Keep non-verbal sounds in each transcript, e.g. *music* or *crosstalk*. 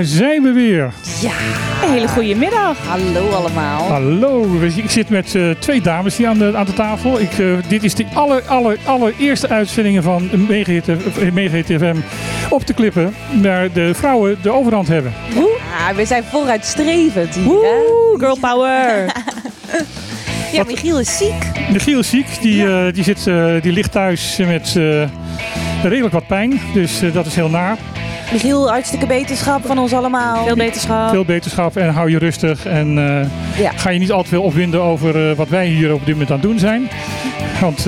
daar zijn we weer. Ja, een hele goede middag. Hallo allemaal. Hallo, ik zit met uh, twee dames hier aan de, aan de tafel. Ik, uh, dit is de aller, aller, allereerste uitzendingen van Megahit FM op de klippen waar de vrouwen de overhand hebben. Ja, we zijn vooruitstrevend hier. Woe, girl power. *laughs* ja, Michiel is ziek. Michiel is ziek. Die, ja. uh, die, zit, die ligt thuis met redelijk wat pijn. Dus dat is heel naar. Michiel, hartstikke beterschap van ons allemaal. Veel beterschap. Veel beterschap en hou je rustig. En uh, ja. ga je niet al te veel opwinden over uh, wat wij hier op dit moment aan het doen zijn. Want, uh,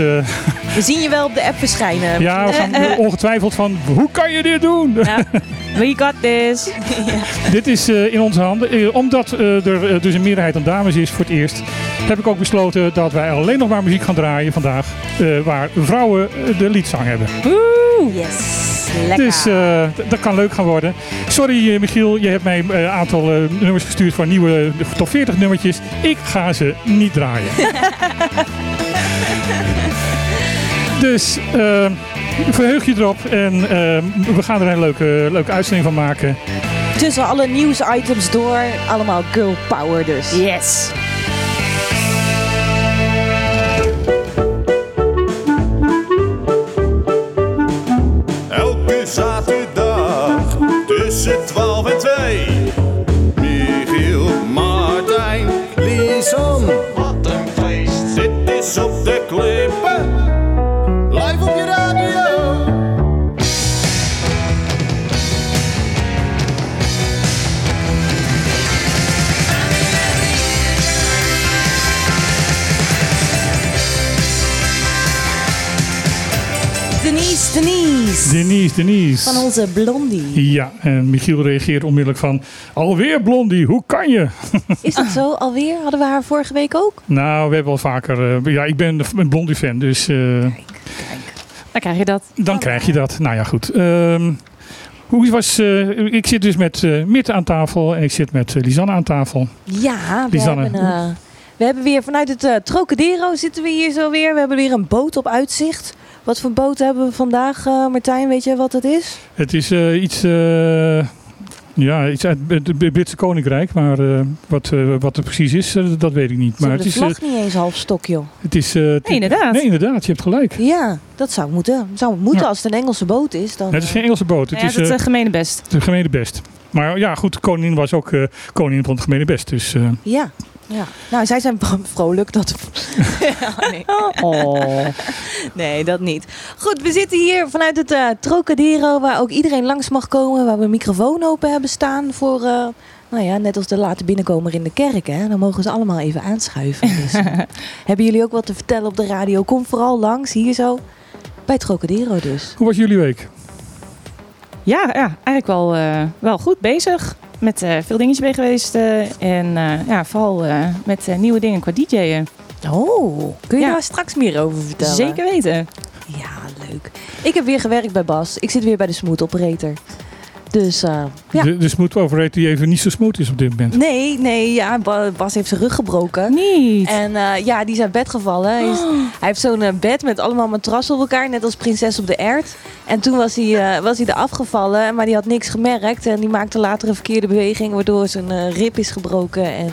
We zien je wel op de app verschijnen. *laughs* Ja, we gaan *laughs* ongetwijfeld van hoe kan je dit doen? Ja. We got this. *laughs* ja. Dit is in onze handen. omdat er dus een meerderheid aan dames is voor het eerst, heb ik ook besloten dat wij alleen nog maar muziek gaan draaien vandaag. waar vrouwen de liedzang hebben. Woe! Yes. Lekker. Dus uh, dat kan leuk gaan worden. Sorry uh, Michiel, je hebt mij een uh, aantal nummers gestuurd voor nieuwe top 40 nummertjes. Ik ga ze niet draaien. *laughs* dus verheug je erop en we gaan er een leuke, leuke uitzending van maken. Tussen alle nieuwsitems door, allemaal girl power dus. Yes. Denise. Denise. Van onze Blondie. Ja, en Michiel reageert onmiddellijk van... Alweer Blondie, hoe kan je? *laughs* Is dat zo? Alweer? Hadden we haar vorige week ook? Nou, we hebben al vaker... Uh, ja, ik ben een Blondie-fan, dus... Uh, kijk, kijk. Dan krijg je dat. Dan oh. krijg je dat. Nou ja, goed. Um, hoe was, uh, ik zit dus met uh, Mitte aan tafel en ik zit met uh, Lisanne aan tafel. Ja, we Lisanne. hebben... We hebben weer vanuit het Trocadero zitten we hier zo weer. We hebben weer een boot op uitzicht. Wat voor boot hebben we vandaag, uh, Martijn? Weet je wat het is? Het is uh, iets, uh, ja, iets uit het Britse Koninkrijk. Maar wat, wat het precies is, dat weet ik niet. maar het is vlag niet eens half stok, joh. Het is, nee, inderdaad. Nee, inderdaad. Je hebt gelijk. Ja, dat zou moeten. Zou moeten ja. als het een Engelse boot is. Dan, nee, het is geen Engelse boot. Het ja, is het gemene best. De gemene best. Maar ja, goed, de koningin was ook koningin van het gemene best. Dus, ja. Ja, nou, zij zijn vrolijk. Dat... *laughs* oh, nee. Oh. nee, dat niet. Goed, we zitten hier vanuit het uh, Trocadero, waar ook iedereen langs mag komen. Waar we een microfoon open hebben staan voor, uh, nou ja, net als de late binnenkomer in de kerk. Hè? Dan mogen ze allemaal even aanschuiven. Dus, *laughs* hebben jullie ook wat te vertellen op de radio? Kom vooral langs, hier zo, bij Trocadero dus. Hoe was jullie week? Ja, ja eigenlijk wel, wel goed bezig met uh, veel dingetjes mee geweest. Uh, en uh, ja, vooral met nieuwe dingen qua DJ'en. Oh, kun je ja. daar straks meer over vertellen? Zeker weten. Ja, leuk. Ik heb weer gewerkt bij Bas. Ik zit weer bij de Smooth Operator. Dus uh, ja. De, de smooth operator die even niet zo smooth is op dit moment. Nee, nee, ja, Bas heeft zijn rug gebroken. Niet. En uh, ja, die is uit bed gevallen. Hij, is, hij heeft zo'n uh, bed met allemaal matrassen op elkaar, net als prinses op de ert. En toen was hij, was hij er afgevallen, maar die had niks gemerkt. En die maakte later een verkeerde beweging, waardoor zijn rib is gebroken. En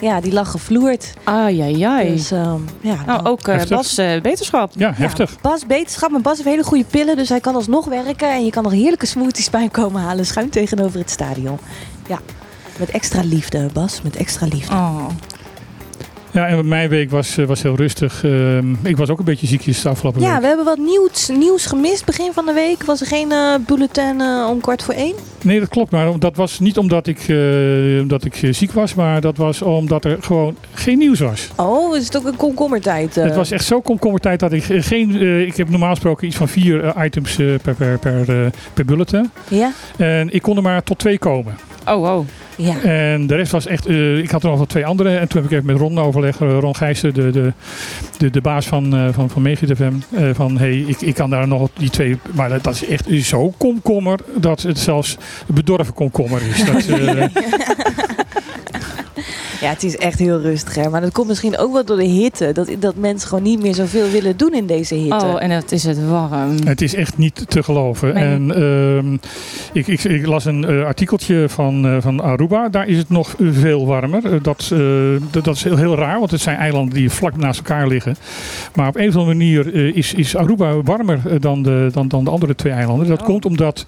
ja, die lag gevloerd. Ai, ai, ai. Dus, um, ja, nou, ook uh, Bas uh, beterschap. Ja, heftig. Ja, Bas beterschap. Maar Bas heeft hele goede pillen, dus hij kan alsnog werken. En je kan nog heerlijke smoothies bij hem komen halen, schuin tegenover het stadion. Ja, met extra liefde, Bas. Met extra liefde. Oh. Ja, en mijn week was, was heel rustig. Uh, ik was ook een beetje ziekjes de afgelopen ja, week. Ja, we hebben wat nieuws, nieuws gemist begin van de week. Was er geen uh, bulletin uh, om kwart voor één? Nee, dat klopt. Maar dat was niet omdat ik, uh, omdat ik ziek was. Maar dat was omdat er gewoon geen nieuws was. Oh, is het ook een komkommertijd? Het was echt zo komkommertijd dat ik geen... ik heb normaal gesproken iets van vier items per, per, per, per bulletin. Ja. En ik kon er maar tot twee komen. Oh, oh. Ja. En de rest was echt. Uh, ik had er nog wel twee andere. En toen heb ik even met Ron overlegd. Ron Gijssen, de, de, de, de baas van, uh, van, van FM. Uh, van hey, ik, ik kan daar nog die twee. Maar dat, dat is echt zo komkommer. Dat het zelfs bedorven komkommer is. Dat, *laughs* Ja, het is echt heel rustig. Hè? Maar dat komt misschien ook wel door de hitte. Dat, dat mensen gewoon niet meer zoveel willen doen in deze hitte. Oh, en het is het warm. Het is echt niet te geloven. Nee. En ehm, ik, ik, ik las een eh, artikeltje van, eh, van Aruba. Daar is het nog veel warmer. Eh, dat, eh, dat, dat is heel, heel raar, want het zijn eilanden die vlak naast elkaar liggen. Maar op een of andere manier eh, is, is Aruba warmer dan de, dan, dan de andere twee eilanden. Dat Oh. komt omdat,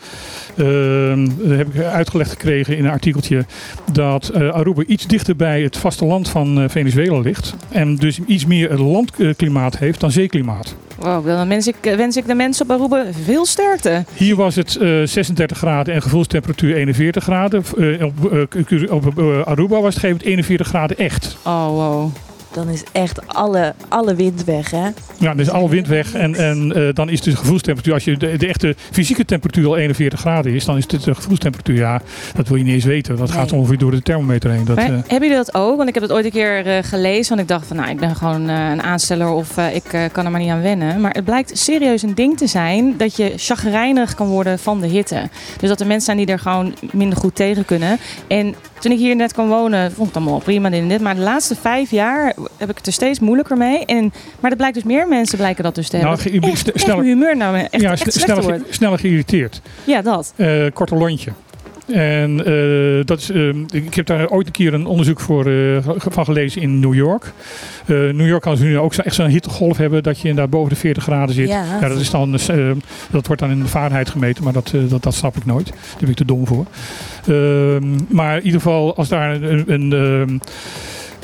ehm, dat heb ik uitgelegd gekregen in een artikeltje, dat eh, Aruba iets dichter bij het vasteland van eh, Venezuela ligt. En dus iets meer het landklimaat heeft dan zeeklimaat. Wow, dan wens ik, wens ik de mensen op Aruba veel sterkte. Hier was het eh, 36 graden en gevoelstemperatuur 41 graden. Eh, op eh, op eh, Aruba was het gegeven moment 41 graden echt. Oh, wow. Dan is echt alle, alle wind weg, hè? Ja, dan is alle wind weg en, en eh, dan is de gevoelstemperatuur, als je de, de echte fysieke temperatuur al 41 graden is, dan is het de gevoelstemperatuur, ja, dat wil je niet eens weten. Dat gaat Nee. ongeveer door de thermometer heen. Dat, Maar eh, hebben jullie dat ook? Want ik heb het ooit een keer eh, gelezen. Want ik dacht van, nou, ik ben gewoon een aansteller of eh, ik kan er maar niet aan wennen. Maar het blijkt serieus een ding te zijn dat je chagrijnig kan worden van de hitte. Dus dat er mensen zijn die er gewoon minder goed tegen kunnen. En toen ik hier net kwam wonen, vond ik het allemaal prima dit en dit. Maar de laatste vijf jaar heb ik het er steeds moeilijker mee. En, maar dat blijkt dus meer mensen blijken dat dus te Nou, hebben. echt, echt mijn humeur nou echt, ja, echt sneller, geïrriteerd. Ja, dat. Eh, korte lontje. En eh, dat is, ehm, ik heb daar ooit een keer een onderzoek voor, eh, van gelezen in New York. Eh, New York kan ze nu ook zo- echt zo'n hittegolf hebben dat je inderdaad boven de 40 graden zit. Ja. Ja, dat, is dan, eh, dat wordt dan in de Fahrenheit gemeten, maar dat, eh, dat, dat snap ik nooit. Daar ben ik te dom voor. Ehm, maar in ieder geval, als daar een, een, ehm,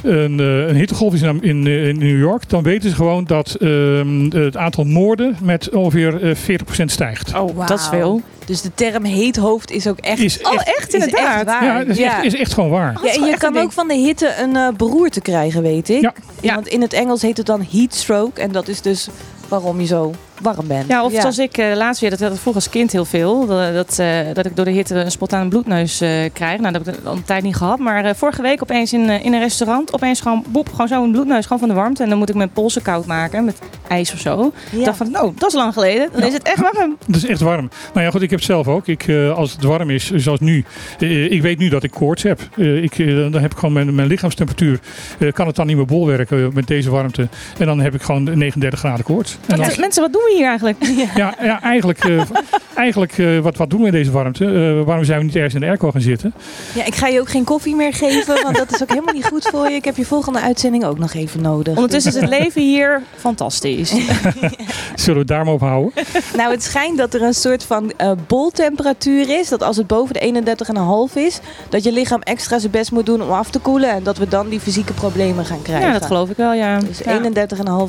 een, eh, een hittegolf is in, in, eh, in New York, dan weten ze gewoon dat ehm, het aantal moorden met ongeveer eh, 40% stijgt. Oh, Wauw. dat is veel. Dus de term heet hoofd is ook echt... Is Oh, echt, echt is inderdaad. echt waar. ja, dat is, Echt, is echt gewoon waar. Ja, is en je kan ook van de hitte een eh, beroerte krijgen, weet ik. Ja. Ja. Want in het Engels heet het dan heat stroke. En dat is dus waarom je zo warm bent. Ja, of zoals ik eh, laatst weer, dat had ik vroeger als kind heel veel. Dat, dat, eh, dat ik door de hitte een spontane bloedneus eh, krijg. Nou, dat heb ik al een tijd niet gehad. Maar eh, vorige week opeens in, eh, in een restaurant, opeens gewoon, boep, gewoon zo'n bloedneus, gewoon van de warmte. En dan moet ik mijn polsen koud maken met ijs of zo. Ik dacht van, nou, dat is lang geleden. Dan Ja. is het echt warm. *laughs* Het is echt warm. Nou ja, goed, ik heb het zelf ook. Ik, eh, als het warm is, zoals nu. eh, ik weet nu dat ik koorts heb. Eh, ik, eh, dan heb ik gewoon mijn, mijn lichaamstemperatuur. eh, kan het dan niet meer bolwerken eh, met deze warmte. En dan heb ik gewoon 39 graden koorts. En dan, Wat- Mensen, wat doen we hier eigenlijk? *laughs* ja, ja, eigenlijk, eh, *laughs* eigenlijk eh, wat, wat doen we in deze warmte? Eh, waarom zijn we niet ergens in de airco gaan zitten? Ja, ik ga je ook geen koffie meer geven, want dat is ook helemaal niet goed voor je. Ik heb je volgende uitzending ook nog even nodig. Ondertussen is het leven hier fantastisch. *laughs* Zullen we het daar maar op houden? Nou, het schijnt dat er een soort van eh, boltemperatuur is. Dat als het boven de 31,5 is, dat je lichaam extra zijn best moet doen om af te koelen. En dat we dan die fysieke problemen gaan krijgen. Ja, dat geloof ik wel, ja. Dus Ja.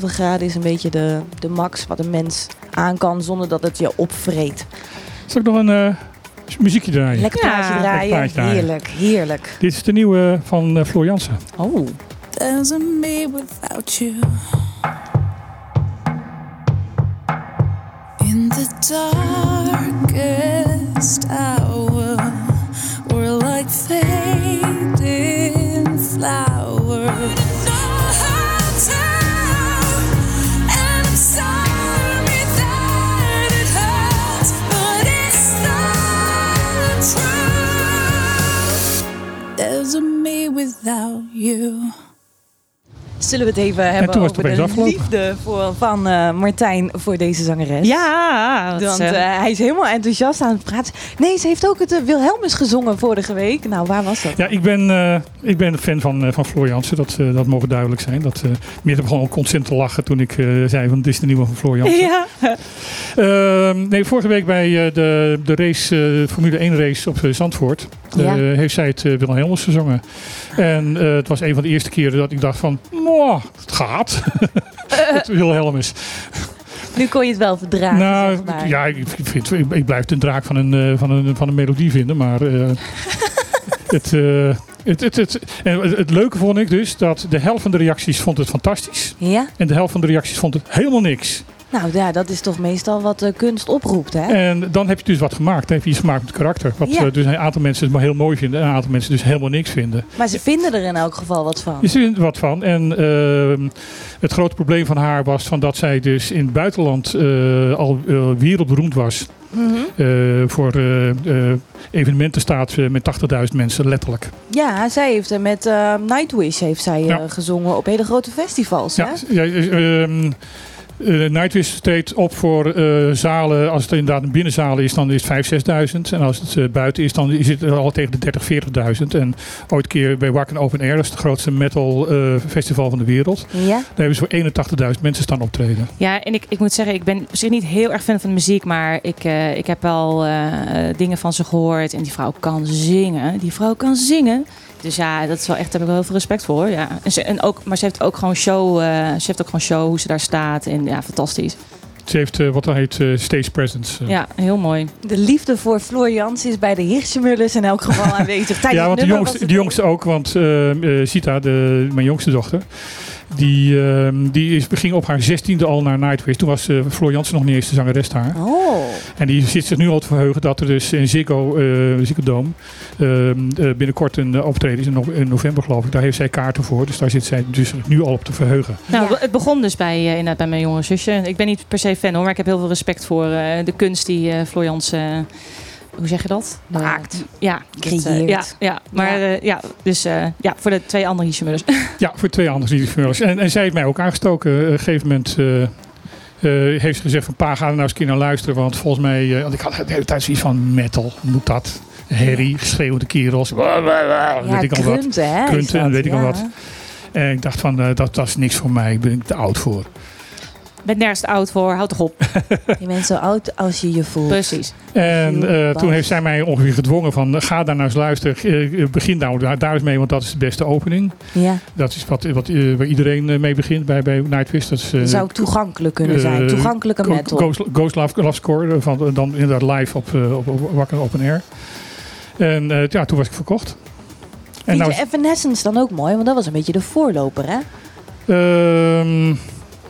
31,5 graden is een beetje de, de max wat een mens aan kan zonder dat het je opvreet. Zal ik nog een eh, muziekje draaien? Lekker Ja. plaatje draaien. Heerlijk, heerlijk. Dit is de nieuwe van eh, Floor Jansen. Oh. There's a me without you. In the darkest hour, we're like fading flowers. Me without you. Zullen we het even hebben toen over de afgelopen. liefde voor, van eh, Martijn voor deze zangeres? Ja, Want eh, eh, hij is helemaal enthousiast aan het praten. Nee, ze heeft ook het uh, Wilhelmus gezongen vorige week. Nou, waar was dat? Ja, ik ben, eh, ik ben een fan van, eh, van Floor Jansen. Dat, eh, dat mogen duidelijk zijn. Dat, uh, meer heb gewoon constant te lachen toen ik eh, zei van dit is de nieuwe van Floor Jansen. ja. *laughs* Ehm, nee, vorige week bij eh, de, de race, eh, Formule 1 race op Zandvoort Ja. heeft zij het uh, Wilhelmus gezongen. En eh, het was een van de eerste keren dat ik dacht van, "Mwah, het gaat. *laughs* het Wilhelmus. Nu kon je het wel verdragen, nou, zeg maar. ja, ik, vind, ik, ik blijf de draak van een, eh, van een, van een melodie vinden, maar eh, *laughs* het, eh, het, het, het, en het, het leuke vond ik dus dat de helft van de reacties vond het fantastisch Ja? en de helft van de reacties vond het helemaal niks. Nou ja, dat is toch meestal wat de kunst oproept, hè? En dan heb je dus wat gemaakt. Dan heb je iets gemaakt met karakter. Wat Ja. eh, dus een aantal mensen het maar heel mooi vinden. En een aantal mensen dus helemaal niks vinden. Maar ze vinden er in elk geval wat van. Je ziet er wat van. En ehm, het grote probleem van haar was van dat zij dus in het buitenland eh, al eh, wereldberoemd was. Mhm. eh, voor eh, eh, evenementen staat eh, met 80.000 mensen, letterlijk. Ja, zij heeft er met eh, Nightwish heeft zij, eh, Ja. gezongen op hele grote festivals, hè? Ja, eh, Nightwish treedt op voor eh, zalen. Als het inderdaad een binnenzaal is, dan is het 5.000, 6.000. En als het eh, buiten is, dan is het al tegen de 30.000, 40.000. En ooit keer bij Wacken Open Air, dat is het grootste metal festival van de wereld. Ja. Daar hebben ze voor 81.000 mensen staan optreden. Ja, en ik, ik moet zeggen, ik ben op zich niet heel erg fan van de muziek, maar ik, ik heb wel dingen van ze gehoord. En die vrouw kan zingen. Die vrouw kan zingen. Dus ja, dat is wel echt, daar heb ik wel heel veel respect voor. Ja. En ze, en ook, maar ze heeft ook gewoon show, eh, ze heeft ook gewoon show hoe ze daar staat. En ja, fantastisch. Ze heeft eh, wat dan heet eh, stage presence. Ja, heel mooi. De liefde voor Floor Jans is bij de Hirschmullers in elk geval aanwezig. Ja, want de jongste, de jongste ook, want eh, eh, Sita, de, mijn jongste dochter, die, ehm, die is, ging op haar zestiende al naar Nightwish. Toen was eh Floor Jansen nog niet eens de zangeres daar. Oh, En die zit zich nu al te verheugen dat er dus in Ziggo, eh Ziggo Dome ehm, eh, binnenkort een optreden is in, no- in november geloof ik. Daar heeft zij kaarten voor, dus daar zit zij dus nu al op te verheugen. Nou, Ja. het begon dus bij, eh, inderdaad bij mijn jonge zusje. Ik ben niet per se fan hoor, maar ik heb heel veel respect voor eh, de kunst die eh Florians, eh, hoe zeg je dat? Maakt. Ja, dat, eh, Creëert. ja, ja, maar Ja. ja, ja dus eh, ja, voor de twee andere Hiesjemullers. *laughs* Ja, voor twee andere liefhebbers. En, en zij heeft mij ook aangestoken. Eh, Op een gegeven moment eh, eh, heeft ze gezegd van pa, ga er nou eens een keer naar luisteren. Want volgens mij, eh, want ik had de hele tijd zoiets van metal, moet dat? Herrie, geschreeuwende kerels. ja, weet ik al wat. hè? Krunten en dat, weet ik al wat. En ik dacht van, eh, dat, dat is niks voor mij. Ik ben te oud voor. Ben nergens oud voor, houd toch op. *laughs* Je bent zo oud als je je voelt. Precies. En eh, toen heeft zij mij ongeveer gedwongen van, eh, ga daar nou eens luisteren. Eh, begin nou daar, daar eens mee, want dat is de beste opening. Ja, Dat is wat, wat, eh, waar iedereen mee begint bij, bij Nightwish. Dat is, eh, zou toegankelijk kunnen zijn. Toegankelijke metal. Ghost, Ghost Love, Love Score, van, dan inderdaad live op, op, op Wakker Open Air. En eh, ja, toen was ik verkocht. En Vind nou, je Evanescence dan ook mooi? Want dat was een beetje de voorloper, hè? ehm,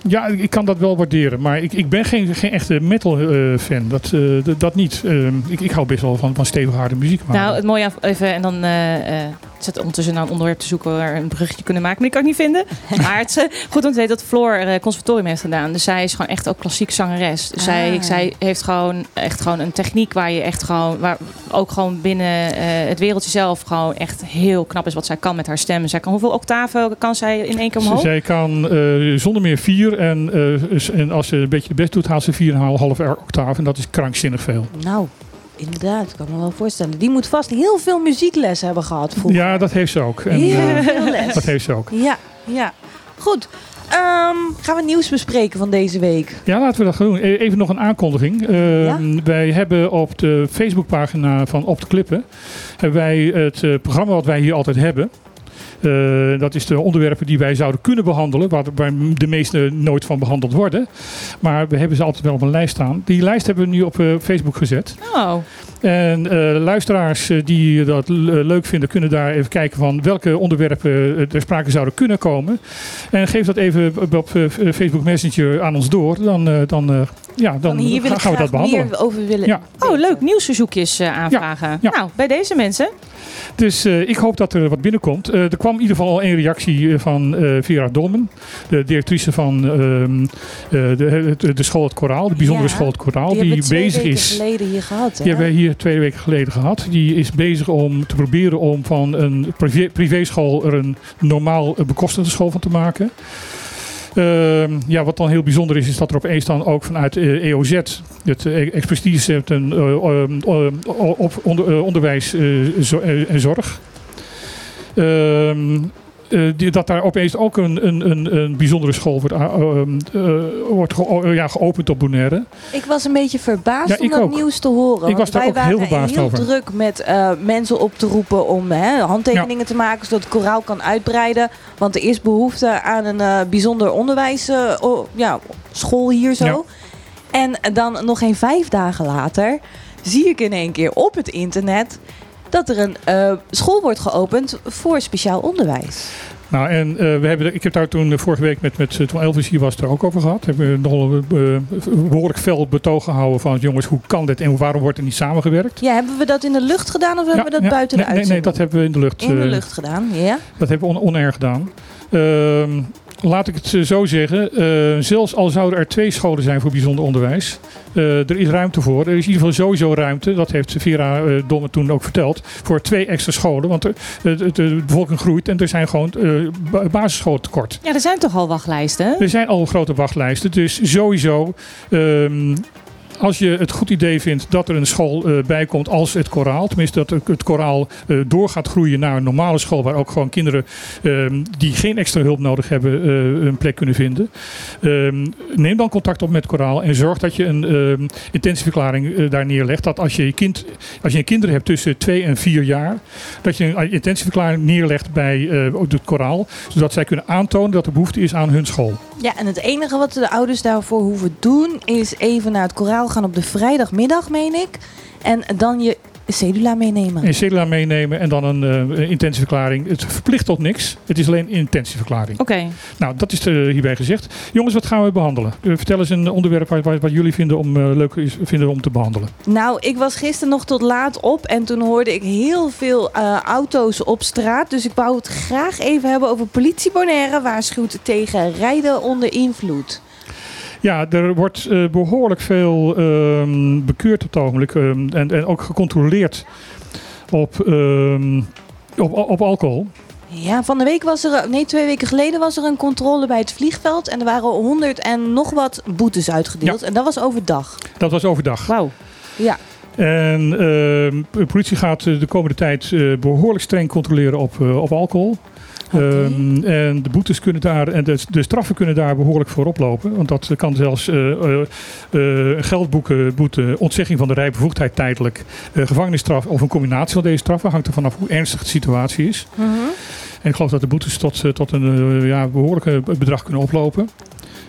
ja, ik kan dat wel waarderen, maar ik, ik ben geen, geen echte metal eh, fan. Dat, eh, dat, niet. Ehm, ik, ik hou best wel van, van stevige harde muziek. Maar, Nou, het mooie af, even en dan eh, ik zit ondertussen naar een onderwerp te zoeken waar we een bruggetje kunnen maken, maar die kan ik niet vinden. *laughs* Maar het is eh, goed om te weten dat Floor eh, conservatorium heeft gedaan. Dus zij is gewoon echt ook klassiek zangeres. Dus zij, Ah. zij heeft gewoon echt gewoon een techniek waar je echt gewoon, waar ook gewoon binnen eh, het wereldje zelf gewoon echt heel knap is wat zij kan met haar stem. Zij kan hoeveel octaven kan zij in één keer omhoog? zij kan eh, zonder meer vier en, eh, en als ze een beetje de best doet, haalt ze 4,5 octaaf. En dat is krankzinnig veel. Nou, inderdaad, ik kan me wel voorstellen. Die moet vast heel veel muziekles hebben gehad vroeger. Ja, dat heeft ze ook. En, Heel eh, veel les. dat heeft ze ook. Ja, ja. Goed. Ehm, gaan we nieuws bespreken van deze week? Ja, laten we dat gaan doen. E- Even nog een aankondiging. Eh, Wij hebben op de Facebookpagina van Op de Klippen... hebben wij het eh, programma wat wij hier altijd hebben... Eh, dat is de onderwerpen die wij zouden kunnen behandelen, waar, de meeste nooit van behandeld worden. Maar we hebben ze altijd wel op een lijst staan. Die lijst hebben we nu op eh, Facebook gezet. Oh, En eh, luisteraars die dat leuk vinden, kunnen daar even kijken van welke onderwerpen ter sprake zouden kunnen komen. En geef dat even op- Facebook Messenger aan ons door. Dan, dan, ja, dan Van hier wil gaan, we dat behandelen. meer over willen. Ja. oh leuk, nieuwsverzoekjes aanvragen. ja. Nou, bij deze mensen. Dus ik hoop dat er wat binnenkomt. Er kwam in ieder geval al één reactie eh, van eh Vera Dolmen, de directrice van ehm, eh, de, de, school Het Koraal, de bijzondere Ja, school Het Koraal, Die, die, hebben we twee bezig weken is. geleden hier gehad. Hè? Die hebben wij hier twee weken geleden gehad. Die is bezig om te proberen om van een privé, privéschool er een normaal bekostigde school van te maken. Ehm, ja, wat dan heel bijzonder is, is dat er opeens dan ook vanuit EOZ, het eh, Expertise eh, onderwijs en zorg. Ehm, eh, die- dat daar opeens ook een, een, een, een bijzondere school wordt, ehm, eh, wordt ge- ja, geopend op Bonaire. Ik was een beetje verbaasd Ja, om dat ook. nieuws te horen. Ik was daar ook heel verbaasd heel over. druk met eh, mensen op te roepen om hè, handtekeningen te maken, zodat het koraal kan uitbreiden. Want er is behoefte aan een bijzonder onderwijs, ja, school hier zo. En dan nog geen vijf dagen later zie ik in één keer op het internet dat er een eh, school wordt geopend voor speciaal onderwijs. Nou, en eh, we hebben, ik heb daar toen eh, vorige week met, met toen Elvis hier was, er ook over gehad. Hebben we nogal een eh, behoorlijk fel betoog gehouden van jongens, hoe kan dit en waarom wordt er niet samengewerkt? Ja, hebben we dat in de lucht gedaan of hebben we dat ja, buiten nee, de nee, nee, uitzending? dat hebben we in de lucht. In de lucht gedaan, ja. Dat hebben we on onair gedaan. Ehm, laat ik het eh, zo zeggen. eh, zelfs al zouden er twee scholen zijn voor bijzonder onderwijs. eh, er is ruimte voor. Er is in ieder geval sowieso ruimte. Dat heeft Vera eh, Domme toen ook verteld. Voor twee extra scholen. Want er- de, de, de bevolking groeit. En er zijn gewoon ba- basisscholen tekort. Ja, er zijn toch al wachtlijsten? Er zijn al grote wachtlijsten. Dus sowieso, ehm, als je het goed idee vindt dat er een school eh, bij komt als het koraal. Tenminste, dat het- koraal eh, door gaat groeien naar een normale school. Waar ook gewoon kinderen ehm, die geen extra hulp nodig hebben eh, een plek kunnen vinden. Ehm, neem dan contact op met koraal en zorg dat je een ehm, intentieverklaring daar neerlegt. Dat als je, je kind, als je kinderen hebt tussen 2 en 4 jaar. Dat je een intentieverklaring neerlegt bij het koraal. Zodat zij kunnen aantonen dat er behoefte is aan hun school. Ja, en het enige wat de ouders daarvoor hoeven doen is even naar het koraal gaan op de vrijdagmiddag, meen ik. En dan je cedula meenemen. Een cedula meenemen en dan een eh, intentieverklaring. Het verplicht tot niks. Het is alleen een intentieverklaring. Oké. Nou, dat is er hierbij gezegd. Jongens, wat gaan we behandelen? Eh, vertel eens een onderwerp wat, wat, wat jullie vinden om, eh, leuk is, vinden om te behandelen. Nou, ik was gisteren nog tot laat op en toen hoorde ik heel veel eh, auto's op straat. Dus ik wou het graag even hebben over politie Bonaire waarschuwt tegen rijden onder invloed. Ja, er wordt eh, behoorlijk veel ehm, bekeurd op het ogenblik. ehm, en, en ook gecontroleerd op, ehm, op, op alcohol. Ja, van de week was er, nee, twee weken geleden was er een controle bij het vliegveld. En er waren honderd en nog wat boetes uitgedeeld. En dat was overdag. Dat was overdag. Wauw. Ja. En de politie gaat eh, de komende tijd eh, behoorlijk streng controleren op, eh, op alcohol. Ehm, en de boetes kunnen daar en de, de straffen kunnen daar behoorlijk voor oplopen. Want dat kan zelfs eh, geldboete, boete, ontzegging van de rijbevoegdheid tijdelijk, eh, gevangenisstraf of een combinatie van deze straffen. Hangt er vanaf hoe ernstig de situatie is. Mhm. En ik geloof dat de boetes tot, eh, tot een eh, ja, behoorlijke bedrag kunnen oplopen.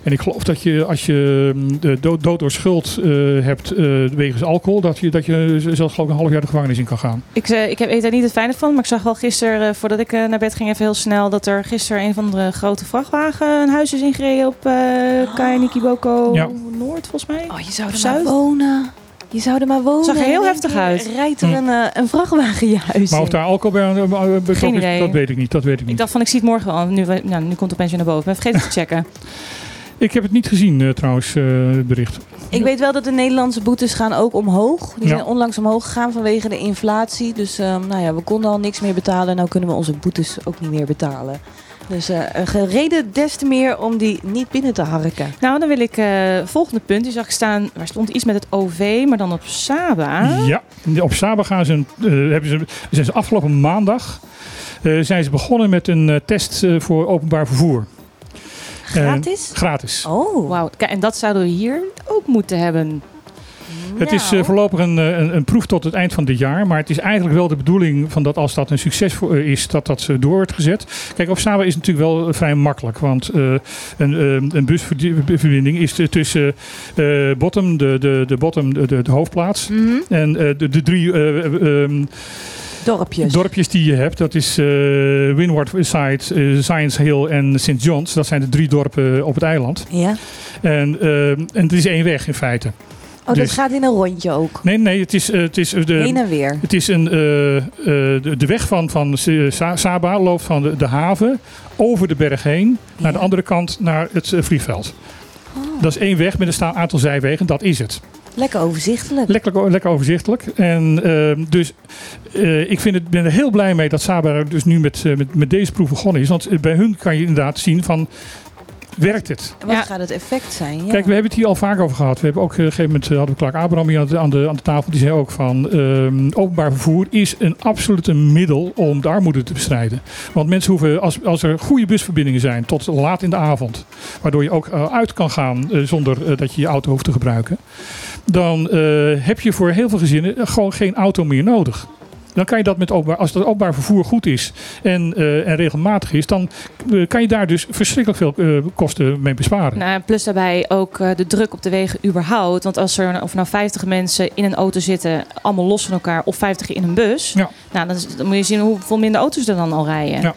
En ik geloof dat je als je mm, de dood, dood door schuld eh, hebt eh, wegens alcohol, dat je, dat je zelfs geloof ik een half jaar de gevangenis in kan gaan. Ik, eh, ik heb- weet daar niet het fijne van, maar ik zag wel gisteren, eh, voordat ik eh, naar bed ging, even heel snel, dat er gisteren een van de grote vrachtwagen een huis is ingereden op uh, Kainikiboko Ja. Noord, volgens mij. Oh, je zou er Zuid? maar wonen. Je zou er maar wonen. Zag er heel heftig uit. Rijdt er Hm. een, een vrachtwagen je huis Maar of daar alcohol bij betrokken is, idee. dat weet ik niet. Dat weet ik Ik niet. dacht van, ik zie het morgen al. Nu, nou, nu komt het opeens weer naar boven. Ik ben vergeten te checken. *laughs* Ik heb het niet gezien eh, trouwens, eh, het bericht. Ik weet wel dat de Nederlandse boetes gaan ook omhoog. Die Ja. zijn onlangs omhoog gegaan vanwege de inflatie. Dus ehm, nou ja, we konden al niks meer betalen. Nou kunnen we onze boetes ook niet meer betalen. Dus eh, een reden des te meer om die niet binnen te harken. Nou, dan wil ik eh volgende punt. Die zag ik staan, waar stond iets met het OV, maar dan op Saba. Ja, op Saba gaan ze, een, eh, hebben ze, zijn ze afgelopen maandag eh, zijn ze begonnen met een eh, test eh, voor openbaar vervoer. Gratis? Gratis. Oh. Wauw, kijk, en dat zouden we hier ook moeten hebben. Het is Nou. eh, voorlopig een, eh, een, een proef tot het eind van dit jaar. Maar het is eigenlijk wel de bedoeling van dat als dat een succes voor, eh, is, dat dat door wordt gezet. Kijk, op Saba is het natuurlijk wel vrij makkelijk. Want eh, een, een busverbinding is tussen eh Bottom, de, de, de, bottom de, de, de hoofdplaats. Mhm. En eh, de, de drie eh, eh, ehm, Dorpjes. dorpjes die je hebt, dat is eh Windward Side, eh, Science Hill en St. John's. Dat zijn de drie dorpen op het eiland. ja. En, eh, en het is één weg in feite. Oh, dat Dus- gaat in een rondje ook. Nee, nee, het is, eh, het is de, Heen en weer. Het is een, eh, eh, de, de weg van, van Sa- Saba loopt van de, de haven over de berg heen naar de andere kant naar het eh, vliegveld. Oh, Dat is één weg met een aantal zijwegen, dat is het. Lekker overzichtelijk. Lekker, lekker overzichtelijk. En eh, dus eh, ik vind het, ben er heel blij mee dat Saba er dus nu met, eh, met, met deze proef begonnen is. Want eh, bij hun kan je inderdaad zien van, werkt het? En wat Ja. gaat het effect zijn? Ja. Kijk, we hebben het hier al vaak over gehad. We hebben ook eh, op een gegeven moment hadden we Clark Abraham hier aan de, aan de, aan de tafel. Die zei ook van ehm, openbaar vervoer is een absolute middel om de armoede te bestrijden. Want mensen hoeven, als, als er goede busverbindingen zijn tot laat in de avond, waardoor je ook uit kan gaan zonder dat je je auto hoeft te gebruiken, dan eh, heb je voor heel veel gezinnen gewoon geen auto meer nodig. Dan kan je dat met openbaar, als dat openbaar vervoer goed is en, eh, en regelmatig is, dan eh, kan je daar dus verschrikkelijk veel eh, kosten mee besparen. Nou, plus daarbij ook de druk op de wegen überhaupt. Want als er of nou 50 mensen in een auto zitten, allemaal los van elkaar, of 50 in een bus. Ja. Nou, dan, dan moet je zien hoeveel minder auto's er dan al rijden. Ja.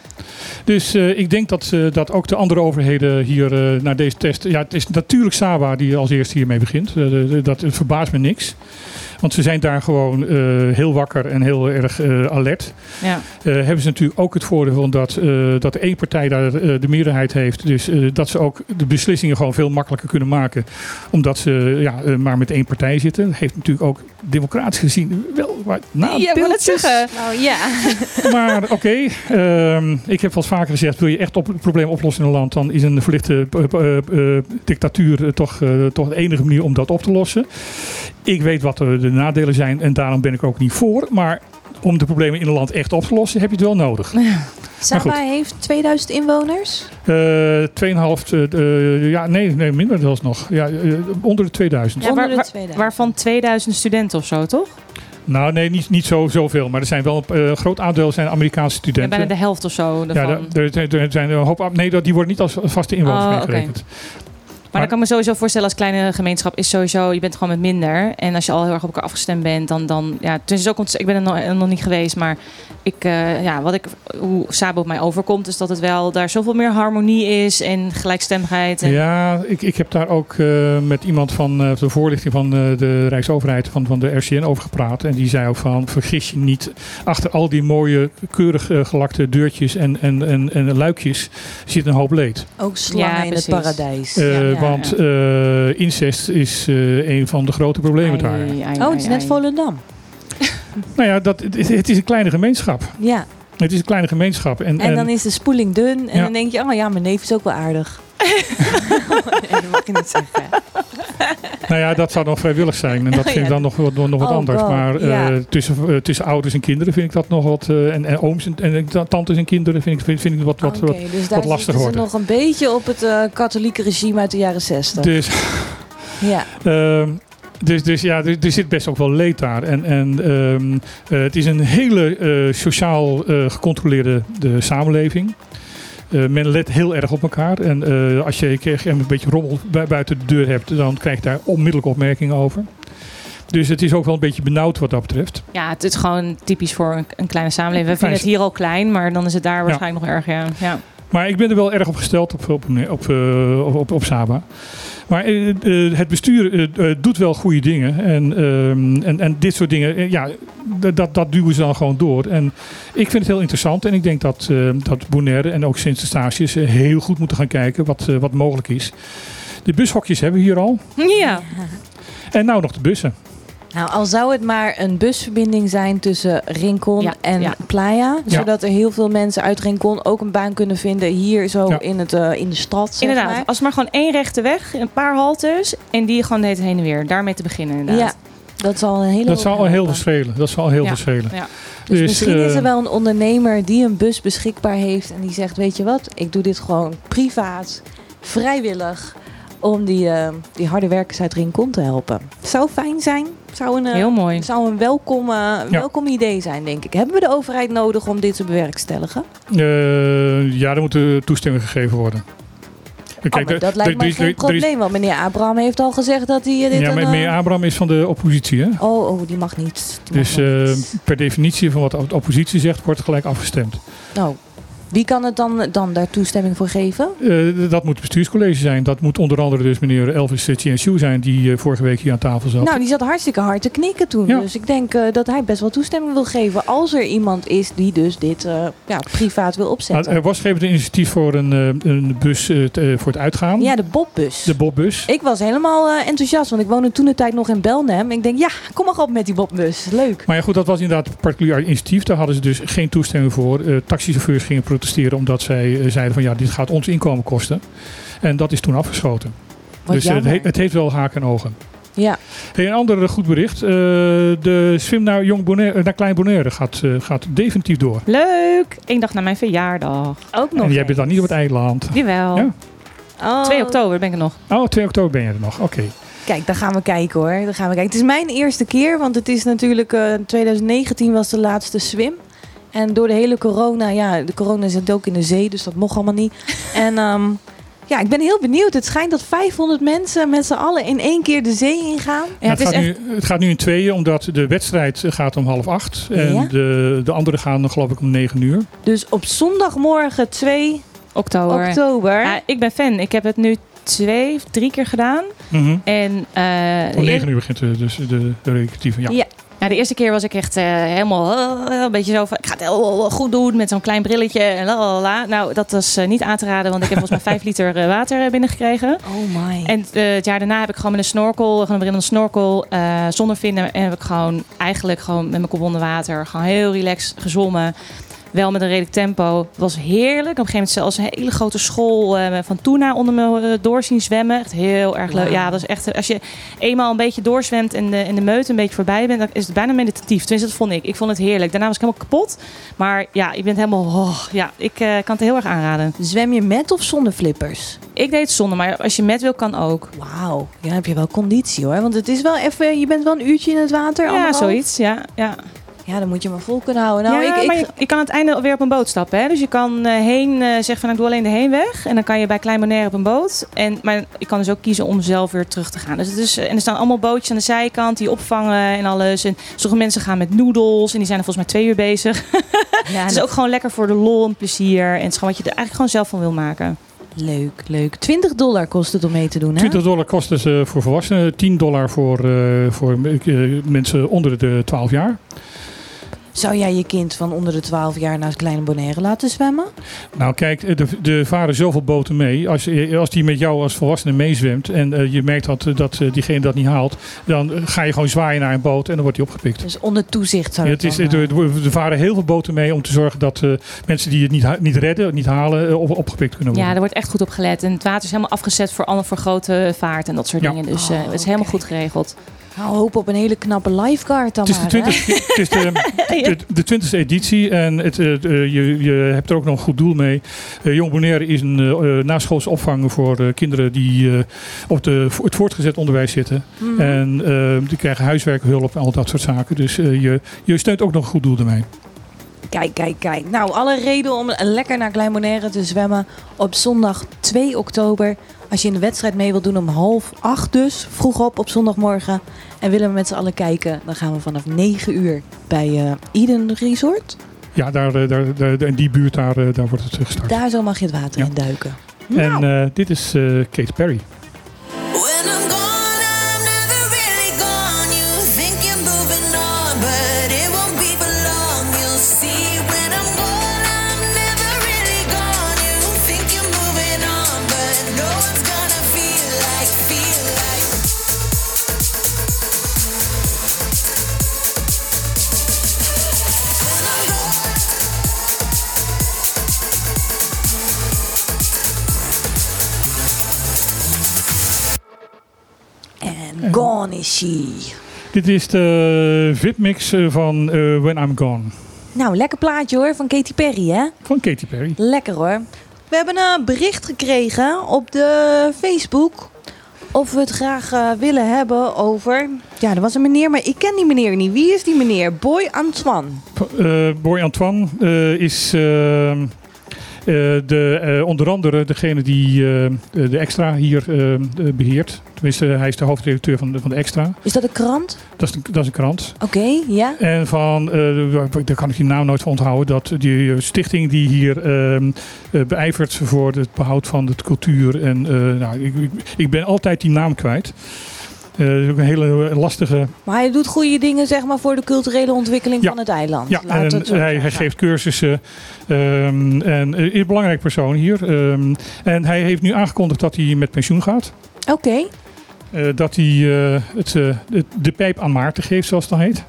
Dus ik denk dat, dat ook de andere overheden hier naar deze test. Ja, het is natuurlijk Saba die als eerste hiermee begint. Dat het verbaast me niks. Want ze zijn daar gewoon eh, heel wakker en heel erg eh, alert. Ja. Eh, hebben ze natuurlijk ook het voordeel dat, eh dat één partij daar eh, de meerderheid heeft. Dus eh, dat ze ook de beslissingen gewoon veel makkelijker kunnen maken. Omdat ze ja, maar met één partij zitten. Heeft natuurlijk ook democratisch gezien wel wat Ja, ik wil het nadeeltjes. zeggen. Nou ja. *laughs* Maar oké, ehm, ik heb wel eens vaker gezegd, wil je echt op het probleem oplossen in een land, dan is een verlichte eh, eh, eh, dictatuur toch, eh, toch de enige manier om dat op te lossen. Ik weet wat de, de nadelen zijn en daarom ben ik ook niet voor. Maar om de problemen in een land echt op te lossen, heb je het wel nodig. Saba goed. heeft 2000 inwoners. Eh 2,5, eh, eh, ja nee, nee, minder zelfs nog. Ja, eh, onder de 2000. Ja, Onder waar- de waar- 2000. Waarvan 2000 studenten of zo, toch? Nou nee, niet, niet zo, zoveel. Maar er zijn wel een eh, groot aandeel zijn Amerikaanse Ja, studenten. bijna de helft of zo Ja, er, er- er zijn een hoop. Nee, dat- die worden niet als vaste inwoners Oh, meegerekend. Maar dan kan ik me sowieso voorstellen als kleine gemeenschap is sowieso, je bent gewoon met minder. En als je al heel erg op elkaar afgestemd bent, dan, dan ja, het is ook ik ben er nog, nog niet geweest, maar ik, eh, ja, wat ik, hoe Sabo op mij overkomt, is dat het wel daar zoveel meer harmonie is en gelijkstemmigheid. En, Ja, ik, ik heb daar ook eh, met iemand van eh, de voorlichting van eh, de Rijksoverheid, van, van de RCN, over gepraat. En die zei ook van, vergis je niet, achter al die mooie, keurig eh, gelakte deurtjes en, en, en, en luikjes zit een hoop leed. Ook slangen Ja, in het paradijs. Eh, Ja. Want eh, incest is eh, een van de grote problemen daar. Ai, ai, Oh, het is ai, net ai. Volendam. *laughs* Nou ja, dat, het, het is een kleine gemeenschap. Ja. Het is een kleine gemeenschap. En, En dan is de spoeling dun. En Ja. dan denk je, oh ja, mijn neef is ook wel aardig. Nee, *laughs* dat mag je niet zeggen. Nou ja, dat zou dan vrijwillig zijn. En dat *laughs* vind ik dan nog, wat- nog wat Oh, anders. God, Maar eh, tussen, eh, tussen ouders en kinderen vind ik dat nog wat. eh, en, en ooms en, en ta- tantes en kinderen vind ik, vind, vind ik wat, wat, Oké, wat. dus lastig worden. nog een beetje op het katholieke regime uit de jaren 60. Dus, Ja. ehm, dus, dus ja, er, er zit best ook wel leed daar. En, en ehm, eh, het is een hele sociaal gecontroleerde de samenleving. Eh, men let heel erg op elkaar. En eh, als je een keer een beetje rommel bui- buiten de deur hebt, dan krijg je daar onmiddellijk opmerkingen over. Dus het is ook wel een beetje benauwd wat dat betreft. Ja, het is gewoon typisch voor een, een kleine samenleving. We vinden het hier al klein, maar dan is het daar waarschijnlijk nog erg. Ja. Ja. Maar ik ben er wel erg op gesteld op, op, op, eh, op, op, op Saba. Maar eh, eh, het bestuur eh, doet wel goede dingen. En, ehm, en, en dit soort dingen, ja, dat, dat duwen ze dan gewoon door. En ik vind het heel interessant. En ik denk dat, eh, dat Bonaire en ook sinds de stages eh, heel goed moeten gaan kijken wat, wat mogelijk is. De bushokjes hebben we hier al. ja. En nou nog de bussen. Nou, al zou het maar een busverbinding zijn tussen Rincon Ja, en ja. Playa. Ja. Zodat er heel veel mensen uit Rincon ook een baan kunnen vinden hier zo Ja. in, het, eh, in de stad. Zeg Inderdaad, maar. als maar gewoon één rechte weg, een paar haltes en die gewoon de hele heen en weer. Daarmee te beginnen Ja, inderdaad. dat zal een hele Dat zal al heel verschillen. Dat zal al heel Ja. verschillen. Ja. Dus, Dus, misschien is eh, er wel een ondernemer die een bus beschikbaar heeft en die zegt, weet je wat, ik doe dit gewoon privaat, vrijwillig, om die, eh, die harde werkers uit Rincon te helpen. Zou fijn zijn. Zou een, eh, Heel mooi. zou een welkom, eh, welkom idee zijn, denk ik. Hebben we de overheid nodig om dit te bewerkstelligen? Eh, ja, er moet toestemming gegeven worden. Kijk, Oh, maar dat lijkt me geen probleem, want meneer Abraham heeft al gezegd dat hij dit... Ja, maar meneer Abraham is van de oppositie, hè? Oh, oh, die mag niet. Die Dus mag eh, niet. per definitie van wat de oppositie zegt, wordt gelijk afgestemd. Nou, wie kan het dan, dan daar toestemming voor geven? Eh, dat moet het bestuurscollege zijn. Dat moet onder andere dus meneer Elvis Chienshu zijn, die eh, vorige week hier aan tafel zat. Nou, die zat hartstikke hard te knikken toen. Ja. Dus ik denk eh, dat hij best wel toestemming wil geven. Als er iemand is die dus dit ja, privaat wil Nou, opzetten. er was gegeven een initiatief voor een, een bus voor het uitgaan. ja, de Bobbus. De Bobbus. Ik was helemaal enthousiast, want ik woonde toen de tijd nog in Belnem. Ik denk, ja, kom maar op met die Bobbus. Leuk. Maar ja, goed, dat was inderdaad een particulier initiatief. Daar hadden ze dus geen toestemming voor. Taxichauffeurs gingen protesteren omdat zij eh, zeiden van ja, dit gaat ons inkomen kosten. En dat is toen afgeschoten. Wat dus eh, het, he- het heeft wel haken en ogen. Ja, Hey, een ander eh, goed bericht. Eh, de swim naar, Jong Bonaire, naar Klein Bonaire gaat, gaat definitief door. Leuk! Eén dag na mijn verjaardag. ook nog en jij bent dan niet op het eiland. Jawel. Ja. Oh. 2 oktober ben ik er nog. Oh, 2 oktober ben je er nog. Oké. Kijk, daar gaan we kijken hoor. Daar gaan we kijken. Het is mijn eerste keer, want het is natuurlijk eh 2019 was de laatste swim. En door de hele corona, ja, de corona zit ook in de zee, dus dat mocht allemaal niet. *laughs* En ehm, ja, ik ben heel benieuwd. Het schijnt dat 500 mensen met z'n allen in één keer de zee ingaan. Ja, het, het is gaat echt... nu, het gaat nu in tweeën, omdat de wedstrijd gaat om half acht. En Ja? de, de andere gaan geloof ik om negen uur. Dus op zondagmorgen 2 Oktober. oktober. Ja, ik ben fan. Ik heb het nu twee, drie keer gedaan. Mhm. En eh, Om negen uur begint de, dus de, de recreatieve. Ja. Ja. Ja, de eerste keer was ik echt eh, helemaal eh, een beetje zo van, ik ga het heel goed doen met zo'n klein brilletje en la la la. Nou, dat was eh, niet aan te raden, want ik heb volgens mij vijf *laughs* liter water binnengekregen. Oh my. En het jaar daarna heb ik gewoon met een snorkel, gewoon een brillende snorkel, eh, zonder vinden. En heb ik gewoon eigenlijk gewoon met mijn kop onder water, gewoon heel relaxed gezwommen. Wel met een redelijk tempo. Het was heerlijk. Op een gegeven moment zelfs een hele grote school eh, van tuna onder me eh, door zien zwemmen. Echt heel erg leuk. Ja, dat is echt. Als je eenmaal een beetje doorzwemt en de, en de meute een beetje voorbij bent, dan is het bijna meditatief. Tenminste, dat vond ik. Ik vond het heerlijk. Daarna was ik helemaal kapot. Maar ja, je bent helemaal. Oh, ja, ik eh, kan het heel erg aanraden. Zwem je met of zonder flippers? Ik deed het zonder, maar als je met wil, kan ook. Wauw, ja, dan heb je wel conditie hoor. Want het is wel even, je bent wel een uurtje in het water. Ja, anderhalf. zoiets. Ja, ja. Ja, dan moet je maar vol kunnen houden. Nou, ja, ik, maar ik, je, je kan aan het einde weer op een boot stappen. Hè? Dus je kan eh, heen eh, zeggen van ik doe alleen de heenweg. En dan kan je bij Klein Bonaire op een boot. En, maar je kan dus ook kiezen om zelf weer terug te gaan. Dus het is, en er staan allemaal bootjes aan de zijkant die opvangen en alles. En sommige mensen gaan met noedels en die zijn er volgens mij twee uur bezig. *laughs* ja, het is ook gewoon lekker voor de lol en plezier. En het is gewoon wat je er eigenlijk gewoon zelf van wil maken. leuk, leuk. 20 dollar kost het om mee te doen, hè? 20 dollar kost het eh, voor volwassenen, 10 dollar voor, eh, voor eh, mensen onder de 12 jaar. Zou jij je kind van onder de 12 jaar naar het Kleine Bonaire laten zwemmen? Nou kijk, er er varen zoveel boten mee. Als, je- als die met jou als volwassene meezwemt en eh, je merkt dat, dat eh, diegene dat niet haalt, dan eh, ga je gewoon zwaaien naar een boot en dan wordt die opgepikt. Dus onder toezicht zou Ja, het is, dan, er, varen heel veel boten mee om te zorgen dat eh, mensen die het niet, niet redden, niet halen, op, opgepikt kunnen Ja, worden. er wordt echt goed op gelet. En het water is helemaal afgezet voor, alle, voor grote vaart en dat soort Ja. dingen. Dus Oh, eh, het is helemaal goed geregeld. Nou, hoop op een hele knappe lifeguard dan Het is de maar, 20 het is de, *laughs* de, de 20e editie en het, eh, eh, je, je hebt er ook nog een goed doel mee. Eh, Jong Bonaire is een eh, naschoolse opvang voor kinderen die op de, het voortgezet onderwijs zitten. Mhm. En die krijgen huiswerkhulp en al dat soort zaken. Dus je, je steunt ook nog een goed doel ermee. Kijk, kijk, kijk. Nou, alle reden om lekker naar Klein Bonaire te zwemmen op zondag 2 oktober. Als je in de wedstrijd mee wilt doen om half acht dus, vroeg op op zondagmorgen. En willen we met z'n allen kijken, dan gaan we vanaf 9 uur bij eh, Eden Resort. Ja, daar, eh, daar, daar, in die buurt daar, eh, daar wordt het gestart. Daar zo mag je het water Ja. in duiken. En eh, dit is eh, Kate Perry. Dit is de VIP-mix eh, van eh, When I'm Gone. Nou, lekker plaatje hoor, van Katy Perry hè. Van Katy Perry. Lekker hoor. We hebben een bericht gekregen op de Facebook. Of we het graag eh, willen hebben over. Ja, er was een meneer, maar ik ken die meneer niet. Wie is die meneer? Boy Antoine. Boy Antoine is eh, eh, de, eh, onder andere degene die eh, de extra hier eh, eh, beheert. Tenminste, hij is de hoofdredacteur van de, van de extra. Is dat een krant? Dat is, een, dat is een krant. Oké, ja. En van, eh, daar kan ik die naam nooit van onthouden, dat die eh, stichting die hier eh, beijvert voor het behoud van de cultuur. En eh, nou, ik, ik ben altijd die naam kwijt. Eh, dat is ook een hele lastige. Maar hij doet goede dingen zeg maar, voor de culturele ontwikkeling Ja. van het eiland. Ja, en hij, hij geeft cursussen. ehm, en eh, is een belangrijk persoon hier. Ehm, en hij heeft nu aangekondigd dat hij met pensioen gaat. Oké. Eh, dat hij eh, het, eh, de pijp aan Maarten geeft, zoals het dan heet.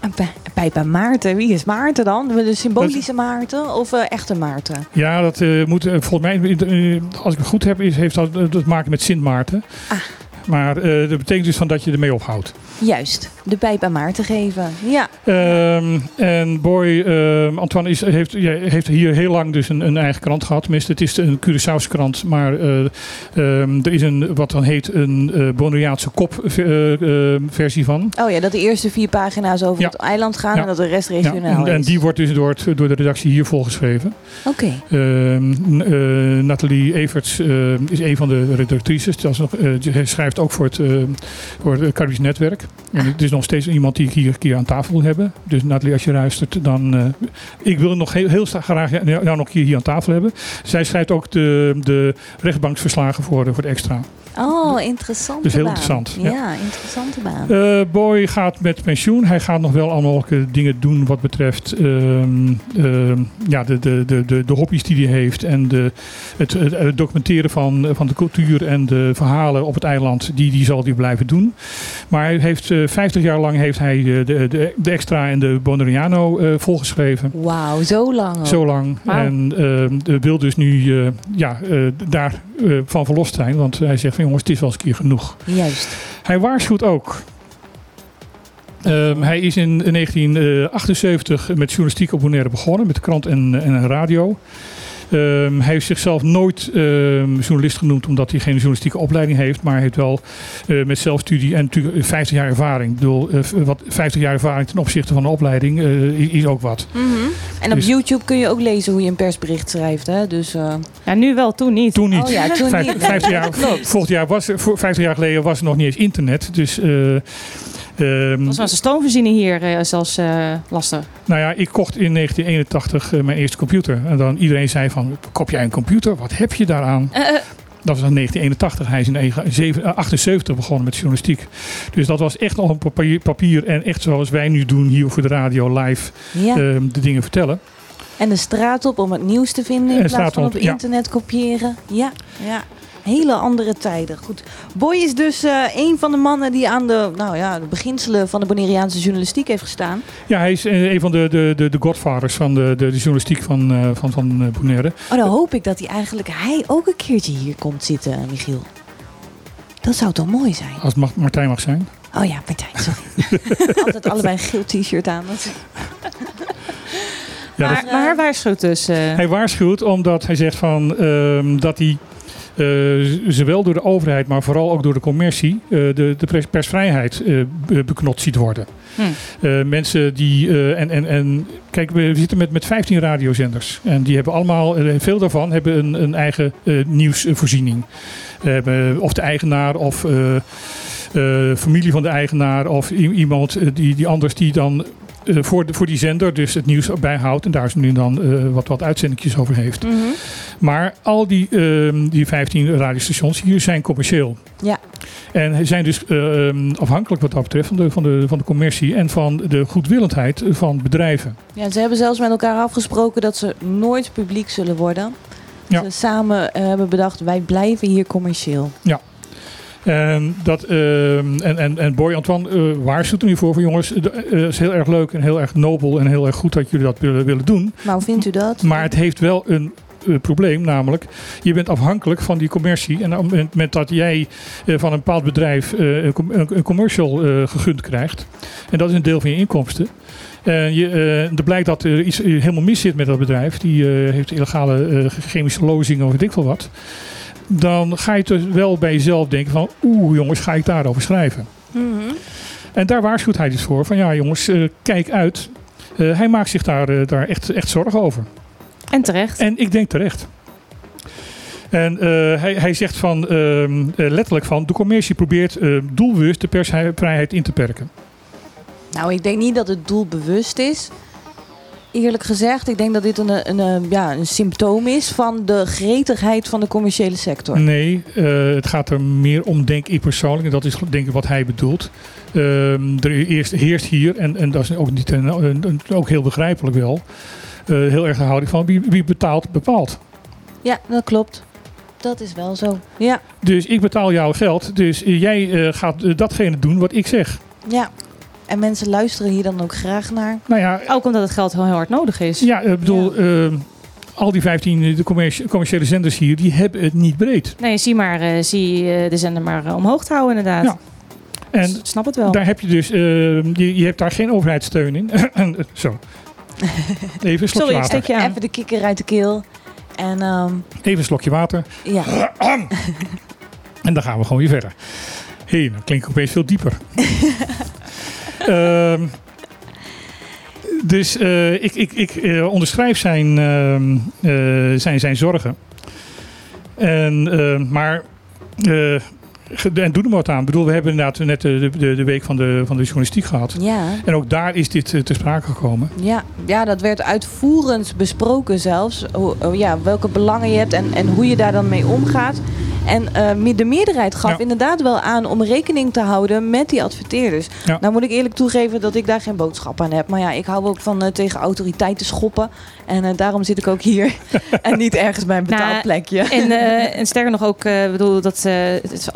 Een pij- een pijp aan Maarten. Wie is Maarten dan? De symbolische Maarten of eh, echte Maarten? Ja, dat eh, moet eh, volgens mij, eh, als ik het goed heb, is, heeft dat eh, te maken met Sint Maarten. Ah. Maar eh, dat betekent dus van dat je ermee ophoudt. Juist, de pijp aan Maarten geven. Ja, Ehm, en Boy, ehm, Antoine is, heeft, ja, heeft hier heel lang dus een, een eigen krant gehad. Tenminste, het is een Curaçaose krant. Maar eh, ehm, er is een, wat dan heet, een eh Bonaireaanse kopversie van. oh ja, dat de eerste vier pagina's over Ja. het eiland gaan Ja. en dat de rest regionaal en, en is. die wordt dus door, het, door de redactie hier volgeschreven. Oké, eh, Nathalie Everts eh, is een van de redactrices. Dat is nog, eh, ook voor het, eh, voor het Caribisch Netwerk. En het is nog steeds iemand die ik hier, hier aan tafel wil hebben. Dus Nathalie, als je luistert, dan... eh, ik wil nog heel, heel graag jou nog hier, aan tafel hebben. Zij schrijft ook de, de rechtbanksverslagen voor, voor de extra. Oh, interessante Dus heel baan. interessant, Ja, ja. interessante baan. Eh, Boy gaat met pensioen. Hij gaat nog wel allemaal dingen doen wat betreft ehm, ehm, ja, de, de, de, de, de hobby's die hij heeft. En de, het, documenteren van, van de cultuur en de verhalen op het eiland. Die, die zal hij blijven doen. Maar hij heeft eh 50 jaar lang heeft hij de, de, de, de extra en de Bonariano eh volgeschreven. Wauw, zo lang. Zo lang. Wauw. En ehm, wil dus nu eh, ja, eh, daar eh, van verlost zijn. Want hij zegt van jongens, het is wel eens een keer genoeg. Juist. Hij waarschuwt ook. Ehm, hij is in 1978 met journalistiek op Bonaire begonnen, met krant en, en radio. Ehm, hij heeft zichzelf nooit ehm, journalist genoemd omdat hij geen journalistieke opleiding heeft. Maar hij heeft wel eh, met zelfstudie en natuurlijk 50 jaar ervaring. Ik bedoel, eh, wat 50 jaar ervaring ten opzichte van een opleiding eh, is, ook wat. Mhm. En op Dus- YouTube kun je ook lezen hoe je een persbericht schrijft. Hè? Dus, eh, Ja, nu wel, toen niet. Toen niet. Oh ja, toen Vijf- niet. 50 jaar, *laughs* volgend jaar was, er- voor 50 jaar geleden was er nog niet eens internet. Dus ehm, Was een stoomvoorziening hier eh, zelfs eh, lastig. Nou ja, ik kocht in 1981 eh, mijn eerste computer. En dan iedereen zei van, koop jij een computer? Wat heb je daaraan? Dat was in 1981. Hij is in 1978 begonnen met journalistiek. Dus dat was echt nog een papier, en echt zoals wij nu doen hier voor de radio live ja. ehm, de dingen vertellen. en de straat op om het nieuws te vinden in En plaats van op, op ja. internet kopiëren. Ja, ja. Hele andere tijden. Goed. Boy is dus eh, een van de mannen die aan de, nou ja, de beginselen van de Bonaireaanse journalistiek heeft gestaan. Ja, hij is eh, een van de, de, de, de godfathers van de, de, de journalistiek van, eh, van, van Bonaire. Oh, dan hoop ik dat hij eigenlijk hij ook een keertje hier komt zitten, Michiel. Dat zou toch mooi zijn? Als mag, Martijn mag zijn. Oh ja, Martijn, sorry. *laughs* Altijd allebei een geel t-shirt aan. Ja, dat- Maar, maar hij waarschuwt dus. eh, Hij waarschuwt omdat hij zegt van, ehm, dat hij zowel door de overheid, maar vooral ook door de commercie, eh, de, de pers- persvrijheid eh, be- beknot ziet worden. hm. Eh, mensen die. eh, en, en, en kijk, we zitten met, met 15 radiozenders. En die hebben allemaal, eh, veel daarvan hebben een, een eigen eh, nieuwsvoorziening. Of de eigenaar of. eh, eh, familie van de eigenaar of iemand eh, die, die anders die dan eh, voor, de, voor die zender dus het nieuws bijhoudt en daar ze nu dan eh, wat, wat uitzendingjes over heeft. Mhm. Maar al die, ehm, die 15 radiostations hier zijn commercieel. Ja. En zijn dus ehm, afhankelijk wat dat betreft van de, van, de, van de commercie en van de goedwillendheid van bedrijven. Ja, ze hebben zelfs met elkaar afgesproken dat ze nooit publiek zullen worden. Ja. Ze samen eh, hebben bedacht, wij blijven hier commercieel. En, dat, ehm, en, en, en Boy Antoine eh waarschuwt er nu voor van jongens, eh, het is heel erg leuk en heel erg nobel en heel erg goed dat jullie dat willen, willen doen. Maar hoe vindt u dat? Maar het heeft wel een eh, probleem, namelijk je bent afhankelijk van die commercie. En op het moment- dat jij van een bepaald bedrijf een, een, commercial gegund krijgt, en dat is een deel van je inkomsten. En je, er blijkt dat er iets helemaal mis zit met dat bedrijf. Die heeft illegale chemische lozingen of weet ik veel wat. Dan ga je dus wel bij jezelf denken van... Oeh jongens, ga ik daarover schrijven? Mhm. En daar waarschuwt hij dus voor. Van ja jongens, eh, kijk uit. Eh, hij maakt zich daar, eh, daar echt, echt zorgen over. En terecht. En ik denk terecht. En eh, hij, hij zegt van, ehm, eh, letterlijk van, de commercie probeert eh, doelbewust de persvrijheid in te perken. Nou, ik denk niet dat het doel bewust is. Eerlijk gezegd, ik denk dat dit een, een, een, ja, een symptoom is van de gretigheid van de commerciële sector. Nee, eh, het gaat er meer om, denk ik persoonlijk, en dat is denk ik wat hij bedoelt. Ehm, er eerst, heerst hier, en, en dat is ook, niet, een- een- ook heel begrijpelijk wel, eh, heel erg de houding van wie, wie betaalt, bepaalt. Ja, dat klopt. Dat is wel zo. Ja, Dus ik betaal jouw geld, dus eh, jij eh, gaat eh, datgene doen wat ik zeg. ja. En mensen luisteren hier dan ook graag naar. Nou ja, Ook omdat het geld heel, heel hard nodig is. Ja, ik bedoel, eh, al die 15 eh, de commerci- commerciële zenders hier, die hebben het niet breed. Nee, zie maar, eh, zie eh, de zender maar eh, omhoog te houden inderdaad. Ja. En S- snap het wel. daar heb je dus, eh, je, je hebt daar geen overheidssteun in. *laughs* Zo. *laughs* Even een slokje Sorry, ik water. steek je aan. Even de kikker uit de keel. En ehm, Even een slokje water. ja, *laughs* En dan gaan we gewoon weer verder. Hé, hey, dan klink ik opeens veel dieper. Ehm, dus eh, ik, ik, ik eh, onderschrijf zijn, ehm, eh, zijn, zijn zorgen. En, maar, en doe er wat aan. Ik bedoel, we hebben inderdaad net de, de, de week van de, van de journalistiek gehad. ja, En ook daar is dit ter sprake gekomen. ja, ja, dat werd uitvoerend besproken zelfs. Hoe- oh ja, welke belangen je hebt en, en hoe je daar dan mee omgaat. En eh, de meerderheid gaf Ja. inderdaad wel aan om rekening te houden met die adverteerders. Ja. Nou moet ik eerlijk toegeven dat ik daar geen boodschap aan heb. Maar ja, ik hou ook van eh, tegen autoriteiten schoppen. En eh, daarom zit ik ook hier. *laughs* en niet ergens bij een betaald Nou, plekje. En, eh, *laughs* en sterker nog ook, eh, bedoel, dat, eh, het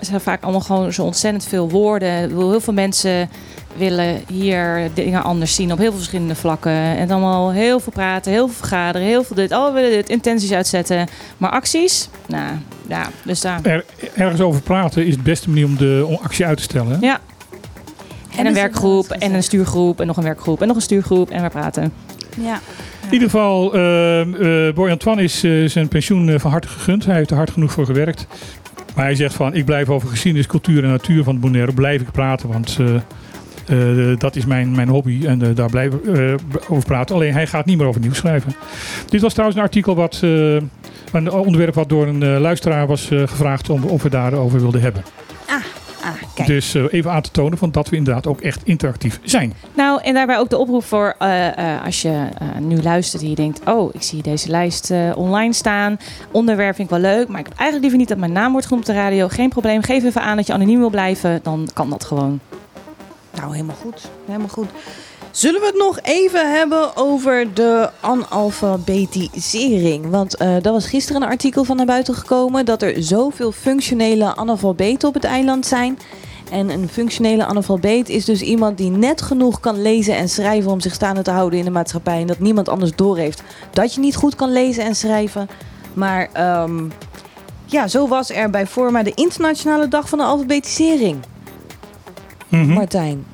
zijn vaak allemaal gewoon zo ontzettend veel woorden. Ik bedoel, heel veel mensen willen hier dingen anders zien op heel veel verschillende vlakken. En dan allemaal heel veel praten, heel veel vergaderen, heel veel dit. Oh, we willen dit, intenties uitzetten. Maar acties? Nou, ja, dus daar. Er, ergens over praten is de beste manier om de om actie uit te stellen. hè? Ja. En een werkgroep, en een stuurgroep, en nog een werkgroep, en nog een stuurgroep, en we praten. Ja. In ieder geval, uh, uh, Boy Antoine is uh, zijn pensioen uh, van harte gegund. Hij heeft er hard genoeg voor gewerkt. Maar hij zegt van, ik blijf over geschiedenis, cultuur en natuur van het Bonaire blijf ik praten. Want uh, dat is mijn, mijn hobby en daar blijf ik over praten. Alleen hij gaat niet meer over nieuws schrijven. Dit was trouwens een artikel wat, een onderwerp wat door een luisteraar was gevraagd om, of we daarover wilden hebben. Ah. Ah, kijk. Dus even aan te tonen van dat we inderdaad ook echt interactief zijn. Nou, en daarbij ook de oproep voor als je nu luistert en je denkt... oh, ik zie deze lijst online staan. Onderwerp vind ik wel leuk, maar ik heb eigenlijk liever niet dat mijn naam wordt genoemd op de radio. Geen probleem, geef even aan dat je anoniem wil blijven. Dan kan dat gewoon. Nou, helemaal goed. Helemaal goed. Zullen we het nog even hebben over de analfabetisering? Want uh, er was gisteren een artikel van naar buiten gekomen dat er zoveel functionele analfabeten op het eiland zijn. En een functionele analfabeet is dus iemand die net genoeg kan lezen en schrijven om zich staande te houden in de maatschappij. En dat niemand anders doorheeft dat je niet goed kan lezen en schrijven. Maar um, ja, zo was er bij Forma de internationale dag van de alfabetisering. Mm -hmm. Martijn.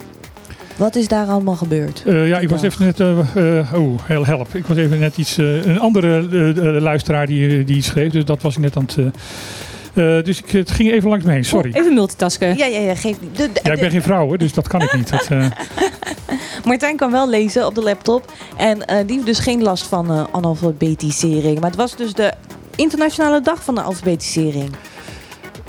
Wat is daar allemaal gebeurd? Uh, ja, ik was even net. Uh, uh, oh, heel help. Ik was even net iets. een andere luisteraar die, die iets schreef, dus dat was ik net aan het. dus ik, het ging even langs me heen, sorry. Oh, even multitasken. Ja, ja, ja, geef niet. De, de, ja, ik ben geen vrouw, hoor, dus dat kan ik niet. Dat, *laughs* Martijn kan wel lezen op de laptop. En die heeft dus geen last van analfabetisering. Maar het was dus de internationale dag van de alfabetisering.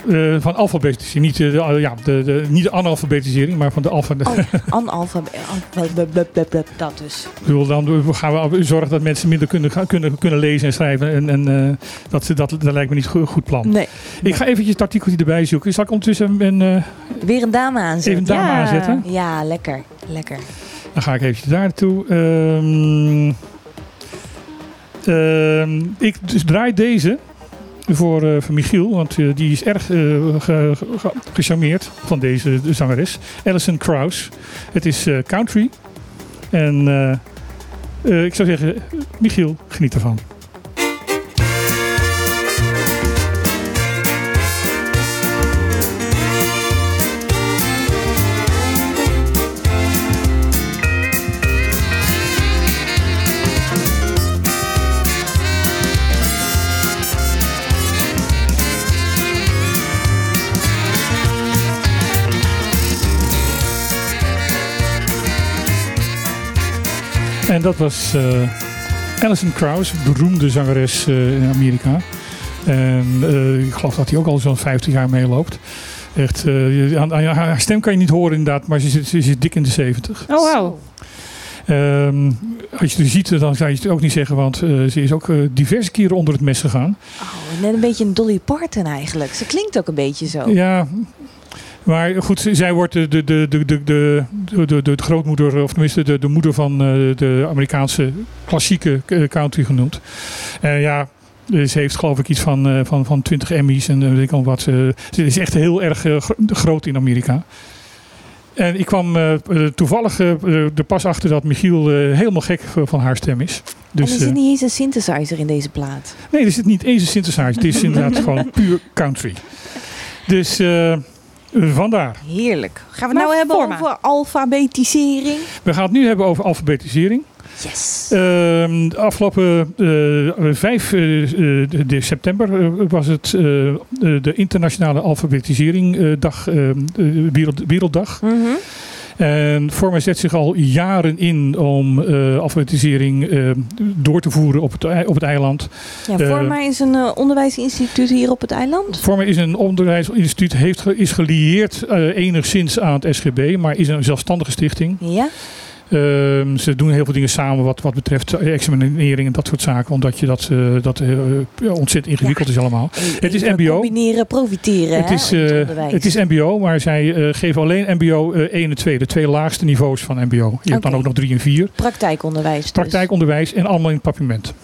Uh, van alfabetisering. Niet, uh, de, ja, de, de, niet de analfabetisering, maar van de alfa. Oh, *laughs* analfabetisering. Dat dus. Ik bedoel, dan gaan we zorgen dat mensen minder kunnen, kunnen, kunnen lezen en schrijven. En, en uh, dat, dat, dat lijkt me niet een goed plan. Nee. Ik ga eventjes het artikeltje erbij zoeken. Zal ik ondertussen een, Weer een dame aanzetten? Even een dame ja. aanzetten? Ja, lekker. Lekker. Dan ga ik eventjes daar naartoe. Um, um, ik dus draai deze voor, uh, voor Michiel, want uh, die is erg uh, ge, ge, gecharmeerd van deze de zangeres. Alison Krauss. Het is country. En ik zou zeggen, Michiel, geniet ervan. En dat was uh, Alison Krauss, beroemde zangeres uh, in Amerika. En uh, ik geloof dat hij ook al zo'n 50 jaar meeloopt. Echt, aan, aan, haar stem kan je niet horen inderdaad, maar ze zit, ze zit dik in de 70. Oh, wauw. Um, als je het ziet, dan zou je het ook niet zeggen, want uh, ze is ook uh, diverse keren onder het mes gegaan. Oh, net een beetje een Dolly Parton eigenlijk. Ze klinkt ook een beetje zo. Ja, maar goed, zij wordt de, de, de, de, de, de, de, de grootmoeder, of tenminste de, de moeder van uh, de Amerikaanse klassieke country genoemd. En uh, ja, ze heeft geloof ik iets van, van, van 20 Emmys en weet ik al wat. ze is echt heel erg groot in Amerika. En ik kwam eh, eh, toevallig eh, eh, er pas achter dat Michiel eh, helemaal gek van haar stem is. Dus, en er eh, zit niet eens een synthesizer in deze plaat. nee, er zit niet eens een synthesizer. Het is *laughs* inderdaad gewoon puur country. Dus eh, vandaar. Heerlijk. Gaan we Maar nou hebben forma. over alfabetisering? We gaan het nu hebben over alfabetisering. Yes. Ehm, de afgelopen eh 5 eh, eh, de september eh, was het eh, eh, de internationale alfabetisering eh, dag, eh, eh, wereld, werelddag. Mhm. En Forma zet zich al jaren in om eh, alfabetisering eh, door te voeren op het, op het eiland. Ja, Eh, Forma is een eh, onderwijsinstituut hier op het eiland. Forma is een onderwijsinstituut, heeft, is gelieerd eh, enigszins aan het SGB, maar is een zelfstandige stichting. Ja. Ehm, ze doen heel veel dingen samen wat, wat betreft examinering en dat soort zaken. Omdat je dat, eh, dat eh, ontzettend ingewikkeld is allemaal. Het is MBO. Combineren, profiteren. Het is, het eh, het is MBO, maar zij geven alleen MBO eh 1 en 2. De twee laagste niveaus van MBO. Je hebt dan ook nog 3 en 4. praktijkonderwijs. Dus. Praktijkonderwijs en allemaal in het papiment.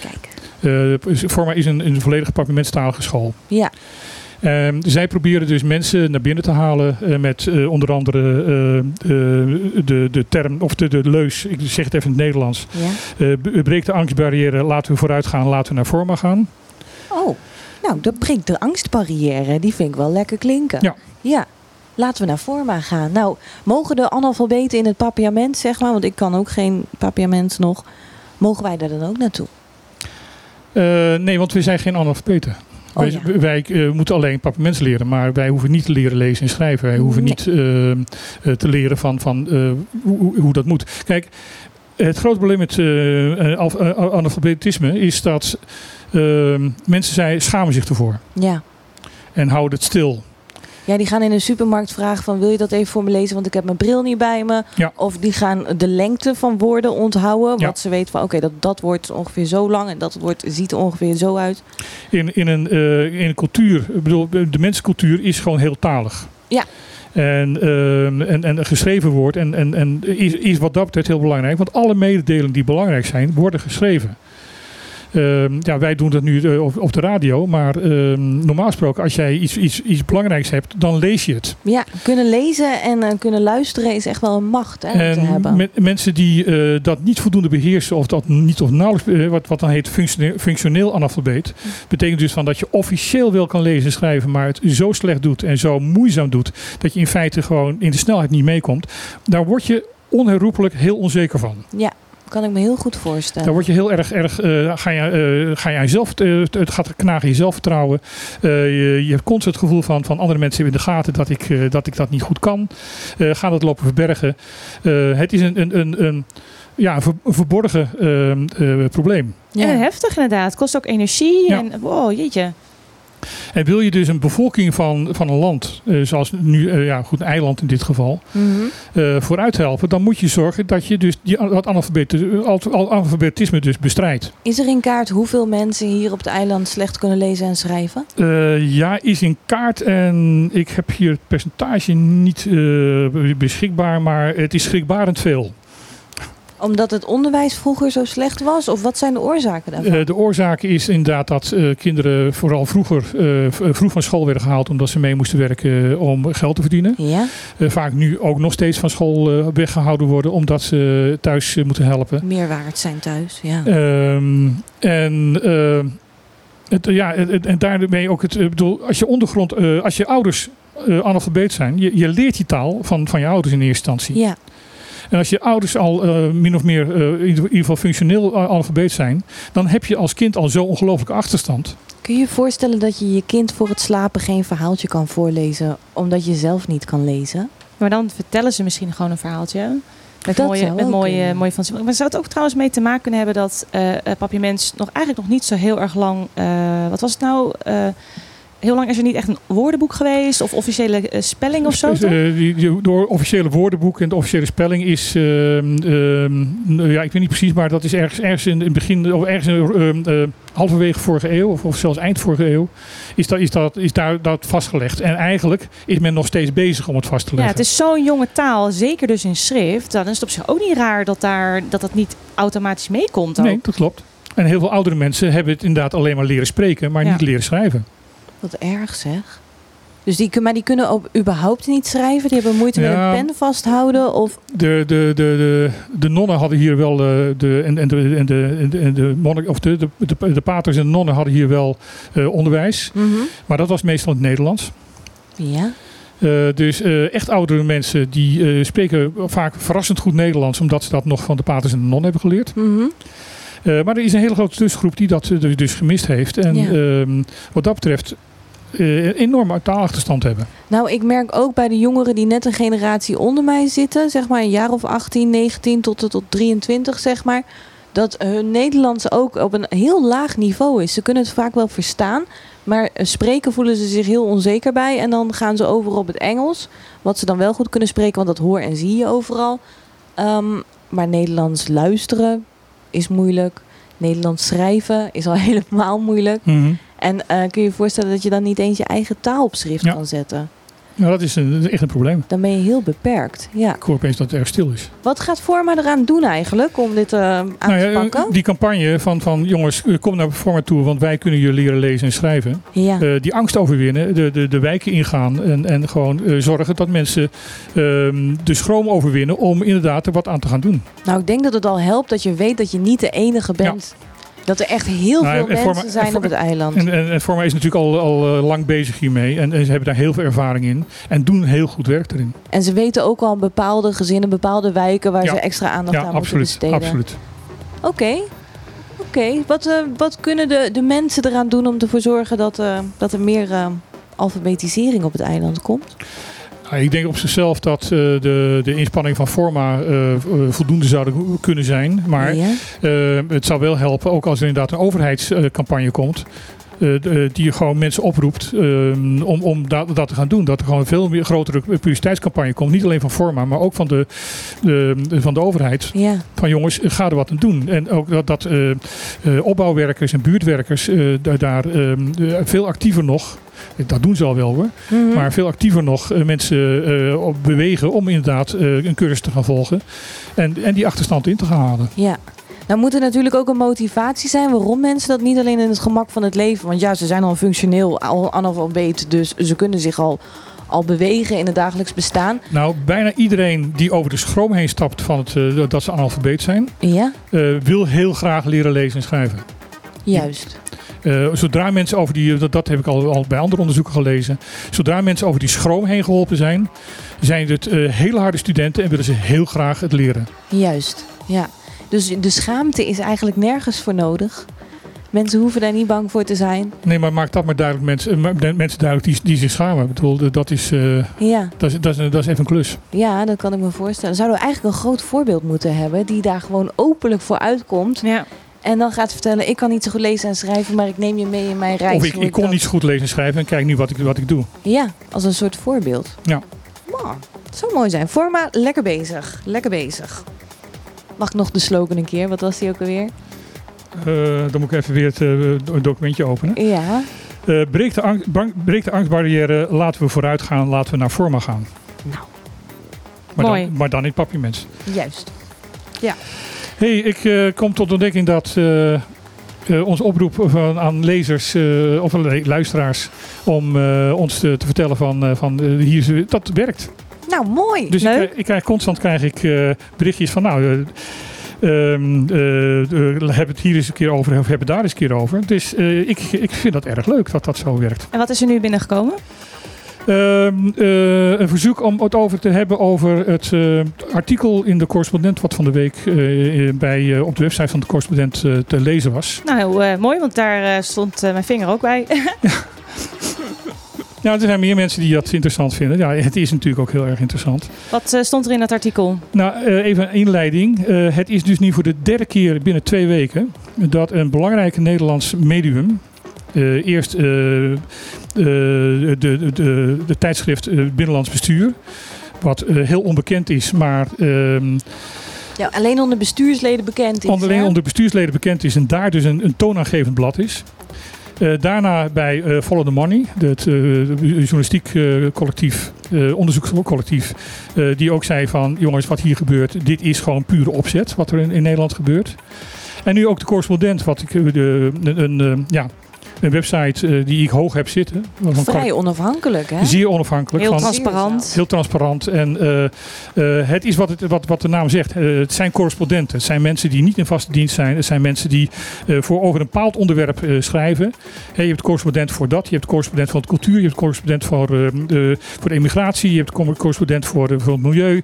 Kijk. Eh Forma is een, een volledig papimentstalige school. Ja. Ehm, zij proberen dus mensen naar binnen te halen eh, met eh, onder andere eh, de, de term, of de, de leus, ik zeg het even in het Nederlands. ja. Breek de angstbarrière, laten we vooruit gaan, laten we naar Forma gaan. Oh, nou, dat breekt de angstbarrière. Die vind ik wel lekker klinken. Ja. Ja. Laten we naar Forma gaan. Nou, mogen de analfabeten in het papiament, zeg maar, want ik kan ook geen papiament nog. Mogen wij daar dan ook naartoe? Nee, want we zijn geen analfabeten. Oh, wij ja. wij, eh, moeten alleen papiermens leren, maar wij hoeven niet te leren lezen en schrijven. Wij hoeven Nee. niet eh, eh, te leren van, van eh, hoe, hoe- dat moet. Kijk, het grote probleem met alf- analfabetisme is dat eh, mensen zij, schamen zich ervoor Ja. en houden het stil. Ja, die gaan in een supermarkt vragen van wil je dat even voor me lezen, want ik heb mijn bril niet bij me. Ja. Of die gaan de lengte van woorden onthouden, Ja. want ze weten van oké, dat, dat woord is ongeveer zo lang en dat woord ziet er ongeveer zo uit. In, in, een, eh, in een cultuur, ik bedoel, de menscultuur is gewoon heel talig. Ja. En, ehm, en, en een geschreven woord en, en, en is, is wat dat betreft heel belangrijk. Want alle mededelingen die belangrijk zijn, worden geschreven. Ehm, ja, wij doen dat nu eh, op, op de radio. Maar ehm, normaal gesproken, als jij iets, iets, iets belangrijks hebt, dan lees je het. Ja, kunnen lezen en eh, kunnen luisteren is echt wel een macht hè, te En hebben. me- mensen die eh, dat niet voldoende beheersen, of dat niet of nauwelijks, wat, wat dan heet functioneel, functioneel analfabeet, betekent dus van dat je officieel wel kan lezen en schrijven, maar het zo slecht doet en zo moeizaam doet, dat je in feite gewoon in de snelheid niet meekomt. Daar word je onherroepelijk heel onzeker van. Ja, kan ik me heel goed voorstellen. Daar word je heel erg, erg eh, ga, je, eh, ga je jezelf, eh, het gaat knagen je zelfvertrouwen. Eh, je, je hebt constant het gevoel van, van andere mensen in de gaten dat ik, eh, dat, ik dat niet goed kan. Eh ga dat lopen verbergen. Eh, het is een, een, een, een, ja, een ver- een verborgen eh, eh, probleem. ja. En heftig inderdaad. Het kost ook energie. Ja. En wow, jeetje. En wil je dus een bevolking van, van een land, eh, zoals nu, eh, ja, goed, een eiland in dit geval, eh, vooruit helpen, dan moet je zorgen dat je dus die, dat analfabetisme dus bestrijdt. Is er in kaart hoeveel mensen hier op het eiland slecht kunnen lezen en schrijven? Ja, is in kaart en ik heb hier het percentage niet beschikbaar, maar het is schrikbarend veel. Omdat het onderwijs vroeger zo slecht was? Of wat zijn de oorzaken daarvan? Eh, de oorzaak is inderdaad dat eh, kinderen vooral vroeger eh, vroeg van school werden gehaald omdat ze mee moesten werken om geld te verdienen. ja, vaak nu ook nog steeds van school eh, weggehouden worden omdat ze thuis moeten helpen. meer waard zijn thuis. Ja. Ehm, en het, ja, het- en daarmee ook het, bedoel, als je ondergrond, als je ouders eh analfabeet zijn, je, je leert die taal van, van je ouders in eerste instantie. ja. En als je ouders al eh, min of meer eh, in ieder geval functioneel eh, analfabeet zijn, dan heb je als kind al zo ongelooflijke achterstand. Kun je je voorstellen dat je je kind voor het slapen geen verhaaltje kan voorlezen omdat je zelf niet kan lezen? Maar dan vertellen ze misschien gewoon een verhaaltje. Met Dat mooie, met mooie, mooie fantasie. Maar zou het ook trouwens mee te maken kunnen hebben dat Papiermens nog eigenlijk nog niet zo heel erg lang. eh, wat was het nou? Eh, heel lang is er niet echt een woordenboek geweest of officiële eh, spelling of zo. Eh, die- door officiële woordenboek en de officiële spelling is, ehm, ehm, nou ja, ik weet niet precies, maar dat is ergens, ergens in het begin, of ergens ehm, eh, halverwege vorige eeuw, of, of zelfs eind vorige eeuw, is, dat, is, dat, is daar dat vastgelegd. En eigenlijk is men nog steeds bezig om het vast te Ja, leggen. het is zo'n jonge taal, zeker dus in schrift. Dan is het op zich ook niet raar dat daar, dat, dat niet automatisch meekomt. Nee, dat klopt. En heel veel oudere mensen hebben het inderdaad alleen maar leren spreken, maar Ja. niet leren schrijven. Wat erg zeg. Dus die, maar die kunnen ook überhaupt niet schrijven. Die hebben moeite met een pen vasthouden. Of, De, de, de, de, de nonnen hadden hier wel, eh, de, en, en, de, en, de, en de, en de, monnik, of de, de, de, de paters en de nonnen hadden hier wel eh, onderwijs. Maar dat was meestal in het Nederlands. Ja. Eh, dus echt oudere mensen die spreken vaak verrassend goed Nederlands, omdat ze dat nog van de paters en de nonnen hebben geleerd. Mhm. Maar er is een hele grote tussengroep die dat dus, gemist heeft. En Ja. ehm, wat dat betreft een enorme taalachterstand hebben. Nou, ik merk ook bij de jongeren die net een generatie onder mij zitten, zeg maar een jaar of 18, 19 tot, tot 23, zeg maar, dat hun Nederlands ook op een heel laag niveau is. Ze kunnen het vaak wel verstaan, maar eh, spreken voelen ze zich heel onzeker bij. En dan gaan ze over op het Engels, wat ze dan wel goed kunnen spreken, want dat hoor en zie je overal. Ehm, maar Nederlands luisteren is moeilijk. Nederlands schrijven is al *laughs* helemaal moeilijk. En eh, kun je je voorstellen dat je dan niet eens je eigen taalopschrift Ja. kan zetten? Nou, dat is, een, dat is echt een probleem. Dan ben je heel beperkt. Ja. Ik hoor opeens dat het erg stil is. Wat gaat Forma eraan doen eigenlijk om dit eh, aan Nou te ja, pakken? die campagne van, van jongens, eh, kom naar Forma toe, want wij kunnen je leren lezen en schrijven. Ja. Eh, die angst overwinnen, de, de, de wijken ingaan en, en gewoon eh, zorgen dat mensen ehm, de schroom overwinnen om inderdaad er wat aan te gaan doen. Nou, ik denk dat het al helpt dat je weet dat je niet de enige bent. Dat er echt heel Nou, veel mensen zijn op het eiland. En, en, en Forma is natuurlijk al, al eh, lang bezig hiermee en, en ze hebben daar heel veel ervaring in en doen heel goed werk erin. En ze weten ook al bepaalde gezinnen, bepaalde wijken waar Ja. ze extra aandacht Ja, aan moeten absoluut. besteden. absoluut. Oké. Oké. Wat, eh, wat kunnen de, de mensen eraan doen om ervoor zorgen dat, eh, dat er meer alfabetisering op het eiland komt? Ik denk op zichzelf dat eh, de, de inspanning van Forma eh, eh, voldoende zouden kunnen zijn. Maar Ja. het zou wel helpen, ook als er inderdaad een overheidscampagne komt. die gewoon mensen oproept om, om dat, dat te gaan doen. Dat er gewoon een veel meer grotere publiciteitscampagne komt. Niet alleen van Forma, maar ook van de, de, van de overheid. Ja. Van jongens, ga er wat aan doen. En ook dat, dat opbouwwerkers en buurtwerkers da- daar veel actiever nog. Dat doen ze al wel hoor. Mhm. Maar veel actiever nog eh, mensen eh, op bewegen om inderdaad eh, een cursus te gaan volgen. En, en die achterstand in te gaan halen. Ja. Nou moet er natuurlijk ook een motivatie zijn waarom mensen dat niet alleen in het gemak van het leven. Want ja, ze zijn al functioneel al analfabeet, dus ze kunnen zich al, al bewegen in het dagelijks bestaan. Nou, bijna iedereen die over de schroom heen stapt van het, dat ze analfabeet zijn, Ja, wil heel graag leren lezen en schrijven. Juist. Eh, zodra mensen over die, dat, dat heb ik al, al bij andere onderzoeken gelezen, zodra mensen over die schroom heen geholpen zijn, zijn het eh, hele harde studenten en willen ze heel graag het leren. Juist, ja. Dus de schaamte is eigenlijk nergens voor nodig. Mensen hoeven daar niet bang voor te zijn. Nee, maar maak dat maar duidelijk mensen, eh, mensen duidelijk die, die zich schamen. Ik bedoel, dat is, eh, Ja, dat, is, dat, is, dat is even een klus. ja, dat kan ik me voorstellen. Zouden we eigenlijk een groot voorbeeld moeten hebben die daar gewoon openlijk voor uitkomt. Ja. En dan gaat vertellen, ik kan niet zo goed lezen en schrijven, maar ik neem je mee in mijn reis. Of ik, kon dat- niet zo goed lezen en schrijven en kijk nu wat ik, wat ik doe. Ja, als een soort voorbeeld. Ja. Wow, het zou mooi zijn. Forma, lekker bezig. Lekker bezig. Mag ik nog de slogan een keer? Wat was die ook alweer? Eh, dan moet ik even weer het eh, documentje openen. Ja, breek, de angst, breek de angstbarrière, laten we vooruit gaan, laten we naar Forma gaan. Nou. Maar Mooi. Dan, maar dan in papiermens. juist. Hey, ik eh, kom tot de ontdekking dat eh, onze oproep van, aan lezers of luisteraars om ons te, te vertellen van, van hier, dat werkt. Nou, mooi. Dus ik, Leuk. krijg- ik krijg constant krijg ik berichtjes van nou, heb het hier eens een keer over of heb het daar eens een keer over. Dus ik, ik vind dat erg leuk dat dat zo werkt. En wat is er nu binnengekomen? Ehm, eh, een verzoek om het over te hebben over het eh, artikel in de correspondent wat van de week eh, bij, op de website van de correspondent te lezen was. Nou, mooi, want daar stond mijn vinger ook bij. *laughs* Ja, er zijn meer mensen die dat interessant vinden. Ja, het is natuurlijk ook heel erg interessant. wat stond er in dat artikel? Nou, even een inleiding. Het is dus nu voor de derde keer binnen twee weken dat een belangrijke Nederlands medium. Eh, eerst eh, eh, de, de, de, de tijdschrift Binnenlands Bestuur. Wat heel onbekend is, maar ehm, Ja, alleen onder bestuursleden bekend is. alleen hè? onder bestuursleden bekend is en daar dus een, een toonaangevend blad is. Daarna bij Follow the Money, het journalistiek collectief, onderzoekscollectief, die ook zei van jongens, wat hier gebeurt, dit is gewoon pure opzet, wat er in, in Nederland gebeurt. En nu ook de correspondent, wat ik de, een, een, ja, een website eh, die ik hoog heb zitten. Van Vrij onafhankelijk, hè? Zeer onafhankelijk. Heel van, transparant. Heel transparant. En eh, eh, het is wat, het, wat, wat de naam zegt. Het zijn correspondenten. Het zijn mensen die niet in vaste dienst zijn. Het zijn mensen die voor over een bepaald onderwerp schrijven. Je hebt correspondent voor dat. Je hebt correspondent voor de cultuur. Je hebt correspondent voor, de, voor de immigratie. Je hebt cor- correspondent voor, voor het milieu.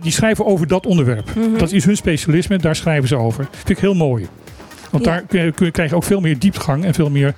Die schrijven over dat onderwerp. Mhm. Dat is hun specialisme. Daar schrijven ze over. Vind ik heel mooi. Want Ja. daar krijg je ook veel meer diepgang en veel meer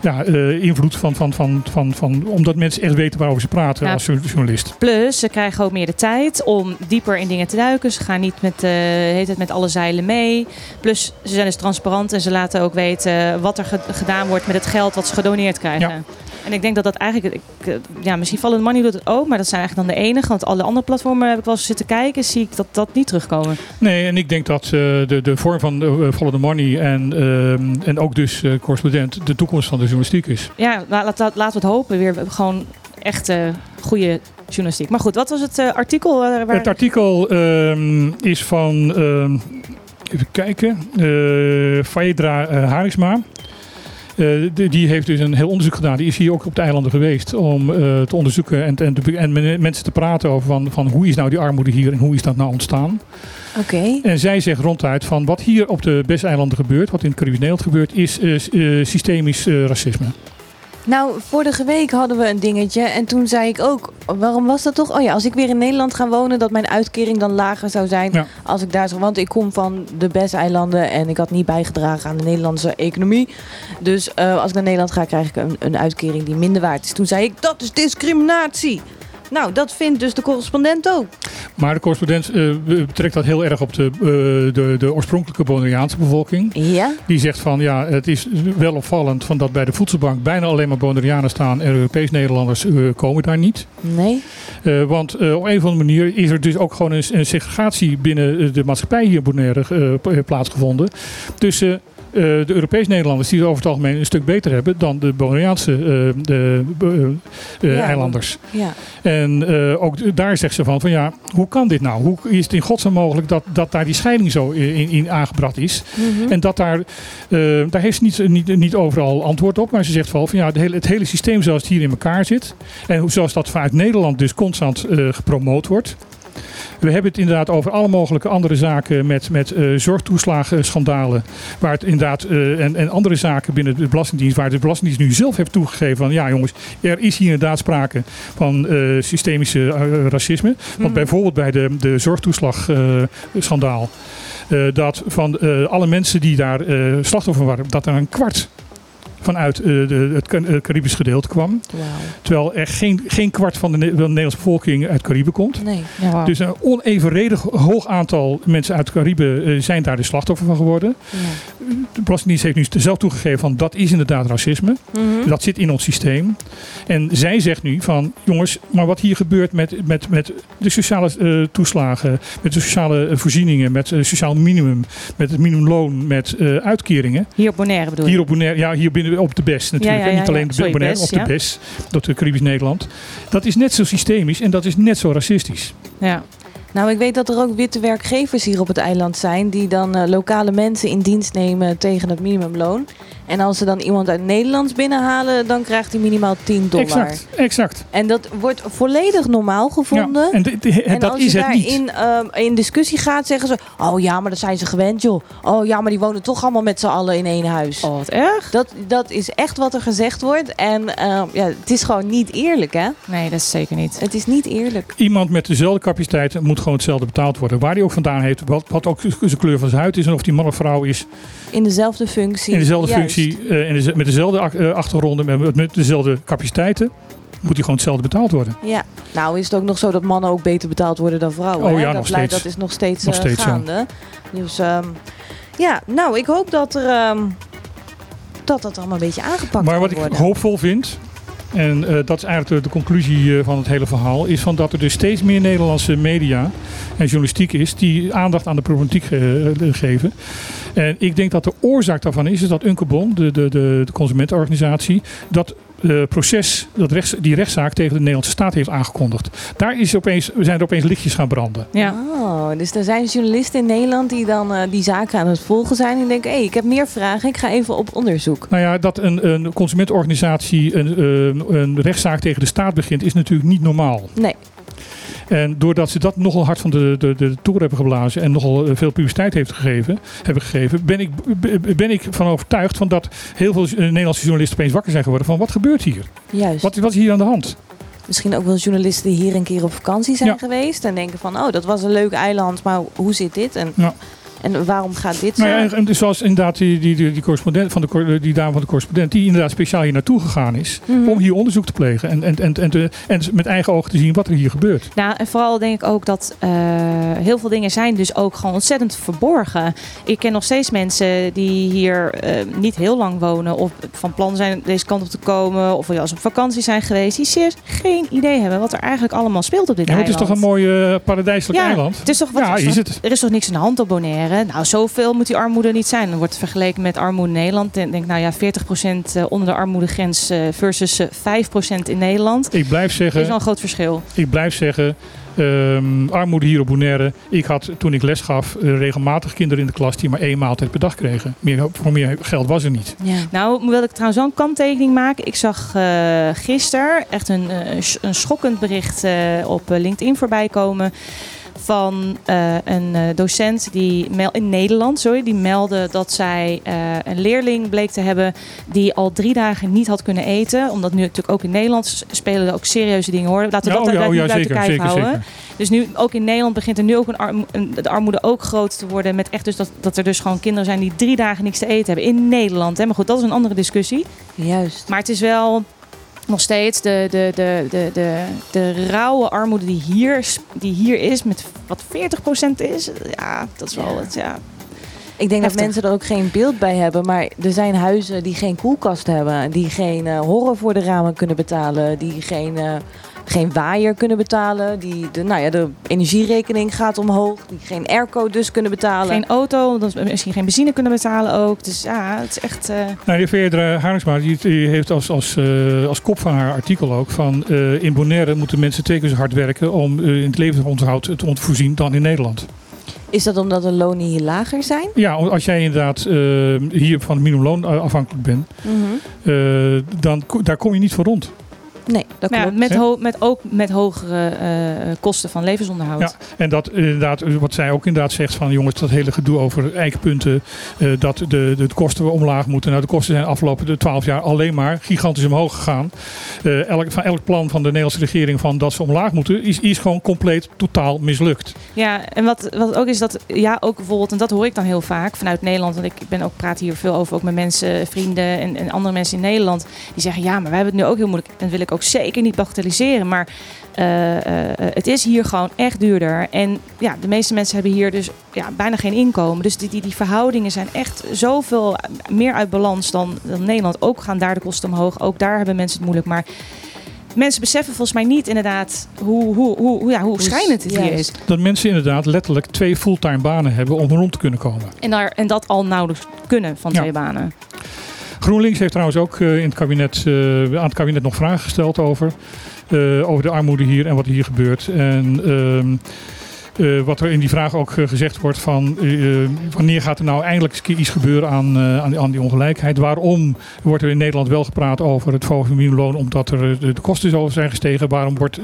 ja, eh, invloed van, van, van, van, van, omdat mensen echt weten waarover ze praten Ja. als journalist. Plus, ze krijgen ook meer de tijd om dieper in dingen te duiken. Ze gaan niet met, eh, heet het, met alle zeilen mee. Plus, ze zijn dus transparant en ze laten ook weten wat er ge- gedaan wordt met het geld wat ze gedoneerd krijgen. Ja. En ik denk dat dat eigenlijk, ik, eh, ja, misschien the Money doet het ook, maar dat zijn eigenlijk dan de enige. Want alle andere platformen heb ik wel eens zitten kijken, zie ik dat dat niet terugkomen. Nee, en ik denk dat eh, de, de vorm van Follow the Money en, ehm, en ook dus correspondent de toekomst van de journalistiek is. Ja, la- laat, laat- laten we het hopen. Weer gewoon echt goede journalistiek. Maar goed, wat was het artikel? waar... Het artikel ehm, is van, ehm, even kijken, Faedra eh, Eh, die, die heeft dus een heel onderzoek gedaan. Die is hier ook op de eilanden geweest om eh, te onderzoeken en, en, te- en met mensen te praten over van, van hoe is nou die armoede hier en hoe is dat nou ontstaan. Oké. En zij zegt ronduit van wat hier op de Besteilanden gebeurt, wat in het Caribisch Nederland gebeurt, is eh, systemisch racisme. Nou, vorige week hadden we een dingetje en toen zei ik ook, waarom was dat toch? Oh ja, als ik weer in Nederland ga wonen, dat mijn uitkering dan lager zou zijn Ja. als ik daar zou. Want ik kom van de Bes-eilanden en ik had niet bijgedragen aan de Nederlandse economie. Dus eh, als ik naar Nederland ga, krijg ik een, een uitkering die minder waard is. Toen zei ik, dat is discriminatie. Nou, dat vindt dus de correspondent ook. Maar de correspondent eh, betrekt dat heel erg op de, eh, de, de oorspronkelijke Bonaireaanse bevolking. Ja? Die zegt van ja, het is wel opvallend van dat bij de voedselbank bijna alleen maar Bonaireanen staan en Europees Nederlanders eh, komen daar niet. Nee? Want op een of andere manier is er dus ook gewoon een, een segregatie binnen de maatschappij hier in Bonaire plaatsgevonden. Tussen de Europees Nederlanders die het over het algemeen een stuk beter hebben dan de Bonaireaanse eh, de, eh, eh, Ja, eilanders. Ja. En eh, ook daar zegt ze van, van ja, hoe kan dit nou? Hoe is het in godsnaam mogelijk dat, dat daar die scheiding zo in, in aangebracht is? Mhm. En dat daar, eh, daar heeft ze niet, niet, niet overal antwoord op. Maar ze zegt wel van ja, het hele, het hele systeem zoals het hier in elkaar zit. En zoals dat vanuit Nederland dus constant eh, gepromoot wordt. We hebben het inderdaad over alle mogelijke andere zaken met, met eh zorgtoeslagenschandalen. Waar het inderdaad, eh, en, en andere zaken binnen de Belastingdienst, waar de Belastingdienst nu zelf heeft toegegeven van ja jongens, er is hier inderdaad sprake van eh, systemische racisme. Want bijvoorbeeld bij de, de zorgtoeslagschandaal. dat van alle mensen die daar slachtoffer waren, dat er een kwart vanuit eh, de, het eh, Caribisch gedeelte kwam. Terwijl er geen, geen kwart van de, van de Nederlandse bevolking uit Cariben komt. Nee. Dus een onevenredig hoog aantal mensen uit Cariben eh, zijn daar de slachtoffer van geworden. Ja. De Belastingdienst heeft nu zelf toegegeven van dat is inderdaad racisme. Mhm. Dat zit in ons systeem. En zij zegt nu van jongens, maar wat hier gebeurt met, met, met de sociale toeslagen, met de sociale voorzieningen, met het sociaal minimum, met het minimumloon, met uitkeringen. Hier op Bonaire bedoel je? Hier op Bonaire, ja, hier binnen op de BES natuurlijk. Ja, ja, niet alleen ja. de BES, op de. BES, dat de Caribisch Nederland. Dat is net zo systemisch en dat is net zo racistisch. Ja. Nou, ik weet dat er ook witte werkgevers hier op het eiland zijn die dan eh, lokale mensen in dienst nemen tegen het minimumloon. En als ze dan iemand uit Nederlands binnenhalen, dan krijgt hij minimaal 10 dollar. Exact, exact. En dat wordt volledig normaal gevonden. Ja, en En dat als is je het niet. daarin ehm, in discussie gaat, zeggen ze: Oh ja, maar dat zijn ze gewend, joh. Oh ja, maar die wonen toch allemaal met z'n allen in één huis. Oh, wat erg. Dat, dat is echt wat er gezegd wordt. En ehm, ja, het is gewoon niet eerlijk, hè? Nee, dat is zeker niet. Het is niet eerlijk. Iemand met dezelfde capaciteit moet gewoon hetzelfde betaald worden. Waar hij ook vandaan heeft, wat, wat ook zijn kleur van zijn huid is en of die man of vrouw is. In dezelfde functie. In dezelfde Juist. functie, eh, in met dezelfde eh, achtergronden, met, met dezelfde capaciteiten. Moet hij gewoon hetzelfde betaald worden. Ja, nou is het ook nog zo dat mannen ook beter betaald worden dan vrouwen. Oh ja, dat, nog blijft- steeds. dat is nog steeds, Nog eh, steeds gaande. Dus ehm, ja, nou ik hoop dat er ehm, dat dat allemaal een beetje aangepakt Maar wat ik worden. hoopvol vind, en eh, dat is eigenlijk de, conclusie eh, van het hele verhaal, is van dat er dus steeds meer Nederlandse media en journalistiek is die aandacht aan de problematiek eh, geven. En ik denk dat de oorzaak daarvan is, is dat Unkebon, de, de, de, de consumentenorganisatie, dat eh, proces, dat rechts, die rechtszaak tegen de Nederlandse staat heeft aangekondigd. Daar is opeens, zijn er opeens lichtjes gaan branden. Ja. Oh, dus er zijn journalisten in Nederland die dan eh, die zaken aan het volgen zijn. En denken, hé, ik heb meer vragen, ik ga even op onderzoek. Nou ja, dat een, een consumentenorganisatie een, een, een rechtszaak tegen de staat begint, is natuurlijk niet normaal. Nee, En doordat ze dat nogal hard van de, de, de toer hebben geblazen en nogal eh, veel publiciteit heeft gegeven, hebben gegeven, ben ik, ben ik van overtuigd van dat heel veel eh, Nederlandse journalisten opeens wakker zijn geworden van wat gebeurt hier? juist. Wat, wat is hier aan de hand? Misschien ook wel journalisten die hier een keer op vakantie zijn Ja. geweest. En denken van, oh, dat was een leuk eiland, maar hoe zit dit? En, Ja. En waarom gaat dit zo? Nou ja, dus zoals inderdaad die, die, die, die correspondent van de, die dame van de correspondent, die inderdaad speciaal hier naartoe gegaan is Mhm. om hier onderzoek te plegen en, en, en, en, te- en met eigen ogen te zien wat er hier gebeurt. Nou, en vooral denk ik ook dat eh, heel veel dingen zijn dus ook gewoon ontzettend verborgen. Ik ken nog steeds mensen die hier eh, niet heel lang wonen of van plan zijn deze kant op te komen of als op vakantie zijn geweest, die serieus geen idee hebben wat er eigenlijk allemaal speelt op dit Ja, maar het is eiland. toch een mooi eh, paradijselijk Ja, eiland? Het is toch, wat, Ja, is het. Er is toch niks aan de hand op Bonaire? Nou, zoveel moet die armoede niet zijn. Dan wordt vergeleken met armoede in Nederland. En denk, nou ja, 40% eh, onder de armoedegrens eh, versus eh, 5% in Nederland. Ik blijf Dat is wel zeggen, een groot verschil. ik blijf zeggen ehm, armoede hier op Bonaire. Ik had toen ik les gaf eh, regelmatig kinderen in de klas die maar één maaltijd per dag kregen. Meer, voor meer geld was er niet. Ja. Nou, wil ik trouwens wel een kanttekening maken. Ik zag eh gisteren echt een, eh, een schokkend bericht eh, op eh, LinkedIn voorbij komen. Van eh, een eh, docent die in Nederland, sorry, die meldde dat zij eh, een leerling bleek te hebben die al drie dagen niet had kunnen eten. Omdat nu natuurlijk ook in Nederland spelen er ook serieuze dingen hoor. Laten we Ja, dat oh ja, oh ja, niet uit de kijf houden. zeker. Dus nu ook in Nederland begint er nu ook een, de armoede ook groot te worden. Met echt dus dat, dat er dus gewoon kinderen zijn die drie dagen niks te eten hebben. In Nederland. Hè. Maar goed, dat is een andere discussie. Juist. Maar het is wel nog steeds de, de, de, de, de, de rauwe armoede die hier, die hier is. Met wat 40% is. Ja, dat is wel Ja. het. Ja. Ik denk dat mensen er ook geen beeld bij hebben. Maar er zijn huizen die geen koelkast hebben. Die geen eh horror voor de ramen kunnen betalen. Die geen, eh, geen waaier kunnen betalen. Die de, nou ja, de energierekening gaat omhoog. Die geen airco dus kunnen betalen. Geen auto, misschien geen benzine kunnen betalen ook. Dus ja, het is echt. eh, Nou, de Veerdere Haringsma die, die heeft als, als, eh, als kop van haar artikel ook van eh, in Bonaire moeten mensen twee keer zo hard werken om eh, in het levensonderhoud te ontvoorzien dan in Nederland. Is dat omdat de lonen hier lager zijn? Ja, als jij inderdaad eh, hier van het minimumloon eh, afhankelijk bent, eh, dan daar kom je niet voor rond. Nee, dat ja, met, ho- met ook met hogere eh, kosten van levensonderhoud. Ja, en dat inderdaad, eh, wat zij ook inderdaad zegt van jongens, dat hele gedoe over eikpunten, eh, dat de, de, de kosten omlaag moeten. Nou, de kosten zijn de afgelopen twaalf jaar alleen maar gigantisch omhoog gegaan. Eh, elk, van elk plan van de Nederlandse regering van dat ze omlaag moeten, is, is gewoon compleet totaal mislukt. Ja, en wat, wat ook is dat, ja, ook bijvoorbeeld, en dat hoor ik dan heel vaak vanuit Nederland, want ik ben ook, praat hier veel over, ook met mensen, vrienden en, en andere mensen in Nederland, die zeggen, ja, maar wij hebben het nu ook heel moeilijk. En dat wil ik ook zeker niet bagatelliseren, maar eh, eh, het is hier gewoon echt duurder. En ja, de meeste mensen hebben hier dus ja, bijna geen inkomen. Dus die, die, die verhoudingen zijn echt zoveel meer uit balans dan, dan Nederland. Ook gaan daar de kosten omhoog, ook daar hebben mensen het moeilijk. Maar mensen beseffen volgens mij niet inderdaad hoe, hoe, hoe, hoe, ja, hoe schrijnend het hier is. Dat mensen inderdaad letterlijk twee fulltime banen hebben om rond te kunnen komen. En, daar, en dat al nauwelijks kunnen van Ja. twee banen. GroenLinks heeft trouwens ook eh, in het kabinet, eh, aan het kabinet nog vragen gesteld over, eh, over de armoede hier en wat hier gebeurt. En eh, wat er in die vraag ook eh, gezegd wordt van eh, wanneer gaat er nou eindelijk iets gebeuren aan, aan, die- ongelijkheid? Waarom wordt er in Nederland wel gepraat over het minimumloon omdat er de, de kosten zo zijn gestegen? Waarom wordt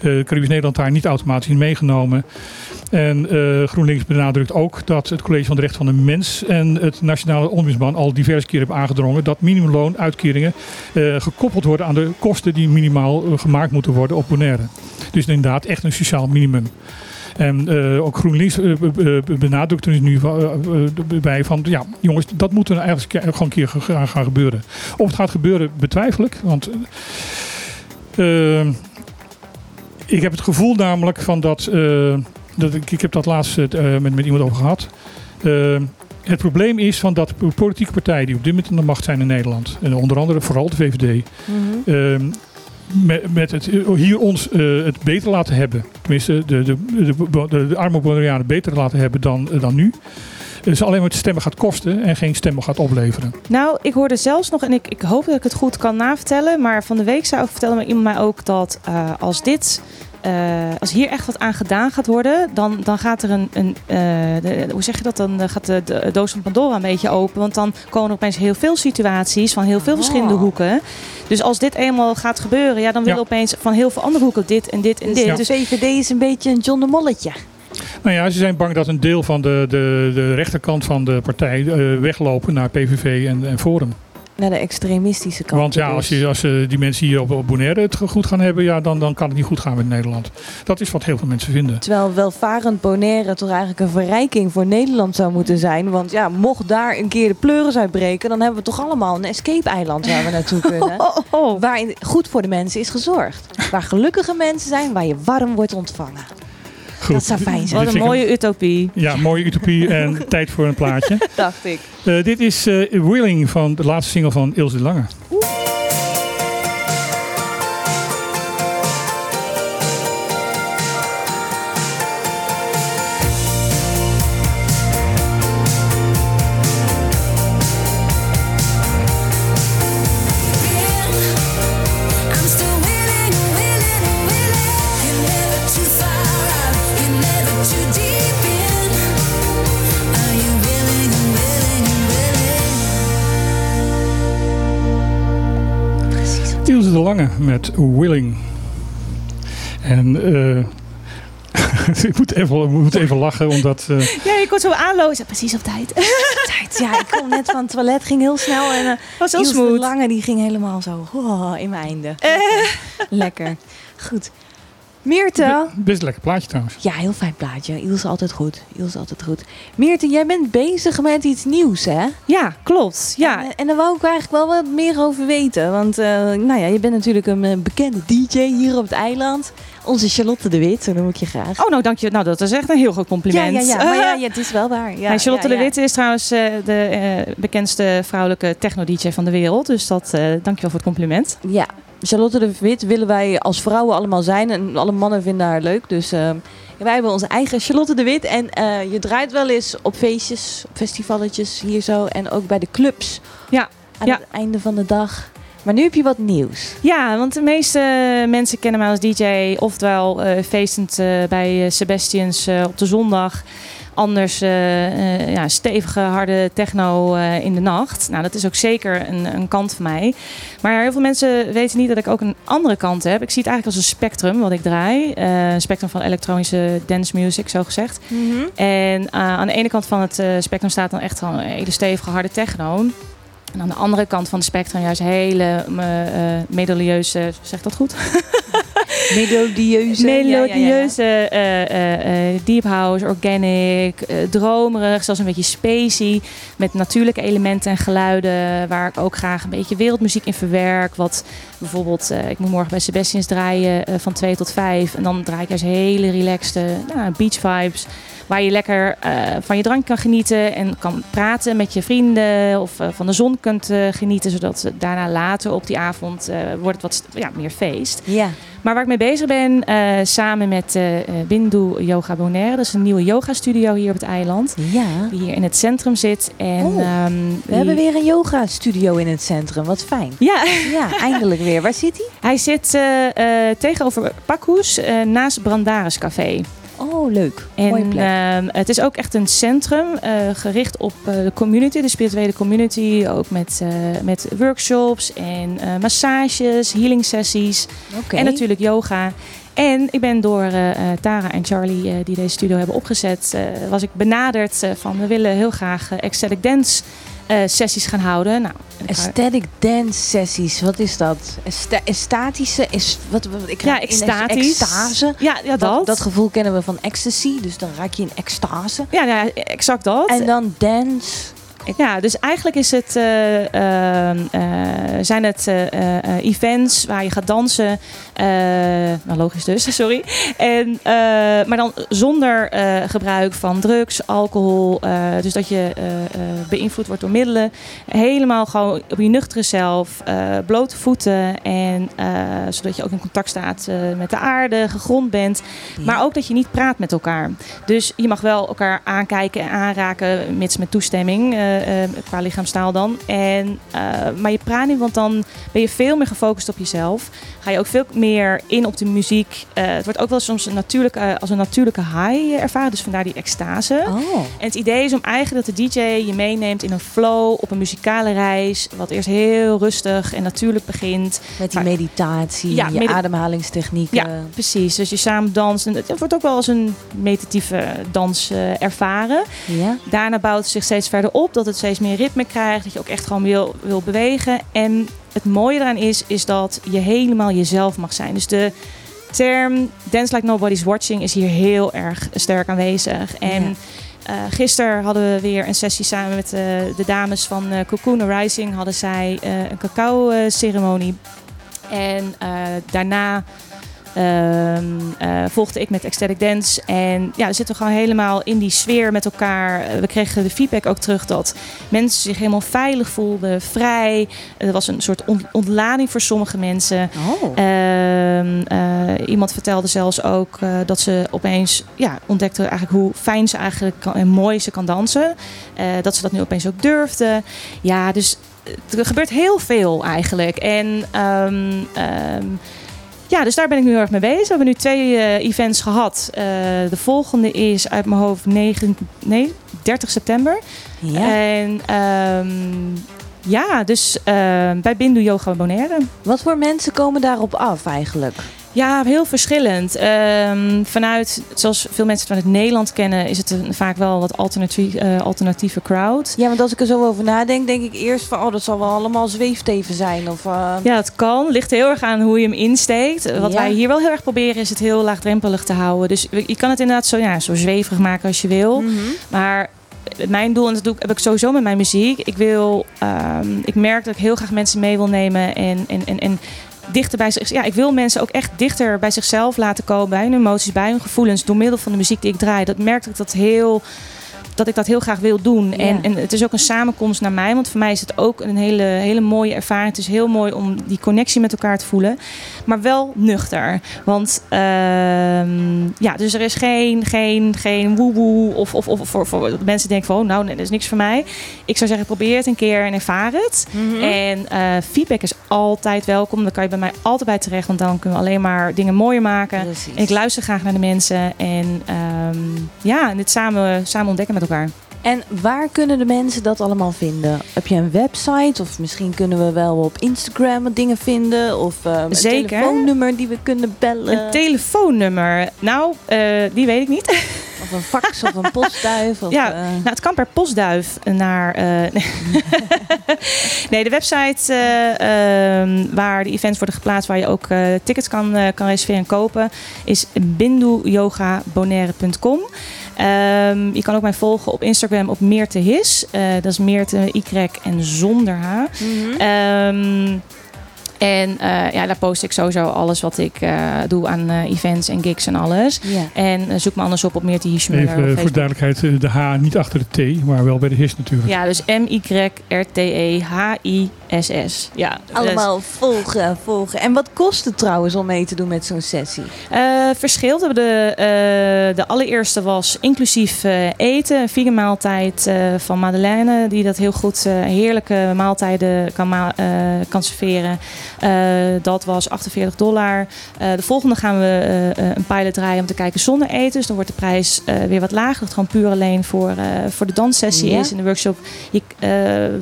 Caribisch Nederland daar niet automatisch in meegenomen? En GroenLinks benadrukt ook dat het College van de Rechten van de Mens en het Nationale Ombudsman al diverse keren hebben aangedrongen dat minimumloonuitkeringen gekoppeld worden aan de kosten die minimaal gemaakt moeten worden op Bonaire. Dus inderdaad echt een sociaal minimum. En eh, ook GroenLinks eh, be- be- benadrukt er nu eh, bij van ja jongens dat moet er eigenlijk gewoon een keer gaan, gaan gebeuren. Of het gaat gebeuren betwijfel ik, want ik heb het gevoel namelijk van dat, dat ik, ik heb dat laatst met, met iemand over gehad. Eh, het probleem is van dat politieke partijen die op dit moment aan de macht zijn in Nederland, en onder andere vooral de VVD, Mhm. Ehm, met, het, hier ons eh, het beter laten hebben. Tenminste, de, de, de, de, arme beter laten hebben dan, eh, dan nu. dus alleen maar stemmen gaat kosten en geen stemmen gaat opleveren. Nou, ik hoorde zelfs nog, en ik, ik hoop dat ik het goed kan navertellen, maar van de week zou vertellen me iemand mij ook dat als dit. Eh, als hier echt wat aan gedaan gaat worden, dan, dan gaat er een. een eh, de- hoe zeg je dat? Dan eh, gaat de, de doos van Pandora een beetje open. Want dan komen er opeens heel veel situaties van heel veel verschillende Oh. hoeken. Dus als dit eenmaal gaat gebeuren, ja, dan willen Ja. opeens van heel veel andere hoeken dit en dit en Dus dit. de Dus VVD is een beetje een John de Molletje. Nou ja, ze zijn bang dat een deel van de, de, de rechterkant van de partij eh, weglopen naar PVV en, en Forum. Naar de extremistische kant. Want ja, als, je, als eh, die mensen hier op, op Bonaire het goed gaan hebben, ja, dan, dan kan het niet goed gaan met Nederland. Dat is wat heel veel mensen vinden. Terwijl welvarend Bonaire toch eigenlijk een verrijking voor Nederland zou moeten zijn. Want ja, mocht daar een keer de pleuris uitbreken, dan hebben we toch allemaal een escape-eiland waar we naartoe *laughs* kunnen. Oh, oh. Waarin goed voor de mensen is gezorgd. Waar gelukkige mensen zijn, waar je warm wordt ontvangen. Goed. Dat zou fijn zijn. Wat een mooie utopie, Ja, mooie utopie en *laughs* tijd voor een plaatje. dacht ik. Eh, dit is eh, Willing van de laatste single van Ilse de Lange. De Lange met Willing. En eh, *laughs* ik moet even, ik moet even lachen, omdat... eh, Ja, ik kon zo aanlozen. Precies op tijd. *laughs* Tijd. Ja, ik kom net van het toilet, ging heel snel. En uh, Was heel de. Lange die ging helemaal zo oh, in mijn einde. Lekker. Lekker. Goed. Meerte. best een lekker plaatje trouwens. Ja, heel fijn plaatje. Ilse altijd goed. Ilse altijd goed. Meerte, jij bent bezig met iets nieuws, hè? Ja, klopt. Ja, En, en daar wou ik eigenlijk wel wat meer over weten. Want uh, nou ja, je bent natuurlijk een uh, bekende DJ hier op het eiland. Onze Charlotte de Wit, zo noem ik je graag. Oh, nou dank je. Nou, dat is echt een heel groot compliment. Ja, ja, ja. Maar ja, *laughs* ja, het is wel waar. Ja, Charlotte ja, de Witte is trouwens uh, de uh, bekendste vrouwelijke techno-dj van de wereld. Dus dat, dank je wel voor het compliment. Ja, Charlotte de Wit willen wij als vrouwen allemaal zijn. En alle mannen vinden haar leuk. Dus uh, wij hebben onze eigen Charlotte de Wit. En uh, je draait wel eens op feestjes, op festivaletjes hier zo. En ook bij de clubs. Ja. Aan ja. het einde van de dag. Maar nu heb je wat nieuws. Ja, want de meeste mensen kennen mij als DJ. Oftewel uh, feestend uh, bij Sebastians op de zondag. Anders uh, ja, stevige, harde techno in de nacht. Nou, dat is ook zeker een, een, kant van mij. Maar heel veel mensen weten niet dat ik ook een andere kant heb. Ik zie het eigenlijk als een spectrum wat ik draai. Een spectrum van elektronische dance music, zo gezegd. Mm -hmm. En aan de ene kant van het spectrum staat dan echt een hele stevige, harde techno. En aan de andere kant van het spectrum juist hele uh, zeg dat goed? *laughs* melodieuze, *laughs* melodieuze ja. Uh, uh, deep house, organic, dromerig, zelfs een beetje spacey, met natuurlijke elementen en geluiden, waar ik ook graag een beetje wereldmuziek in verwerk. Wat bijvoorbeeld, eh, ik moet morgen bij Sebastians draaien van 2 tot 5 en dan draai ik juist hele relaxte nou, beach vibes. Waar je lekker uh, van je drank kan genieten en kan praten met je vrienden of uh, van de zon kunt uh, genieten. Zodat daarna later op die avond wordt het wat ja, meer feest. Ja. Maar waar ik mee bezig ben, samen met Bindu Yoga Bonaire. Dat is een nieuwe yoga studio hier op het eiland. Ja. Die hier in het centrum zit. En, oh, um, we die... hebben weer een yoga studio in het centrum. Wat fijn. Ja. Ja, *laughs* eindelijk weer. Waar zit hij? Hij zit tegenover Pakhoes naast Brandaris Café. Oh, leuk. En Mooie plek. Uh, het is ook echt een centrum uh, gericht op uh, de community, de spirituele community. Ook met, uh, met workshops en massages, healing sessies. Okay. En natuurlijk yoga. En ik ben door Tara en Charlie, die deze studio hebben opgezet, was ik benaderd van we willen heel graag ecstatic dance sessies gaan houden. Nou, Aesthetic dance sessies, wat is dat? Esta estatische, is, wat, wat, ik ja, extatisch. Extase. Ja, ja dat. dat. dat. gevoel kennen we van ecstasy, dus dan raak je in extase. Ja, ja exact dat. En dan dance, Ja, dus eigenlijk is het, eh, ehm, eh, zijn het eh, eh, events waar je gaat dansen. Eh, nou, logisch dus, *laughs* sorry. En, eh, maar dan zonder eh, gebruik van drugs, alcohol. dus dat je beïnvloed wordt door middelen. Helemaal gewoon op je nuchtere zelf. blote voeten. En zodat je ook in contact staat met de aarde, gegrond bent. Maar ook dat je niet praat met elkaar. Dus je mag wel elkaar aankijken en aanraken, mits met toestemming, eh, qua lichaamstaal dan. En, maar je praat niet, want dan ben je veel meer gefocust op jezelf. Ga je ook veel meer in op de muziek. Eh, het wordt ook wel soms een natuurlijke, als een natuurlijke high ervaren, dus vandaar die extase. Oh. En het idee is om eigenlijk dat de DJ je meeneemt in een flow op een muzikale reis, wat eerst heel rustig en natuurlijk begint. Met die Maar- meditatie, Ja, je medi- ademhalingstechnieken. Ja, precies. Dus je samen danst. En het wordt ook wel als een meditatieve dans eh, ervaren. Ja. Daarna bouwt het zich steeds verder op, dat het steeds meer ritme krijgt, dat je ook echt gewoon wil, wil bewegen. En het mooie eraan is, is dat je helemaal jezelf mag zijn. Dus de term Dance Like Nobody's Watching is hier heel erg sterk aanwezig. En Ja. eh, gisteren hadden we weer een sessie samen met eh, de dames van eh Cocoon Rising. Hadden zij een cacao ceremonie. En daarna volgde ik met Ecstatic Dance. En ja, we zitten gewoon helemaal in die sfeer met elkaar. Eh, we kregen de feedback ook terug dat mensen zich helemaal veilig voelden, vrij. Er was een soort ont- ontlading voor sommige mensen. Oh. Ehm, eh, iemand vertelde zelfs ook eh, dat ze opeens ja, ontdekte eigenlijk hoe fijn ze eigenlijk kan, en mooi ze kan dansen. Eh, dat ze dat nu opeens ook durfde. Ja, dus eh, er gebeurt heel veel eigenlijk. En ehm, ehm, ja, dus daar ben ik nu heel erg mee bezig. We hebben nu twee eh, events gehad. Eh, de volgende is uit mijn hoofd 9, nee, 30 september. ja. En ehm, ja, dus ehm, bij Bindu Yoga Bonaire. Wat voor mensen komen daarop af eigenlijk? Ja, heel verschillend. Ehm, vanuit, zoals veel mensen vanuit Nederland kennen, is het een, vaak wel wat alternatief, eh, alternatieve crowd. Ja, want als ik er zo over nadenk, denk ik eerst van... oh, dat zal wel allemaal zweefteven zijn. Of, eh, Ja, het kan. Ligt heel erg aan hoe je hem insteekt. Wat Ja. wij hier wel heel erg proberen, is het heel laagdrempelig te houden. Dus je kan het inderdaad zo, ja, zo zweverig maken als je wil. mhm. Maar mijn doel, en dat doe ik, heb ik sowieso met mijn muziek. Ik wil, ehm, ik merk dat ik heel graag mensen mee wil nemen en, en, en, en dichter bij zich. Ja, ik wil mensen ook echt dichter bij zichzelf laten komen, bij hun emoties, bij hun gevoelens, door middel van de muziek die ik draai. Dat merk ik dat heel. Dat ik dat heel graag wil doen. Ja. En, en het is ook een samenkomst naar mij. Want voor mij is het ook een hele, hele mooie ervaring. Het is heel mooi om die connectie met elkaar te voelen. Maar wel nuchter. Want ehm, ja, dus er is geen, geen, geen woe-woe. Of, of, of voor, voor mensen denken van, oh, nou, nee, dat is niks voor mij. Ik zou zeggen, probeer het een keer en ervaar het. Mhm. En eh, feedback is altijd welkom. Dan kan je bij mij altijd bij terecht. Want dan kunnen we alleen maar dingen mooier maken. Precies. En ik luister graag naar de mensen. En ehm, ja, en dit samen, samen ontdekken met elkaar. En waar kunnen de mensen dat allemaal vinden? Heb je een website? Of misschien kunnen we wel op Instagram dingen vinden? Of eh, een Zeker. telefoonnummer die we kunnen bellen? Een telefoonnummer. Nou, eh, die weet ik niet. of een fax of een postduif? Of, *laughs* Ja, eh, Nou, het kan per postduif naar. *laughs* nee, de website eh, ehm, waar de events worden geplaatst, waar je ook tickets kan, kan reserveren en kopen, is binduyogabonaire.com. Ehm, je kan ook mij volgen op Instagram op Meerte His. Eh, dat is Meerte Y en zonder H. Ehm, en eh, ja, daar post ik sowieso alles wat ik eh, doe aan eh, events en gigs en alles. ja. En zoek me anders op op op Even voor duidelijkheid, de H niet achter de T, maar wel bij de HIS natuurlijk. Ja, dus M-Y-R-T-E-H-I-S-S. Ja, Allemaal volgen, volgen. En wat kost het trouwens om mee te doen met zo'n sessie? Dus, eh, verschilt. De, eh, de allereerste was inclusief eh, eten. Een vegan maaltijd eh, van Madeleine. Die dat heel goed, eh, heerlijke maaltijden kan, ma- eh, kan serveren. Eh, dat was 48 dollar. Eh, de volgende gaan we eh, een pilot draaien om te kijken zonder eten. Dus dan wordt de prijs weer wat lager. Dat het gewoon puur alleen voor, voor de danssessie Ja. is in de workshop. Je,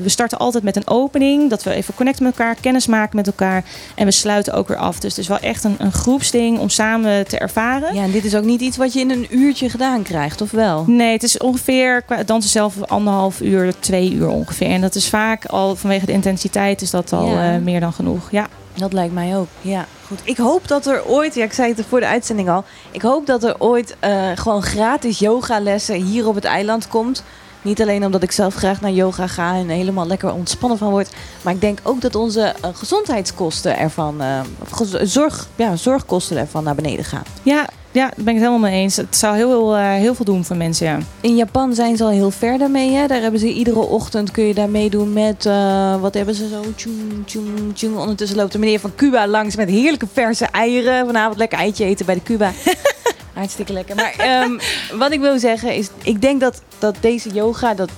we starten altijd met een opening. Dat we even connecten met elkaar, kennis maken met elkaar. En we sluiten ook weer af. Dus het is wel echt een, een groepsding om samen te ervaren. Ja, en dit is ook niet iets wat je in een uurtje gedaan krijgt, of wel? Nee, het is ongeveer qua dansen zelf anderhalf uur, twee uur ongeveer. En dat is vaak al vanwege de intensiteit is dat al Ja. meer dan genoeg. Ja. Dat lijkt mij ook, ja. Goed. Ik hoop dat er ooit, ja, ik zei het voor de uitzending al, ik hoop dat er ooit eh, gewoon gratis yogalessen hier op het eiland komt. Niet alleen omdat ik zelf graag naar yoga ga en helemaal lekker ontspannen van word. Maar ik denk ook dat onze eh, gezondheidskosten ervan, gez- zorg, ja, zorgkosten ervan naar beneden gaan. Ja, ja, daar ben ik het helemaal mee eens. Het zou heel, veel, eh, heel veel doen voor mensen, ja. In Japan zijn ze al heel ver daarmee. Hè? Daar hebben ze iedere ochtend kun je daar meedoen met eh, wat hebben ze zo? Tjoeng, tjoeng, tjoeng. Ondertussen loopt de meneer van Cuba langs met heerlijke verse eieren. Vanavond lekker eitje eten bij de Cuba. *laughs* Hartstikke lekker. Maar ehm, wat ik wil zeggen is, ik denk dat, dat deze yoga, dat,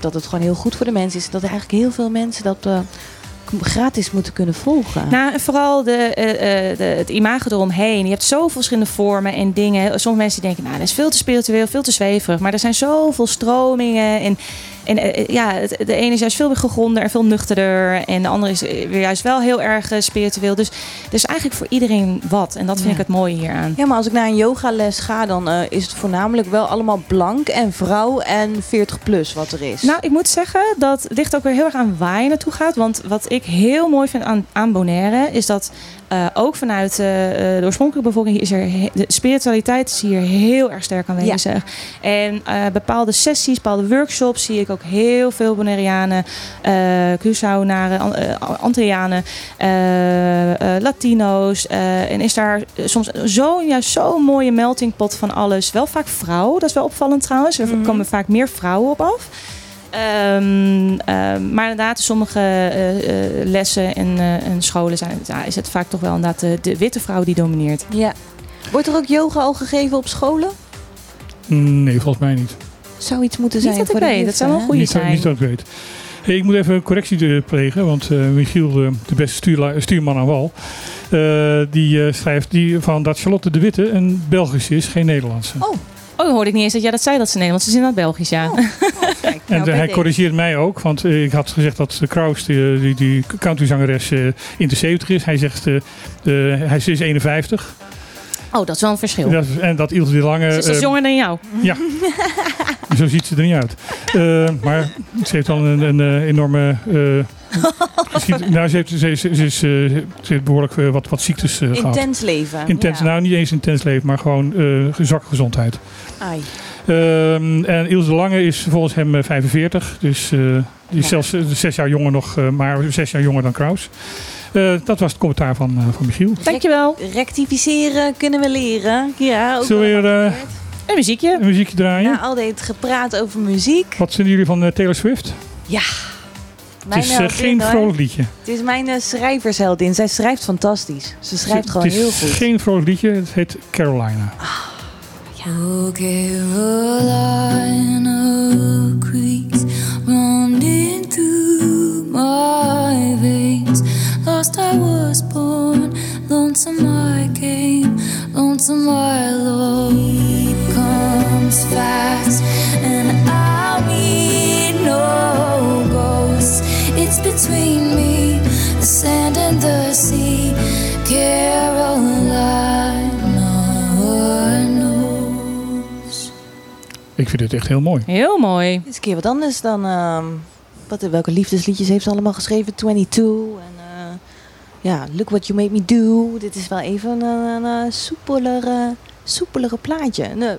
dat het gewoon heel goed voor de mensen is. Dat eigenlijk heel veel mensen dat eh, gratis moeten kunnen volgen. Nou, en vooral de, eh, eh, de, het imago eromheen. Je hebt zoveel verschillende vormen en dingen. Sommige mensen denken, nou, dat is veel te spiritueel, veel te zweverig. Maar er zijn zoveel stromingen. En, en eh, ja, het- de ene is juist veel meer gegronder en veel nuchterder. En de andere is eh, weer juist wel heel erg eh, spiritueel. Dus er is eigenlijk voor iedereen wat. En dat vind Ja. ik het mooie hieraan. Ja, maar als ik naar een yogales ga, dan eh, is het voornamelijk wel allemaal blank en vrouw en 40 plus wat er is. Nou, ik moet zeggen, dat ligt ook weer heel erg aan waar je naartoe gaat. Want wat ik heel mooi vind aan, aan Bonaire, is dat eh, ook vanuit eh, eh, de oorspronkelijke bevolking is er de spiritualiteit is hier heel erg sterk aanwezig. En bepaalde sessies, bepaalde workshops zie ik ook heel veel Bonaireanen, eh Curaçaonaren, An- Antillianen, Latino's. en is daar soms zo'n juist zo'n mooie melting pot van alles. Wel vaak vrouwen, dat is wel opvallend trouwens. Er Mhm. komen vaak meer vrouwen op af. Ehm, ehm, maar inderdaad, sommige eh, eh, lessen en, eh, en scholen zijn, ja, is het vaak toch wel inderdaad de, de witte vrouw die domineert. Ja. Wordt er ook yoga al gegeven op scholen? Nee, volgens mij niet. Zou iets moeten Niet zijn dat ik voor de weet, dat zou wel hè? goed Niet, dat- zijn. niet dat ik weet. Hey, ik moet even een correctie plegen, want eh, Michiel, de beste stuurman aan wal, eh, die eh, schrijft die van dat Charlotte de Witte een Belgische is, geen Nederlandse. Oh, Oh, hoorde ik niet eens dat jij dat zei dat ze Nederlands is in het Belgisch, ja. *laughs* kijk. en nou, eh, hij corrigeert mij ook, want eh, ik had gezegd dat de Kraus, die, die, die countryzangeres, eh, in de 70 is. Hij zegt, eh, de, hij ze is 51. Oh, dat is wel een verschil. Dat is- en dat Ilse de Lange... Ze is dus eh, jonger dan jou. Ja, *laughs* zo ziet ze er niet uit. Eh, maar ze heeft dan een, een eh, enorme. Nou, ze heeft, ze, ze, ze, is, eh, ze heeft behoorlijk eh, wat, wat ziektes eh, gehad. Intens leven. Intens, Ja. nou niet eens intens leven, maar gewoon eh zwakke gezondheid. Ai. Ehm, en Ilse Lange is volgens hem eh, 45, dus eh, die is Ja. zelfs zes jaar jonger nog, eh, maar zes jaar jonger dan Kraus. Eh, dat was het commentaar van, eh, van Michiel. Dankjewel. Rectificeren kunnen we leren. Ja, ook Zullen we. Een muziekje. een muziekje draaien? Na al dit gepraat over muziek. Wat vinden jullie van Taylor Swift? Mijn het is heldin, geen vrolijk liedje. Het is mijn eh, schrijversheldin. Zij schrijft fantastisch. Ze schrijft gewoon het is heel goed. geen vrolijk liedje, het heet Carolina. Oh, Carolina creeks running through my veins. Lost I was born, lonesome I came, lonesome I love. Comes fast, and It's between me, the sand and the sea. Carolina knows. Ik vind het echt heel mooi. Heel mooi. Dit is een keer wat anders dan... ehm, wat, welke liefdesliedjes heeft ze allemaal geschreven? 22 en... eh, ja, Look What You Made Me Do. Dit is wel even een, een, soepelere, soepelere plaatje. Een eh,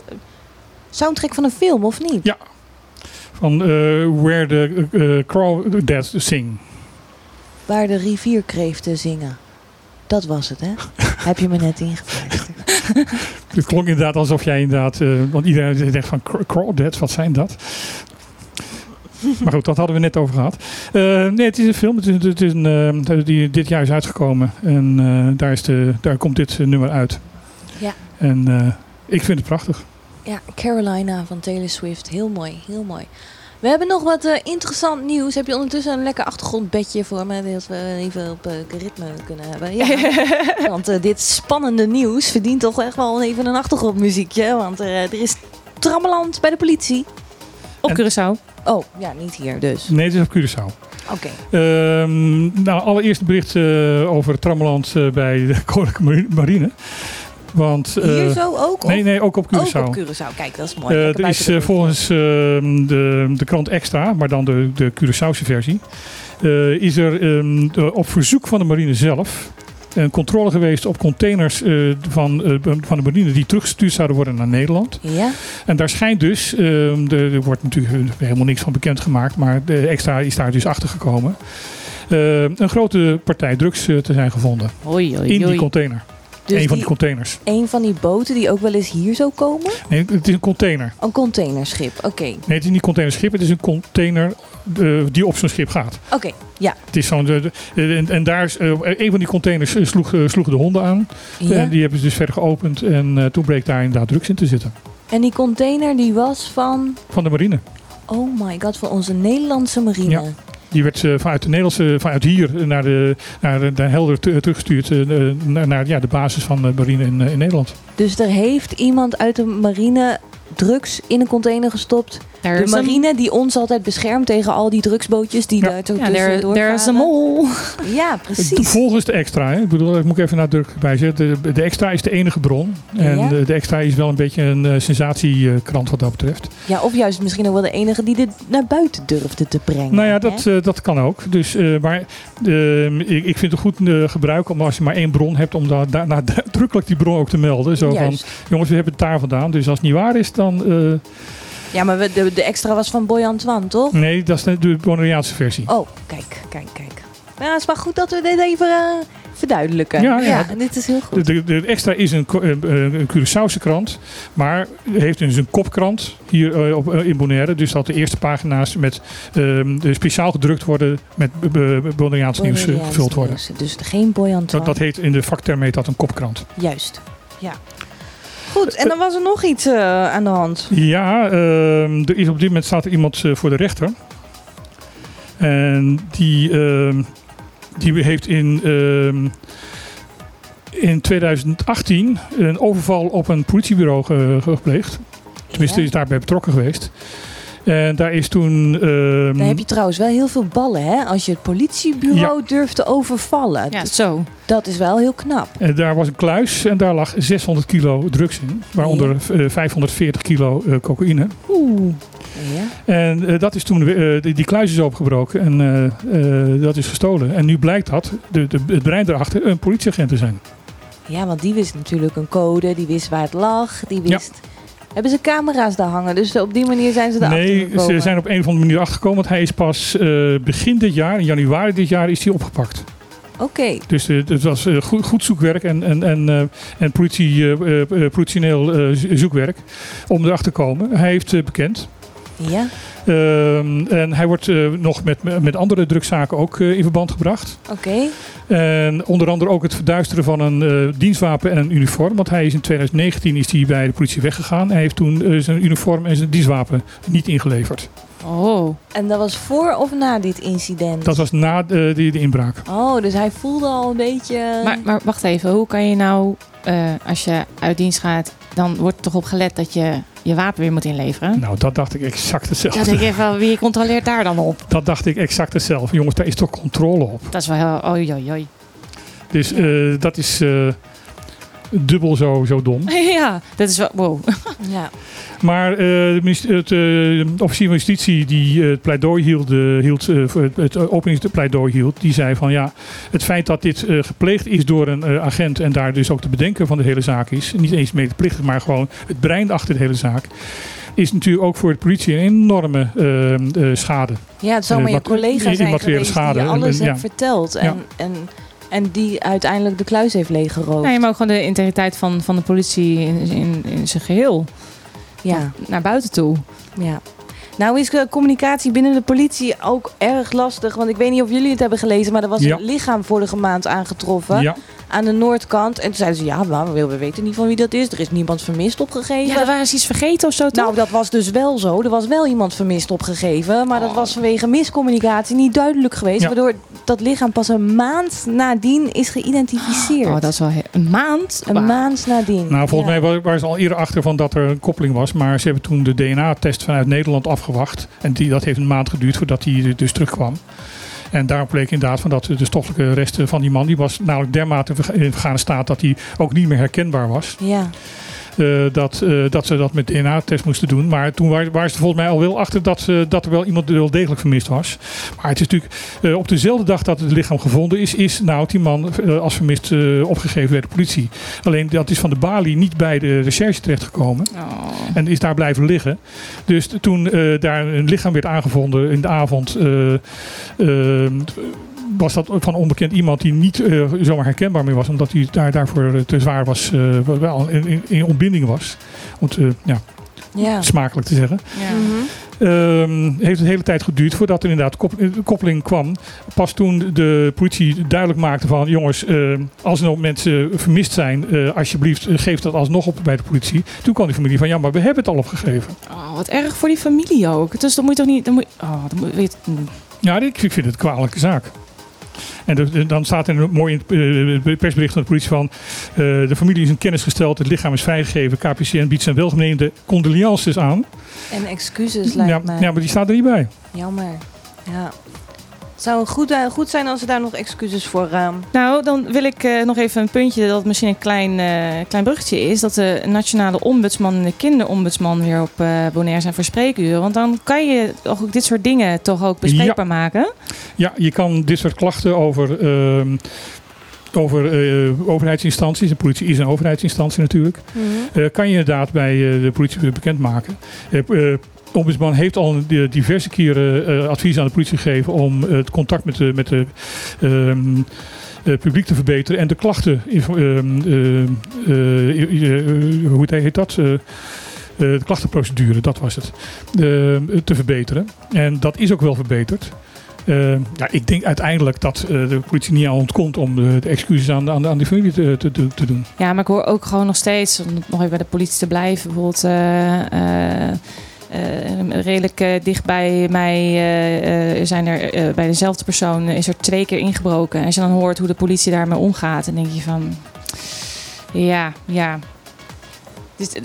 soundtrack van een film, of niet? Ja. Van eh, Where the eh, Crawdads Sing. Waar de rivierkreeften zingen. Dat was het, hè? *laughs* Heb je me net ingefluisterd. *laughs* Het klonk inderdaad alsof jij inderdaad... eh, want iedereen denkt van craw- Crawdads, wat zijn dat? Maar goed, dat hadden we net over gehad. Eh, nee, het is een film. Het is, het is een, eh, die dit jaar is uitgekomen. En eh, daar, is de, daar komt dit eh, nummer uit. Ja. En eh, ik vind het prachtig. Ja, Carolina van Taylor Swift. Heel mooi, heel mooi. We hebben nog wat eh, interessant nieuws. Heb je ondertussen een lekker achtergrondbedje voor me? Dat we even op eh, ritme kunnen hebben. Ja, *laughs* want eh, dit spannende nieuws verdient toch echt wel even een achtergrondmuziekje. Want er is trammeland bij de politie. Op En- Curaçao. Oh, ja, niet hier dus. Nee, het is op Curaçao. Oké. Ehm, nou, allereerst een bericht eh, over trammeland eh, bij de *laughs* Koninklijke Mari- Marine. Want, eh, Hier zo ook? Nee, nee, ook op Curaçao. Ook op Curaçao. Kijk, dat is mooi. Eh, er is eh, volgens ehm, de, de krant Extra, maar dan de, de Curaçaose versie, eh, is er ehm, op verzoek van de marine zelf een controle geweest op containers eh, van, eh, van de marine die teruggestuurd zouden worden naar Nederland. Ja? En daar schijnt dus, eh, er, er wordt natuurlijk helemaal niks van bekendgemaakt, maar de extra is daar dus achter gekomen. eh, een grote partij drugs eh, te zijn gevonden in die container. Dus een van die die, containers. een van die boten die ook wel eens hier zou komen? Nee, het is een container. Een containerschip. Oké. Nee, het is niet containerschip, het is een container eh, die op zo'n schip gaat. Oké, ja. Het is zo'n, de- de- en, en daar is, eh, een van die containers eh, sloeg, eh, sloegen de honden aan. ja. En die hebben ze dus verder geopend en eh, toen bleek daar inderdaad drugs in te zitten. En die container die was van, Van de marine. oh my god, van onze Nederlandse marine. Ja. Die werd eh, vanuit de Nederlandse, vanuit hier naar de, naar de, Helder te- teruggestuurd eh, eh, naar, naar ja, de basis van de marine in, in Nederland. Dus er heeft iemand uit de marine drugs in een container gestopt. There De a- marine die ons altijd beschermt tegen al die drugsbootjes die Ja. daar zo Ja, tussendoor there is a varen. mol. Ja, De- precies. Volgens de extra, hè. ik bedoel, dat moet ik even nadrukkelijk bij zeggen. De, de extra is de enige bron. En Ja. de, de extra is wel een beetje een eh, sensatiekrant wat dat betreft. Ja, of juist misschien ook wel de enige die dit naar buiten durfde te brengen. Nou ja, dat, eh, dat kan ook. Dus, eh, maar eh, ik, ik vind het goed eh, gebruik om als je maar één bron hebt, om daar daarna nadrukkelijk *laughs* die bron ook te melden. Zo van, jongens, we hebben het daar vandaan. Dus als het niet waar is, dan... eh, Ja, maar de, de extra was van Boy Antoine, toch? nee, dat is de, de Bonaireaanse versie. Oh, kijk, kijk, kijk. Ja, het is maar goed dat we dit even eh, verduidelijken. Ja, ja. dit is heel goed. De, de, de extra is een, eh, een Curaçaose krant, maar heeft dus een kopkrant hier op, in Bonaire. Dus dat de eerste pagina's met ehm, speciaal gedrukt worden met Bonaireaans nieuws gevuld worden. Dus geen Boy Dat, Antoine. dat heet in de vakterm heet dat een kopkrant. Juist, ja. Goed, en dan was er nog iets eh, aan de hand. Ja, ehm, er is op dit moment staat er iemand eh, voor de rechter. En die, ehm, die heeft in, ehm, in 2018 een overval op een politiebureau ge- gepleegd. Tenminste, Ja. is daarbij betrokken geweest. En daar is toen. ehm, Dan heb je trouwens wel heel veel ballen, hè? Als je het politiebureau durft te overvallen. Ja, Dus zo. Dat is wel heel knap. en daar was een kluis en daar lag 600 kilo drugs in. Waaronder eh, 540 kilo eh, cocaïne. Oeh. Ja. En eh, dat is toen, eh, die, die kluis is opengebroken en eh, eh, dat is gestolen. En nu blijkt dat, de, de, het brein erachter, een politieagent te zijn. ja, want die wist natuurlijk een code, die wist waar het lag, die Ja. Hebben ze camera's daar hangen? Dus op die manier zijn ze erachter Nee, gekomen. ze zijn op een of andere manier achtergekomen. Want hij is pas eh, begin dit jaar, in januari dit jaar, is hij opgepakt. Oké, Dus eh, het was eh, goed, goed zoekwerk en, en, en, en politie, politioneel zo- zoekwerk om erachter te komen. Hij heeft bekend. Ja, Ehm, en hij wordt eh, nog met, met andere drugszaken ook eh, in verband gebracht. oké. En onder andere ook het verduisteren van een eh, dienstwapen en een uniform. Want hij is in 2019 is hij bij de politie weggegaan. Hij heeft toen zijn uniform en zijn dienstwapen niet ingeleverd. Oh. En dat was voor of na dit incident? Dat was na de, de, de inbraak. Oh, dus hij voelde al een beetje... Maar, maar wacht even, hoe kan je nou, eh, als je uit dienst gaat, dan wordt er toch op gelet dat je je wapen weer moet inleveren? Nou, dat dacht ik exact hetzelfde. Dat ik even, wie controleert daar dan op? Dat dacht ik exact hetzelfde. Jongens, daar is toch controle op. Dat is wel heel, oei, oei, oei. Dus eh, dat is eh, dubbel zo, zo dom. *laughs* Ja, dat is wel, wow. *laughs* Ja. Maar eh, de minister- het eh, officier van justitie die eh, het pleidooi hield, hield het, openingspleidooi hield, die zei van ja, het feit dat dit eh, gepleegd is door een eh, agent en daar dus ook de bedenker van de hele zaak is, niet eens medeplichtig, maar gewoon het brein achter de hele zaak, is natuurlijk ook voor de politie een enorme schade. Ja, het zou maar je mat- collega zijn geweest schade. die je En- alles en- hebt ja. verteld. En, Ja. en, en die uiteindelijk de kluis heeft leeggeroofd. Nee, maar ook gewoon de integriteit van, van de politie in, in, in zijn geheel. Ja, Naar buiten toe. ja. Nou is de communicatie binnen de politie ook erg lastig. Want ik weet niet of jullie het hebben gelezen, maar er was Ja. een lichaam vorige maand aangetroffen. Ja, Aan de noordkant. En toen zeiden ze, ja, maar we we weten niet van wie dat is. Er is niemand vermist opgegeven. Ja, er waren ze iets vergeten of zo, toch? Nou, dat was dus wel zo. Er was wel iemand vermist opgegeven. Maar dat Oh. was vanwege miscommunicatie niet duidelijk geweest. Ja. Waardoor dat lichaam pas een maand nadien is geïdentificeerd. Oh, dat is wel een maand? Een maand nadien. nou volgens Ja. mij wa- waren ze al eerder achter van dat er een koppeling was, maar ze hebben toen de DNA-test vanuit Nederland afgewacht. En die, dat heeft een maand geduurd voordat die dus terugkwam. En daarom bleek inderdaad van dat de stoffelijke resten van die man, die was namelijk dermate in vergane staat dat hij ook niet meer herkenbaar was. Ja. Eh, dat, eh, dat ze dat met DNA-test moesten doen. Maar toen waren, waren ze volgens mij al wel achter dat, ze, dat er wel iemand wel degelijk vermist was. Maar het is natuurlijk eh, op dezelfde dag dat het lichaam gevonden is, is nou die man als vermist opgegeven bij de politie. Alleen dat is van de balie niet bij de recherche terechtgekomen. Oh. En is daar blijven liggen. Dus toen daar een lichaam werd aangevonden in de avond. Was dat van onbekend iemand die niet eh, zomaar herkenbaar meer was. Omdat hij daar, daarvoor eh, te zwaar was. eh, wel in, in, in ontbinding was. Om het eh, ja, Ja. smakelijk te zeggen. Ja. Mhm. Ehm, heeft een hele tijd geduurd voordat er inderdaad kop- koppeling kwam. Pas toen de politie duidelijk maakte van... jongens, als er nog mensen vermist zijn... eh, alsjeblieft, geef dat alsnog op bij de politie. Toen kwam die familie van... ja, maar we hebben het al opgegeven. Oh, wat erg voor die familie ook. Dus dan moet je toch niet... Dan moet, je- oh, dan moet, weet, Ja, ik ik vind het een kwalijke zaak. En de- dan staat er een mooi in het eh, persbericht van de politie van... eh, de familie is in kennis gesteld, het lichaam is vrijgegeven. KPCN biedt zijn welgemeende condolences aan. En excuses lijkt Ja, mij. ja, maar die staat er niet bij. Jammer. Ja. Het zou goed, eh, goed zijn als ze daar nog excuses voor... ehm, Nou, dan wil ik eh, nog even een puntje dat misschien een klein, eh, klein bruggetje is. Dat de nationale ombudsman en de kinderombudsman weer op eh Bonaire zijn voor spreekuren. Want dan kan je toch ook dit soort dingen toch ook bespreekbaar maken. Ja, je kan dit soort klachten over, ehm, over eh, overheidsinstanties... de politie is een overheidsinstantie natuurlijk... eh, kan je inderdaad bij eh, de politie bekendmaken. De ombudsman heeft al diverse keren eh, advies aan de politie gegeven om eh, het contact met met de ehm, eh, publiek te verbeteren en de klachten, ehm, eh, eh, eh, hoe heet dat? De klachtenprocedure, dat was het, te verbeteren. En dat is ook wel verbeterd. Eh, ja, ik denk uiteindelijk dat de politie niet aan ontkomt om de, excuses aan, aan, aan die familie te, te, te doen. Ja, maar ik hoor ook gewoon nog steeds, om nog even bij de politie te blijven, bijvoorbeeld eh, redelijk eh, dicht bij mij eh, zijn er bij dezelfde persoon is er twee keer ingebroken. En als je dan hoort hoe de politie daarmee omgaat, dan denk je van, ja, ja.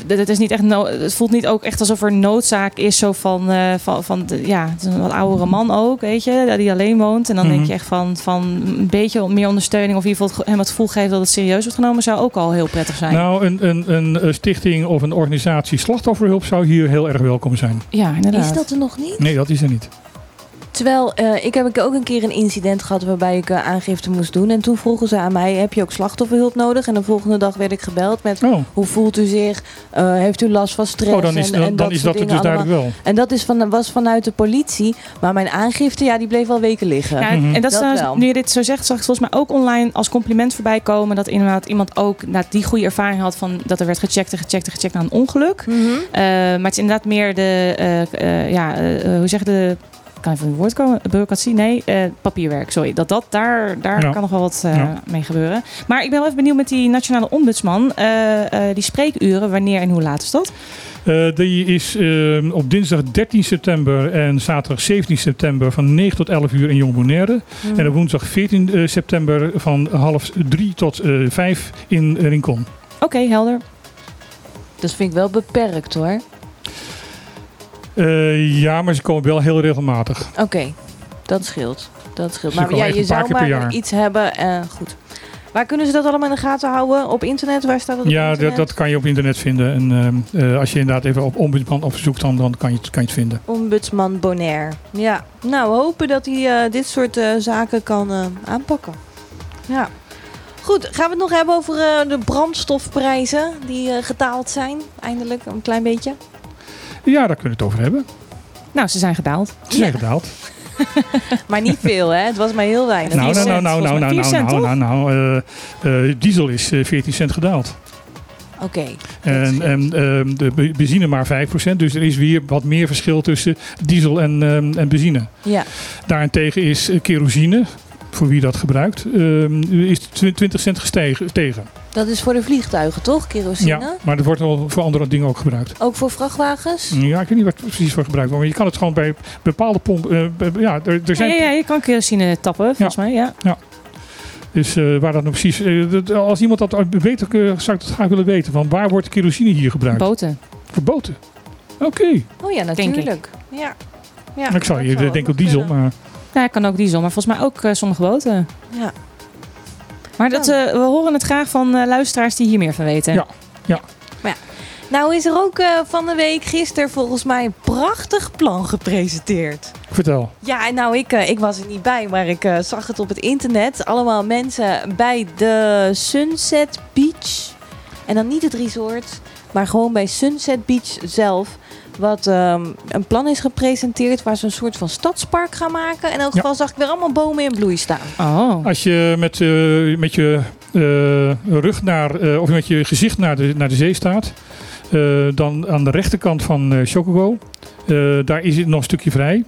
Dus is niet echt no- het voelt niet ook echt alsof er noodzaak is zo van, eh, van, van de- ja, het is een wat oudere man ook, weet je, die alleen woont. En dan denk Mhm. je echt van, van een beetje meer ondersteuning of in ieder geval het- hem het gevoel geven dat het serieus wordt genomen, zou ook al heel prettig zijn. Nou, een, een, een stichting of een organisatie slachtofferhulp zou hier heel erg welkom zijn. ja, inderdaad. is dat er nog niet? Nee, dat is er niet. Terwijl, eh, ik heb ook een keer een incident gehad waarbij ik eh, aangifte moest doen. En toen vroegen ze aan mij, heb je ook slachtofferhulp nodig? En de volgende dag werd ik gebeld met, Oh, hoe voelt u zich? Eh, heeft u last van stress? oh dan is, en, dan, en dan is dat het dingen dus allemaal. duidelijk wel. En dat is van, was vanuit de politie. Maar mijn aangifte, ja, die bleef al weken liggen. Ja, Mhm. en dat is Dat nu je dit zo zegt, zag ik volgens mij ook online als compliment voorbij komen. Dat inderdaad iemand ook nou, die goede ervaring had van dat er werd gecheckt en gecheckt en gecheckt na een ongeluk. Mhm. Eh, maar het is inderdaad meer de, eh, eh, ja, eh, hoe zeg je de, kan even een woord komen? Bureaucratie? Nee, eh, papierwerk, sorry. Dat, dat, daar daar Ja. kan nog wel wat eh, Ja. mee gebeuren. Maar ik ben wel even benieuwd met die nationale ombudsman. eh, eh, die spreekuren, wanneer en hoe laat is dat? Eh, die is eh, op dinsdag 13 september en zaterdag 17 september van 9 tot 11 uur in Jong Bonaire. Mhm. En op woensdag 14 eh, september van half 3 tot eh 5 in Rincon. Oké, helder. Dat vind ik wel beperkt hoor. Eh, ja, maar ze komen wel heel regelmatig. Oké, dat scheelt. Dat scheelt. Ze Maar ja, je zou maar iets hebben. eh, goed. Waar kunnen ze dat allemaal in de gaten houden? Op internet? Waar staat op Ja, dat, dat kan je op internet vinden. En ehm, eh, als je inderdaad even op ombudsman opzoekt, dan, dan kan, je, het- kan je het vinden. Ombudsman Bonaire. Ja, nou, we hopen dat hij dit soort zaken kan aanpakken. Ja. Goed, gaan we het nog hebben over de brandstofprijzen die gedaald zijn? Eindelijk, een klein beetje. Ja, daar kunnen we het over hebben. Nou, ze zijn gedaald. Ze zijn gedaald. *laughs* Maar niet veel, hè? Het was maar heel weinig. Nou, nou, nou, nou, nou, nou, nou, cent, nou, nou, nou, eh, eh, diesel is eh, 14 cent gedaald. Oké. En, en ehm, de be- benzine maar 5%. Dus er is weer wat meer verschil tussen diesel en, ehm, en benzine. Ja. Daarentegen is eh, kerosine, voor wie dat gebruikt, ehm, is tw- 20 cent gestegen. Tegen. Dat is voor de vliegtuigen, toch? Kerosine? Ja, maar dat wordt wel voor andere dingen ook gebruikt. Ook voor vrachtwagens? Ja, ik weet niet wat het precies voor gebruikt wordt. Maar je kan het gewoon bij bepaalde pompen. eh, bij- ja, er, er Ja, zijn ja, ja, je kan kerosine tappen, volgens mij. Ja. Dus eh, waar dat nou precies... eh, als iemand dat weet, eh, zou ik dat graag willen weten. Van waar wordt kerosine hier gebruikt? Boten. Voor boten. Oké. Oh ja, natuurlijk. Ja. ja. ik zou zou denken op diesel, kunnen. maar... Ja, kan ook diesel, maar volgens mij ook sommige boten. Ja. Maar dat, eh, we horen het graag van eh, luisteraars die hier meer van weten. Ja. Nou is er ook eh, van de week gisteren volgens mij een prachtig plan gepresenteerd. Vertel. Ja, en nou ik, eh, ik was er niet bij, maar ik zag het op het internet. Allemaal mensen bij de Sunset Beach. En dan niet het resort, maar gewoon bij Sunset Beach zelf. Wat ehm, een plan is gepresenteerd waar ze een soort van stadspark gaan maken. In elk Ja. geval zag ik weer allemaal bomen in bloei staan. Oh. Als je met, eh, met je eh, rug naar, eh, of met je gezicht naar de, naar de zee staat, eh, dan aan de rechterkant van eh Chocobo, eh, daar is het nog een stukje vrij.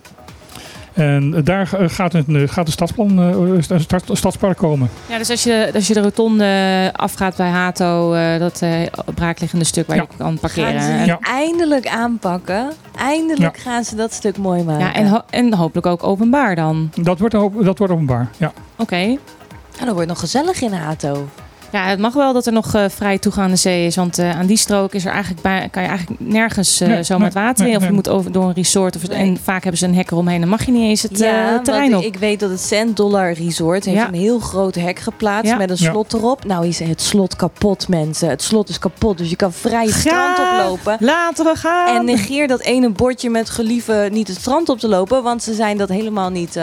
En daar eh, gaat een, eh, gaat een stadsplan, eh, een stad- stadspark komen. Ja, dus als je, als je de rotonde afgaat bij Hato, eh, dat eh, braakliggende stuk waar Ja. je kan parkeren. Gaan ze Ja. eindelijk aanpakken. Eindelijk gaan ze dat stuk mooi maken. ja, en, ho- en hopelijk ook openbaar dan. Dat wordt, dat wordt openbaar. Ja. Oké. En dan wordt het nog gezellig in Hato. Ja, het mag wel dat er nog eh, vrij toegang aan de zee is. Want eh, aan die strook is er eigenlijk bij, kan je eigenlijk nergens eh, Nee, zo nee, met water nee, in. Of je moet over, door een resort. Of, Nee. En vaak hebben ze een hek eromheen. Dan mag je niet eens het want terrein op. ik weet dat het Cent Dollar Resort heeft Ja. een heel groot hek geplaatst Ja. met een Ja. slot erop. Nou is het slot kapot, mensen. Het slot is kapot, dus je kan vrij het strand oplopen. Laten we gaan! En negeer dat ene bordje met gelieve niet het strand op te lopen, want ze zijn dat helemaal niet.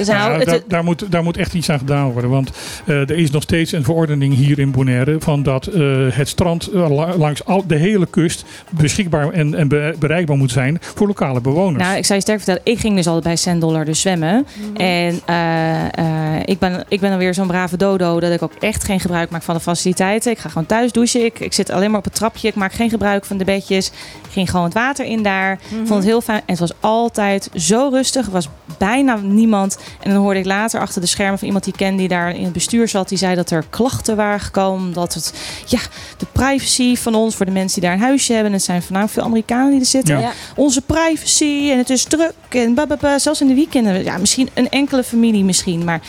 Zijn Nou, het- daar, daar, moet, daar moet echt iets aan gedaan worden. Want eh, er is nog steeds een verordening hier in Bonaire. van dat eh, het strand eh, la- langs al, de hele kust. beschikbaar en, en be- bereikbaar moet zijn voor lokale bewoners. Nou, ik zou je sterk vertellen, ik ging dus altijd bij Cent Dollar dus zwemmen. En eh, eh, ik, ben, ik ben dan weer zo'n brave dodo dat ik ook echt geen gebruik maak van de faciliteiten. Ik ga gewoon thuis douchen. Ik, ik zit alleen maar op het trapje. Ik maak geen gebruik van de bedjes. Ik ging gewoon het water in daar. Ik vond het heel fijn. En het was altijd zo rustig. Er was bijna niemand. En dan hoorde ik later achter de schermen van iemand die ik ken die daar in het bestuur zat. Die zei dat er klachten waren gekomen. Dat het, ja, de privacy van ons, voor de mensen die daar een huisje hebben. En het zijn voornamelijk veel Amerikanen die er zitten. Ja. onze privacy en het is druk en bababa, zelfs in de weekenden. Ja, misschien een enkele familie misschien, maar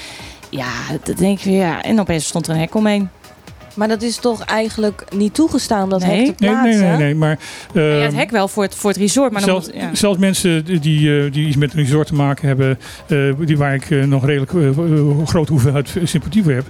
ja, dat denk ik weer. Ja. En opeens stond er een hek omheen. Maar dat is toch eigenlijk niet toegestaan om dat Nee. hek te plaatsen? nee, nee, nee. Maar, ja, ehm, het hek wel voor het, voor het resort, maar dan zelfs, moet, ja. zelfs mensen die, die, eh, die iets met een resort te maken hebben, eh, die waar ik eh, nog redelijk grote hoeveelheid sympathie voor heb,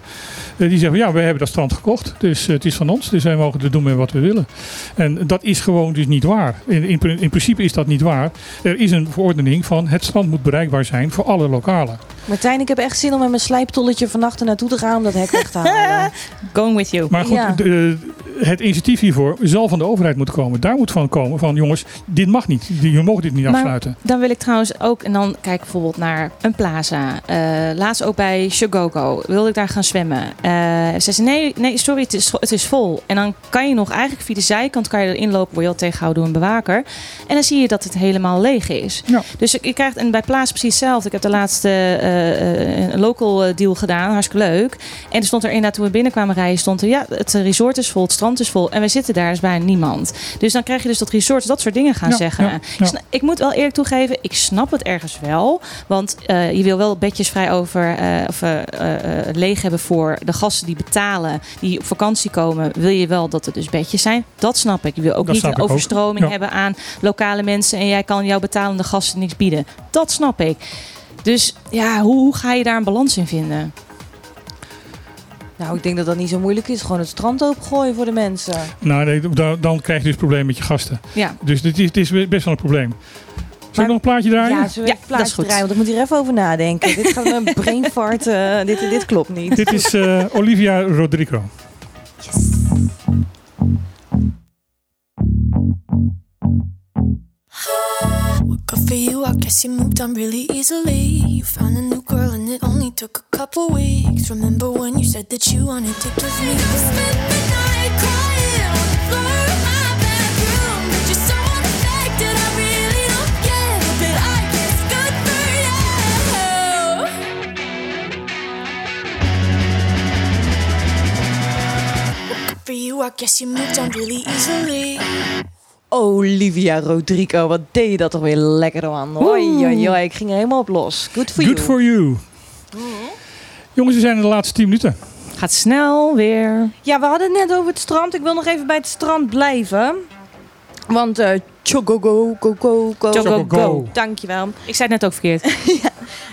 die zeggen: Ja, we hebben dat strand gekocht, dus het is van ons, dus wij mogen er doen met wat we willen. En dat is gewoon dus niet waar. In, in, in principe is dat niet waar. Er is een verordening van het strand moet bereikbaar zijn voor alle lokalen. Martijn, ik heb echt zin om met mijn slijptolletje vannacht er naartoe te gaan om dat hek weg te *laughs* halen. Going with you. Maar goed, Ja. de- het initiatief hiervoor zal van de overheid moeten komen. Daar moet van komen van jongens, dit mag niet. Je mogen dit niet Maar- afsluiten. Dan wil ik trouwens ook, en dan kijk ik bijvoorbeeld naar een plaza. Eh, laatst ook bij Shogogo wilde ik daar gaan zwemmen. Eh ze zei nee, nee, sorry, het is, het is vol. En dan kan je nog eigenlijk via de zijkant kan je erin lopen, word je al tegengehouden door een bewaker. En dan zie je dat het helemaal leeg is. Ja. Dus je krijgt, en bij Plaza precies hetzelfde. Ik heb de laatste eh, eh, een local eh, deal gedaan, hartstikke leuk. En er stond er inderdaad, toen we binnenkwamen rijden, stond er, ja, het resort is vol, het strand is vol. En wij zitten daar, is bijna niemand. Dus dan krijg je dus dat resorts dat soort dingen gaan Ja, zeggen. ja, Ik ja. sna- Ik moet wel eerlijk toegeven, ik snap het ergens wel. Want eh, je wil wel bedjes vrij over eh, of eh, eh, eh, leeg hebben voor de gasten die betalen, die op vakantie komen. Wil je wel dat er dus bedjes zijn? Dat snap ik. Je wil ook Dat niet een ook. overstroming hebben aan lokale mensen en jij kan jouw betalende gasten niks bieden. Dat snap ik. Dus ja, hoe, hoe ga je daar een balans in vinden? nou, ik denk dat dat niet zo moeilijk is. Gewoon het strand opengooien voor de mensen. Nou, nee, dan, dan krijg je dus een probleem met je gasten. Ja, Dus dit is, dit is best wel een probleem. Zal Maar- ik nog een plaatje draaien? Ja, zullen we Ja, even plaatje dat is goed. draaien? Want ik moet hier even over nadenken. dit gaat met een brainfart. eh, dit, dit klopt niet. Dit is eh, Olivia Rodrigo. Good for you, I guess you moved on really easily. You found a new girl and it only took a couple weeks. Remember when you said that you wanted to give me Spent the night crying on the floor of my bedroom. But you're so unaffected, I really don't get it. But I guess good for you. Good for you, I guess you moved on really easily. Olivia Rodrigo, wat deed je dat toch weer lekker man. Oei, oei, oei, ik ging er helemaal op los. Good for Good you. for you. Jongens, we zijn in de laatste 10 minuten. gaat snel weer. Ja, we hadden het net over het strand. Ik wil nog even bij het strand blijven. Want eh chogogo, go, go, go. Chogogo. Dankjewel. Ik zei het net ook verkeerd. *laughs*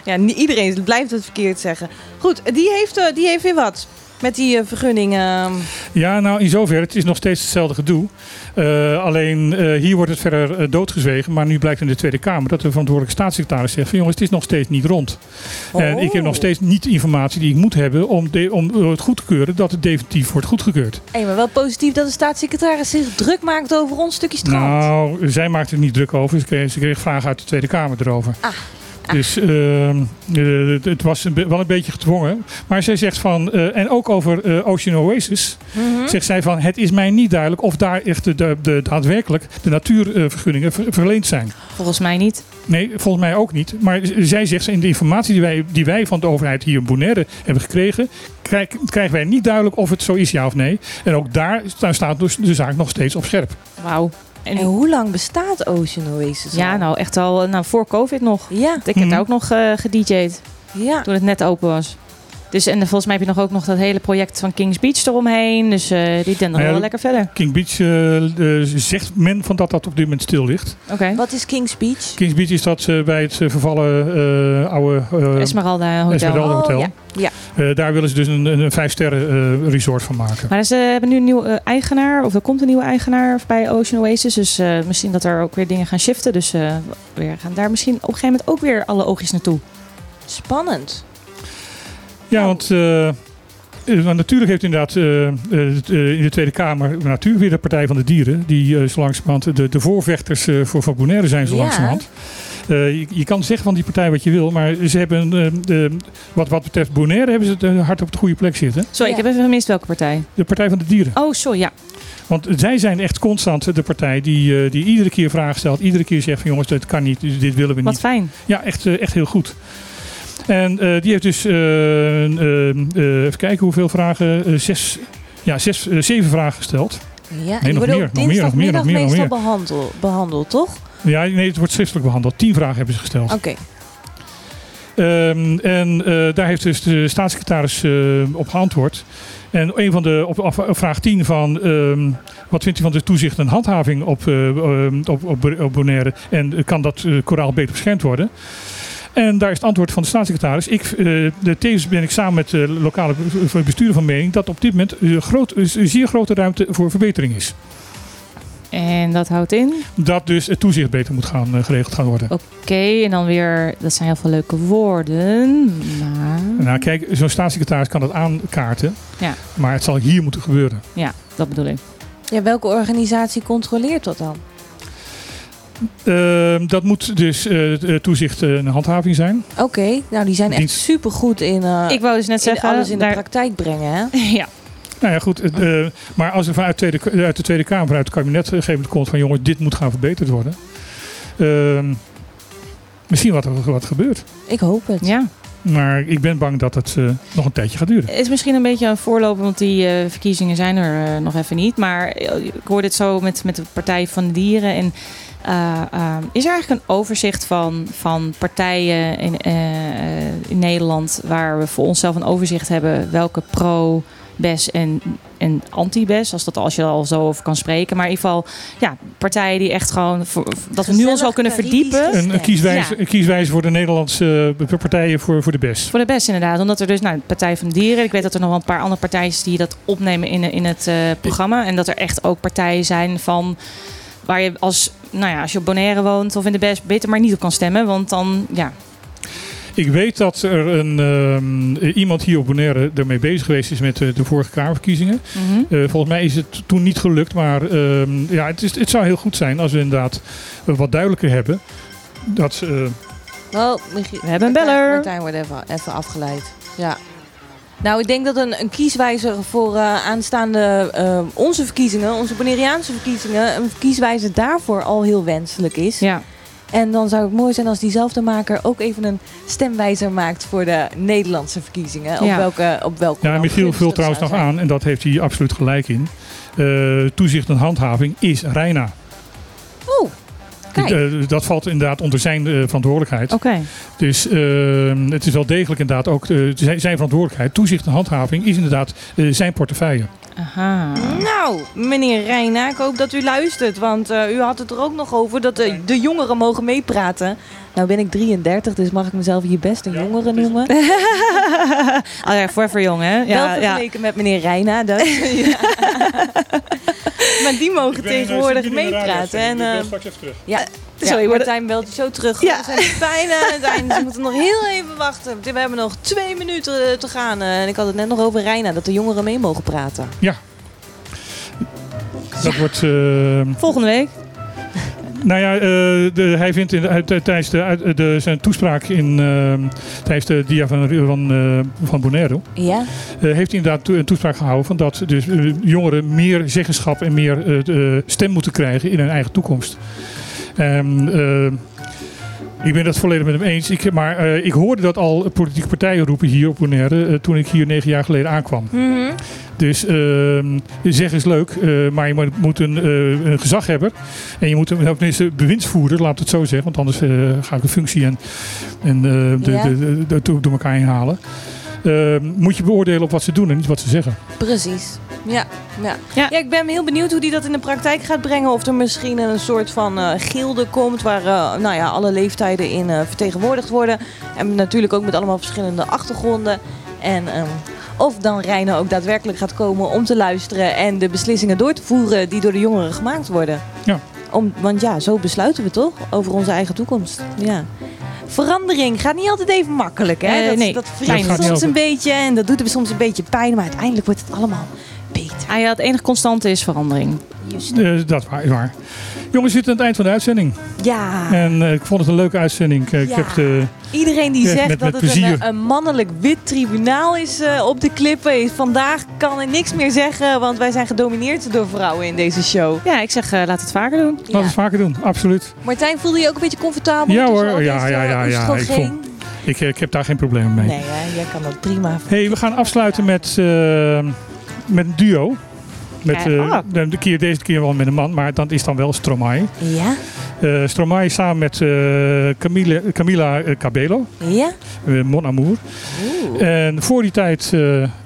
Ja, niet iedereen blijft het verkeerd zeggen. Goed, die heeft, eh, die heeft weer wat. Met die eh, vergunningen. Ja, nou in zoverre, het is nog steeds hetzelfde gedoe. Eh, alleen eh, hier wordt het verder eh, doodgezwegen. Maar nu blijkt in de Tweede Kamer dat de verantwoordelijke staatssecretaris zegt van jongens, het is nog steeds niet rond. En ik heb nog steeds niet de informatie die ik moet hebben om, de, om het goed te keuren dat het definitief wordt goedgekeurd. Hé, maar wel positief dat de staatssecretaris zich druk maakt over ons stukje strand. Nou, zij maakt er niet druk over. Ze kreeg, ze kreeg vragen uit de Tweede Kamer erover. Ah. Dus ehm, eh, het- was een wel een beetje gedwongen. Maar zij zegt van, eh, en ook over eh, Ocean Oasis, Mhm. zegt zij van, het is mij niet duidelijk of daar echt de, de, de- daadwerkelijk de natuurvergunningen ver- verleend zijn. Volgens mij niet. Nee, volgens mij ook niet. Maar zij zegt, in de informatie die wij, die wij van de overheid hier in Bonaire hebben gekregen, krijg- krijgen wij niet duidelijk of het zo is, ja of nee. En ook daar sta- staat dus de zaak nog steeds op scherp. Wauw. En hoe lang bestaat Ocean Oasis al? Ja, nou echt al nou, voor COVID nog. Ja, Ik heb Mhm. daar ook nog eh gedj'd ja. toen het net open was. Dus en volgens mij heb je nog ook nog dat hele project van Kings Beach eromheen. Dus eh, die den nog ja, wel lekker verder. King Beach eh, eh, zegt men van dat dat op dit moment stil ligt. Oké. Wat is Kings Beach? Kings Beach is dat eh, bij het eh, vervallen eh, oude eh, Esmeralda Hotel. Esmeralda Oh, Hotel. ja. Ja. Eh, daar willen ze dus een, een, een eh, resort van maken. Maar ze hebben nu een nieuwe eh, eigenaar, of er komt een nieuwe eigenaar bij Ocean Oasis. Dus misschien dat er ook weer dingen gaan shiften. Dus we gaan daar misschien op een gegeven moment ook weer alle oogjes naartoe. Spannend. Ja, want natuurlijk heeft inderdaad in de Tweede Kamer natuurlijk weer de Partij van de Dieren. Die zo langzamerhand de, de voorvechters voor Van Bonaire zijn zo Ja. langzamerhand. Eh, je, je kan zeggen van die partij wat je wil, maar ze hebben, eh, de, wat, wat betreft Bonaire, hebben ze het eh, hard op de goede plek zitten. Sorry, Ja. ik heb even gemist welke partij. De Partij van de Dieren. Oh, sorry, ja. Want zij zijn echt constant de partij die, eh, die iedere keer vragen stelt. Iedere keer zegt van jongens, dit kan niet, dit willen we Wat niet. fijn. Ja, echt, echt heel goed. En eh, die heeft dus, eh, eh, eh, even kijken hoeveel vragen, zes, ja, zes, zeven vragen gesteld. Ja, Nee, die nog worden meer, op nog meer, nog meer, nog meer, nog meestal meer. behandel- behandeld, toch? Ja, nee, het wordt schriftelijk behandeld. Tien vragen hebben ze gesteld. Oké. Ehm, en eh, daar heeft dus de staatssecretaris eh, op geantwoord. En een van de, op, vraag 10 van, ehm, wat vindt u van de toezicht en handhaving op, eh, ehm, op, op, op Bonaire? En kan dat koraal beter beschermd worden? En daar is het antwoord van de staatssecretaris. Ik, de, tevens ben ik samen met de lokale be- bestuurder van mening dat op dit moment groot, een zeer grote ruimte voor verbetering is. En dat houdt in. Dat dus het toezicht beter moet gaan, eh, geregeld gaan worden. Oké, en dan weer, dat zijn heel veel leuke woorden. Maar Nou kijk, zo'n staatssecretaris kan dat aankaarten. Ja. Maar het zal hier moeten gebeuren. ja, dat bedoel ik. Ja, welke organisatie controleert dat dan? Ehm, dat moet dus eh, eh, toezicht en handhaving zijn. Oké, nou die zijn echt Dienst- supergoed in, eh, ik wou dus net in zeggen, alles in de daar, praktijk brengen, hè? *laughs* ja, Nou ja, goed. eh, maar als er vanuit tweede, uit de Tweede Kamer, vanuit het kabinet, een gegeven moment komt van jongens, dit moet gaan verbeterd worden. Ehm, misschien wat er wat gebeurt. Ik hoop het. ja. Maar ik ben bang dat het eh, nog een tijdje gaat duren. Het is misschien een beetje een voorloper, want die eh, verkiezingen zijn er eh, nog even niet. Maar eh, ik hoorde het zo met, met de Partij van de Dieren. En eh, eh, is er eigenlijk een overzicht van, van partijen in, eh, eh, in Nederland waar we voor onszelf een overzicht hebben welke pro, bes en, en anti-bes, als, dat, als je er al zo over kan spreken. Maar in ieder geval, ja, partijen die echt gewoon, voor, dat we nu ons al kunnen verdiepen. Een, een, kieswijze, Ja. een kieswijze voor de Nederlandse eh, partijen voor, voor de best. Voor de best inderdaad. Omdat er dus, nou, de Partij van de Dieren. Ik weet dat er nog wel een paar andere partijen zijn die dat opnemen in, in het eh, programma. En dat er echt ook partijen zijn van waar je als, nou ja, als je op Bonaire woont of in de best beter maar niet op kan stemmen. Want dan, ja, Ik weet dat er een, ehm, iemand hier op Bonaire ermee bezig geweest is met eh, de vorige Kamerverkiezingen. mhm. Eh, volgens mij is het toen niet gelukt, maar ehm, ja, het, is, het zou heel goed zijn als we inderdaad eh, wat duidelijker hebben. Dat, eh, Wel, Michiel- We hebben een beller. Martijn wordt even, even afgeleid. Ja. Nou, ik denk dat een, een kieswijzer voor eh, aanstaande eh, onze verkiezingen, onze Bonaireaanse verkiezingen, een kieswijzer daarvoor al heel wenselijk is. ja. En dan zou het mooi zijn als diezelfde maker ook even een stemwijzer maakt voor de Nederlandse verkiezingen. Op Ja. welke, op welke ja, Michiel vult trouwens nog aan, en dat heeft hij absoluut gelijk in. Eh, toezicht en handhaving is Reina. Kijk. Eh, dat valt inderdaad onder zijn eh, verantwoordelijkheid. Oké. Dus eh, het is wel degelijk inderdaad ook eh, zijn, zijn verantwoordelijkheid. Toezicht en handhaving is inderdaad zijn portefeuille. Aha. Nou, meneer Reina, ik hoop dat u luistert. Want eh, u had het er ook nog over dat de, de jongeren mogen meepraten. Nou ben ik 33, dus mag ik mezelf hier best een jongere noemen. *laughs* oh ja, forever jong, hè? Wel Ja, ja. vergeleken met meneer Reina. Dus. *laughs* *laughs* maar die mogen tegenwoordig meepraten. En, eh, straks even terug. ja, Sorry, ja, Martijn belt je zo terug. Ja. We zijn bijna aan het einde. Ze moeten nog heel even wachten. We hebben nog twee minuten eh, te gaan. eh, En ik had het net nog over Reina, dat de jongeren mee mogen praten. Dat wordt... eh, Volgende week. Nou ja, eh, de, hij vindt in, uit- tijdens de, uit- de, zijn toespraak in, eh, tijdens de dia van, van, eh, van Bonaire... Ja? eh, heeft hij inderdaad een toespraak gehouden van dat dus, eh, jongeren meer zeggenschap en meer eh, stem moeten krijgen in hun eigen toekomst. Eh, ik ben het volledig met hem eens. Ik, maar eh, ik hoorde dat al politieke partijen roepen hier op Bonaire eh, toen ik hier negen jaar geleden aankwam. Mhm. Dus ehm zeggen is leuk, eh, maar je moet, een, eh, een gezaghebber. En je moet hem ook tenminste bewindsvoerder, laat het zo zeggen. Want anders eh, ga ik de functie en, en eh, de, Ja. de, de, de- door door elkaar heen halen. Ehm, moet je beoordelen op wat ze doen en niet wat ze zeggen. Precies. Ja, ja. Ja. Ja. ik ben heel benieuwd hoe die dat in de praktijk gaat brengen. Of er misschien een soort van eh, gilde komt waar nou ja, alle leeftijden in eh, vertegenwoordigd worden. En natuurlijk ook met allemaal verschillende achtergronden. En ehm, of dan Reine ook daadwerkelijk gaat komen om te luisteren en de beslissingen door te voeren die door de jongeren gemaakt worden. Ja. Om, want ja, zo besluiten we toch over onze eigen toekomst. Ja. Verandering gaat niet altijd even makkelijk. Hè? Dat, nee, dat soms een beetje en dat doet er soms een beetje pijn. Maar uiteindelijk wordt het allemaal beter. Ah, ja, het enige constante is verandering. Juist. Eh, dat waar- is waar. Jongens, we zitten aan het eind van de uitzending. Ja. En eh, ik vond het een leuke uitzending. Eh, Ik Ja. heb de, Iedereen die zegt met- dat met het een, een mannelijk wit tribunaal is eh, op de klippen. Vandaag kan ik niks meer zeggen, want wij zijn gedomineerd door vrouwen in deze show. Ja, ik zeg, eh, laat het vaker doen. we het vaker doen, absoluut. Martijn, voelde je je ook een beetje comfortabel? Ja, hoor. Ja, ja, eh, ja, ja. Ik? Ik, eh, ik heb daar geen probleem mee. Nee, hè, jij kan dat prima. Hey, we gaan afsluiten met, eh, met een duo. Met, eh, ah. de, de keer, deze keer wel met een man, maar dat is dan wel Stromae. Ja? Eh Stromae samen met eh, Camille, Camila Cabello, Ja? Mon Amour. En voor die tijd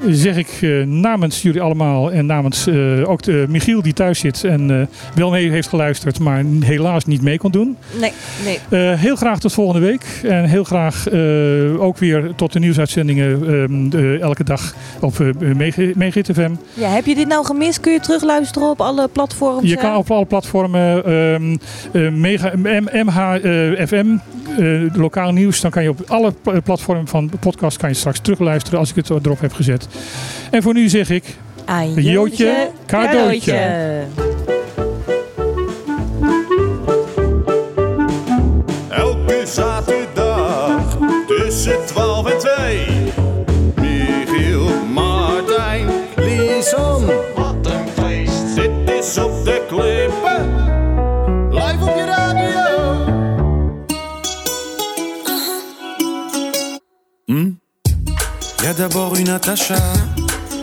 zeg ik namens jullie allemaal en namens ook de Michiel die thuis zit en wel mee heeft geluisterd, maar helaas niet mee kon doen. Nee, nee. Heel graag tot volgende week. En heel graag ook weer tot de nieuwsuitzendingen ehm, elke dag op uh, Megahit FM. Ja, heb je dit nou gemist? Kun je terugluisteren op alle platforms? Je hè? kan op alle platformen ehm, eh, Mega, MHFM, eh, lokaal nieuws. Dan kan je op alle pla- platformen van de podcast kan je straks terugluisteren als ik het erop heb gezet. En voor nu zeg ik Aan Jootje, cadeautje. Elke zaterdag tussen 12 en 2. Michiel, Martijn, Lisan. Op radio. Y a d'abord eu Natacha,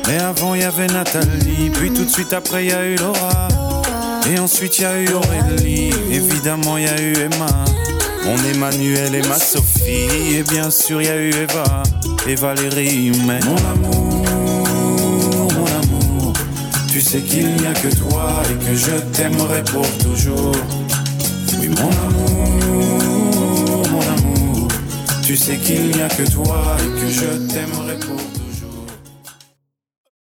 mais avant y avait Nathalie, puis tout de suite après y a eu Laura, et ensuite y a eu Aurélie, évidemment y a eu Emma, mon Emmanuel et ma Sophie, et bien sûr y a eu Eva. Et Valérie, mais mon amour, tu sais qu'il n'y a que toi et que je t'aimerai pour toujours. Oui mon amour, mon amour, tu sais qu'il n'y a que toi et que je t'aimerai pour toujours.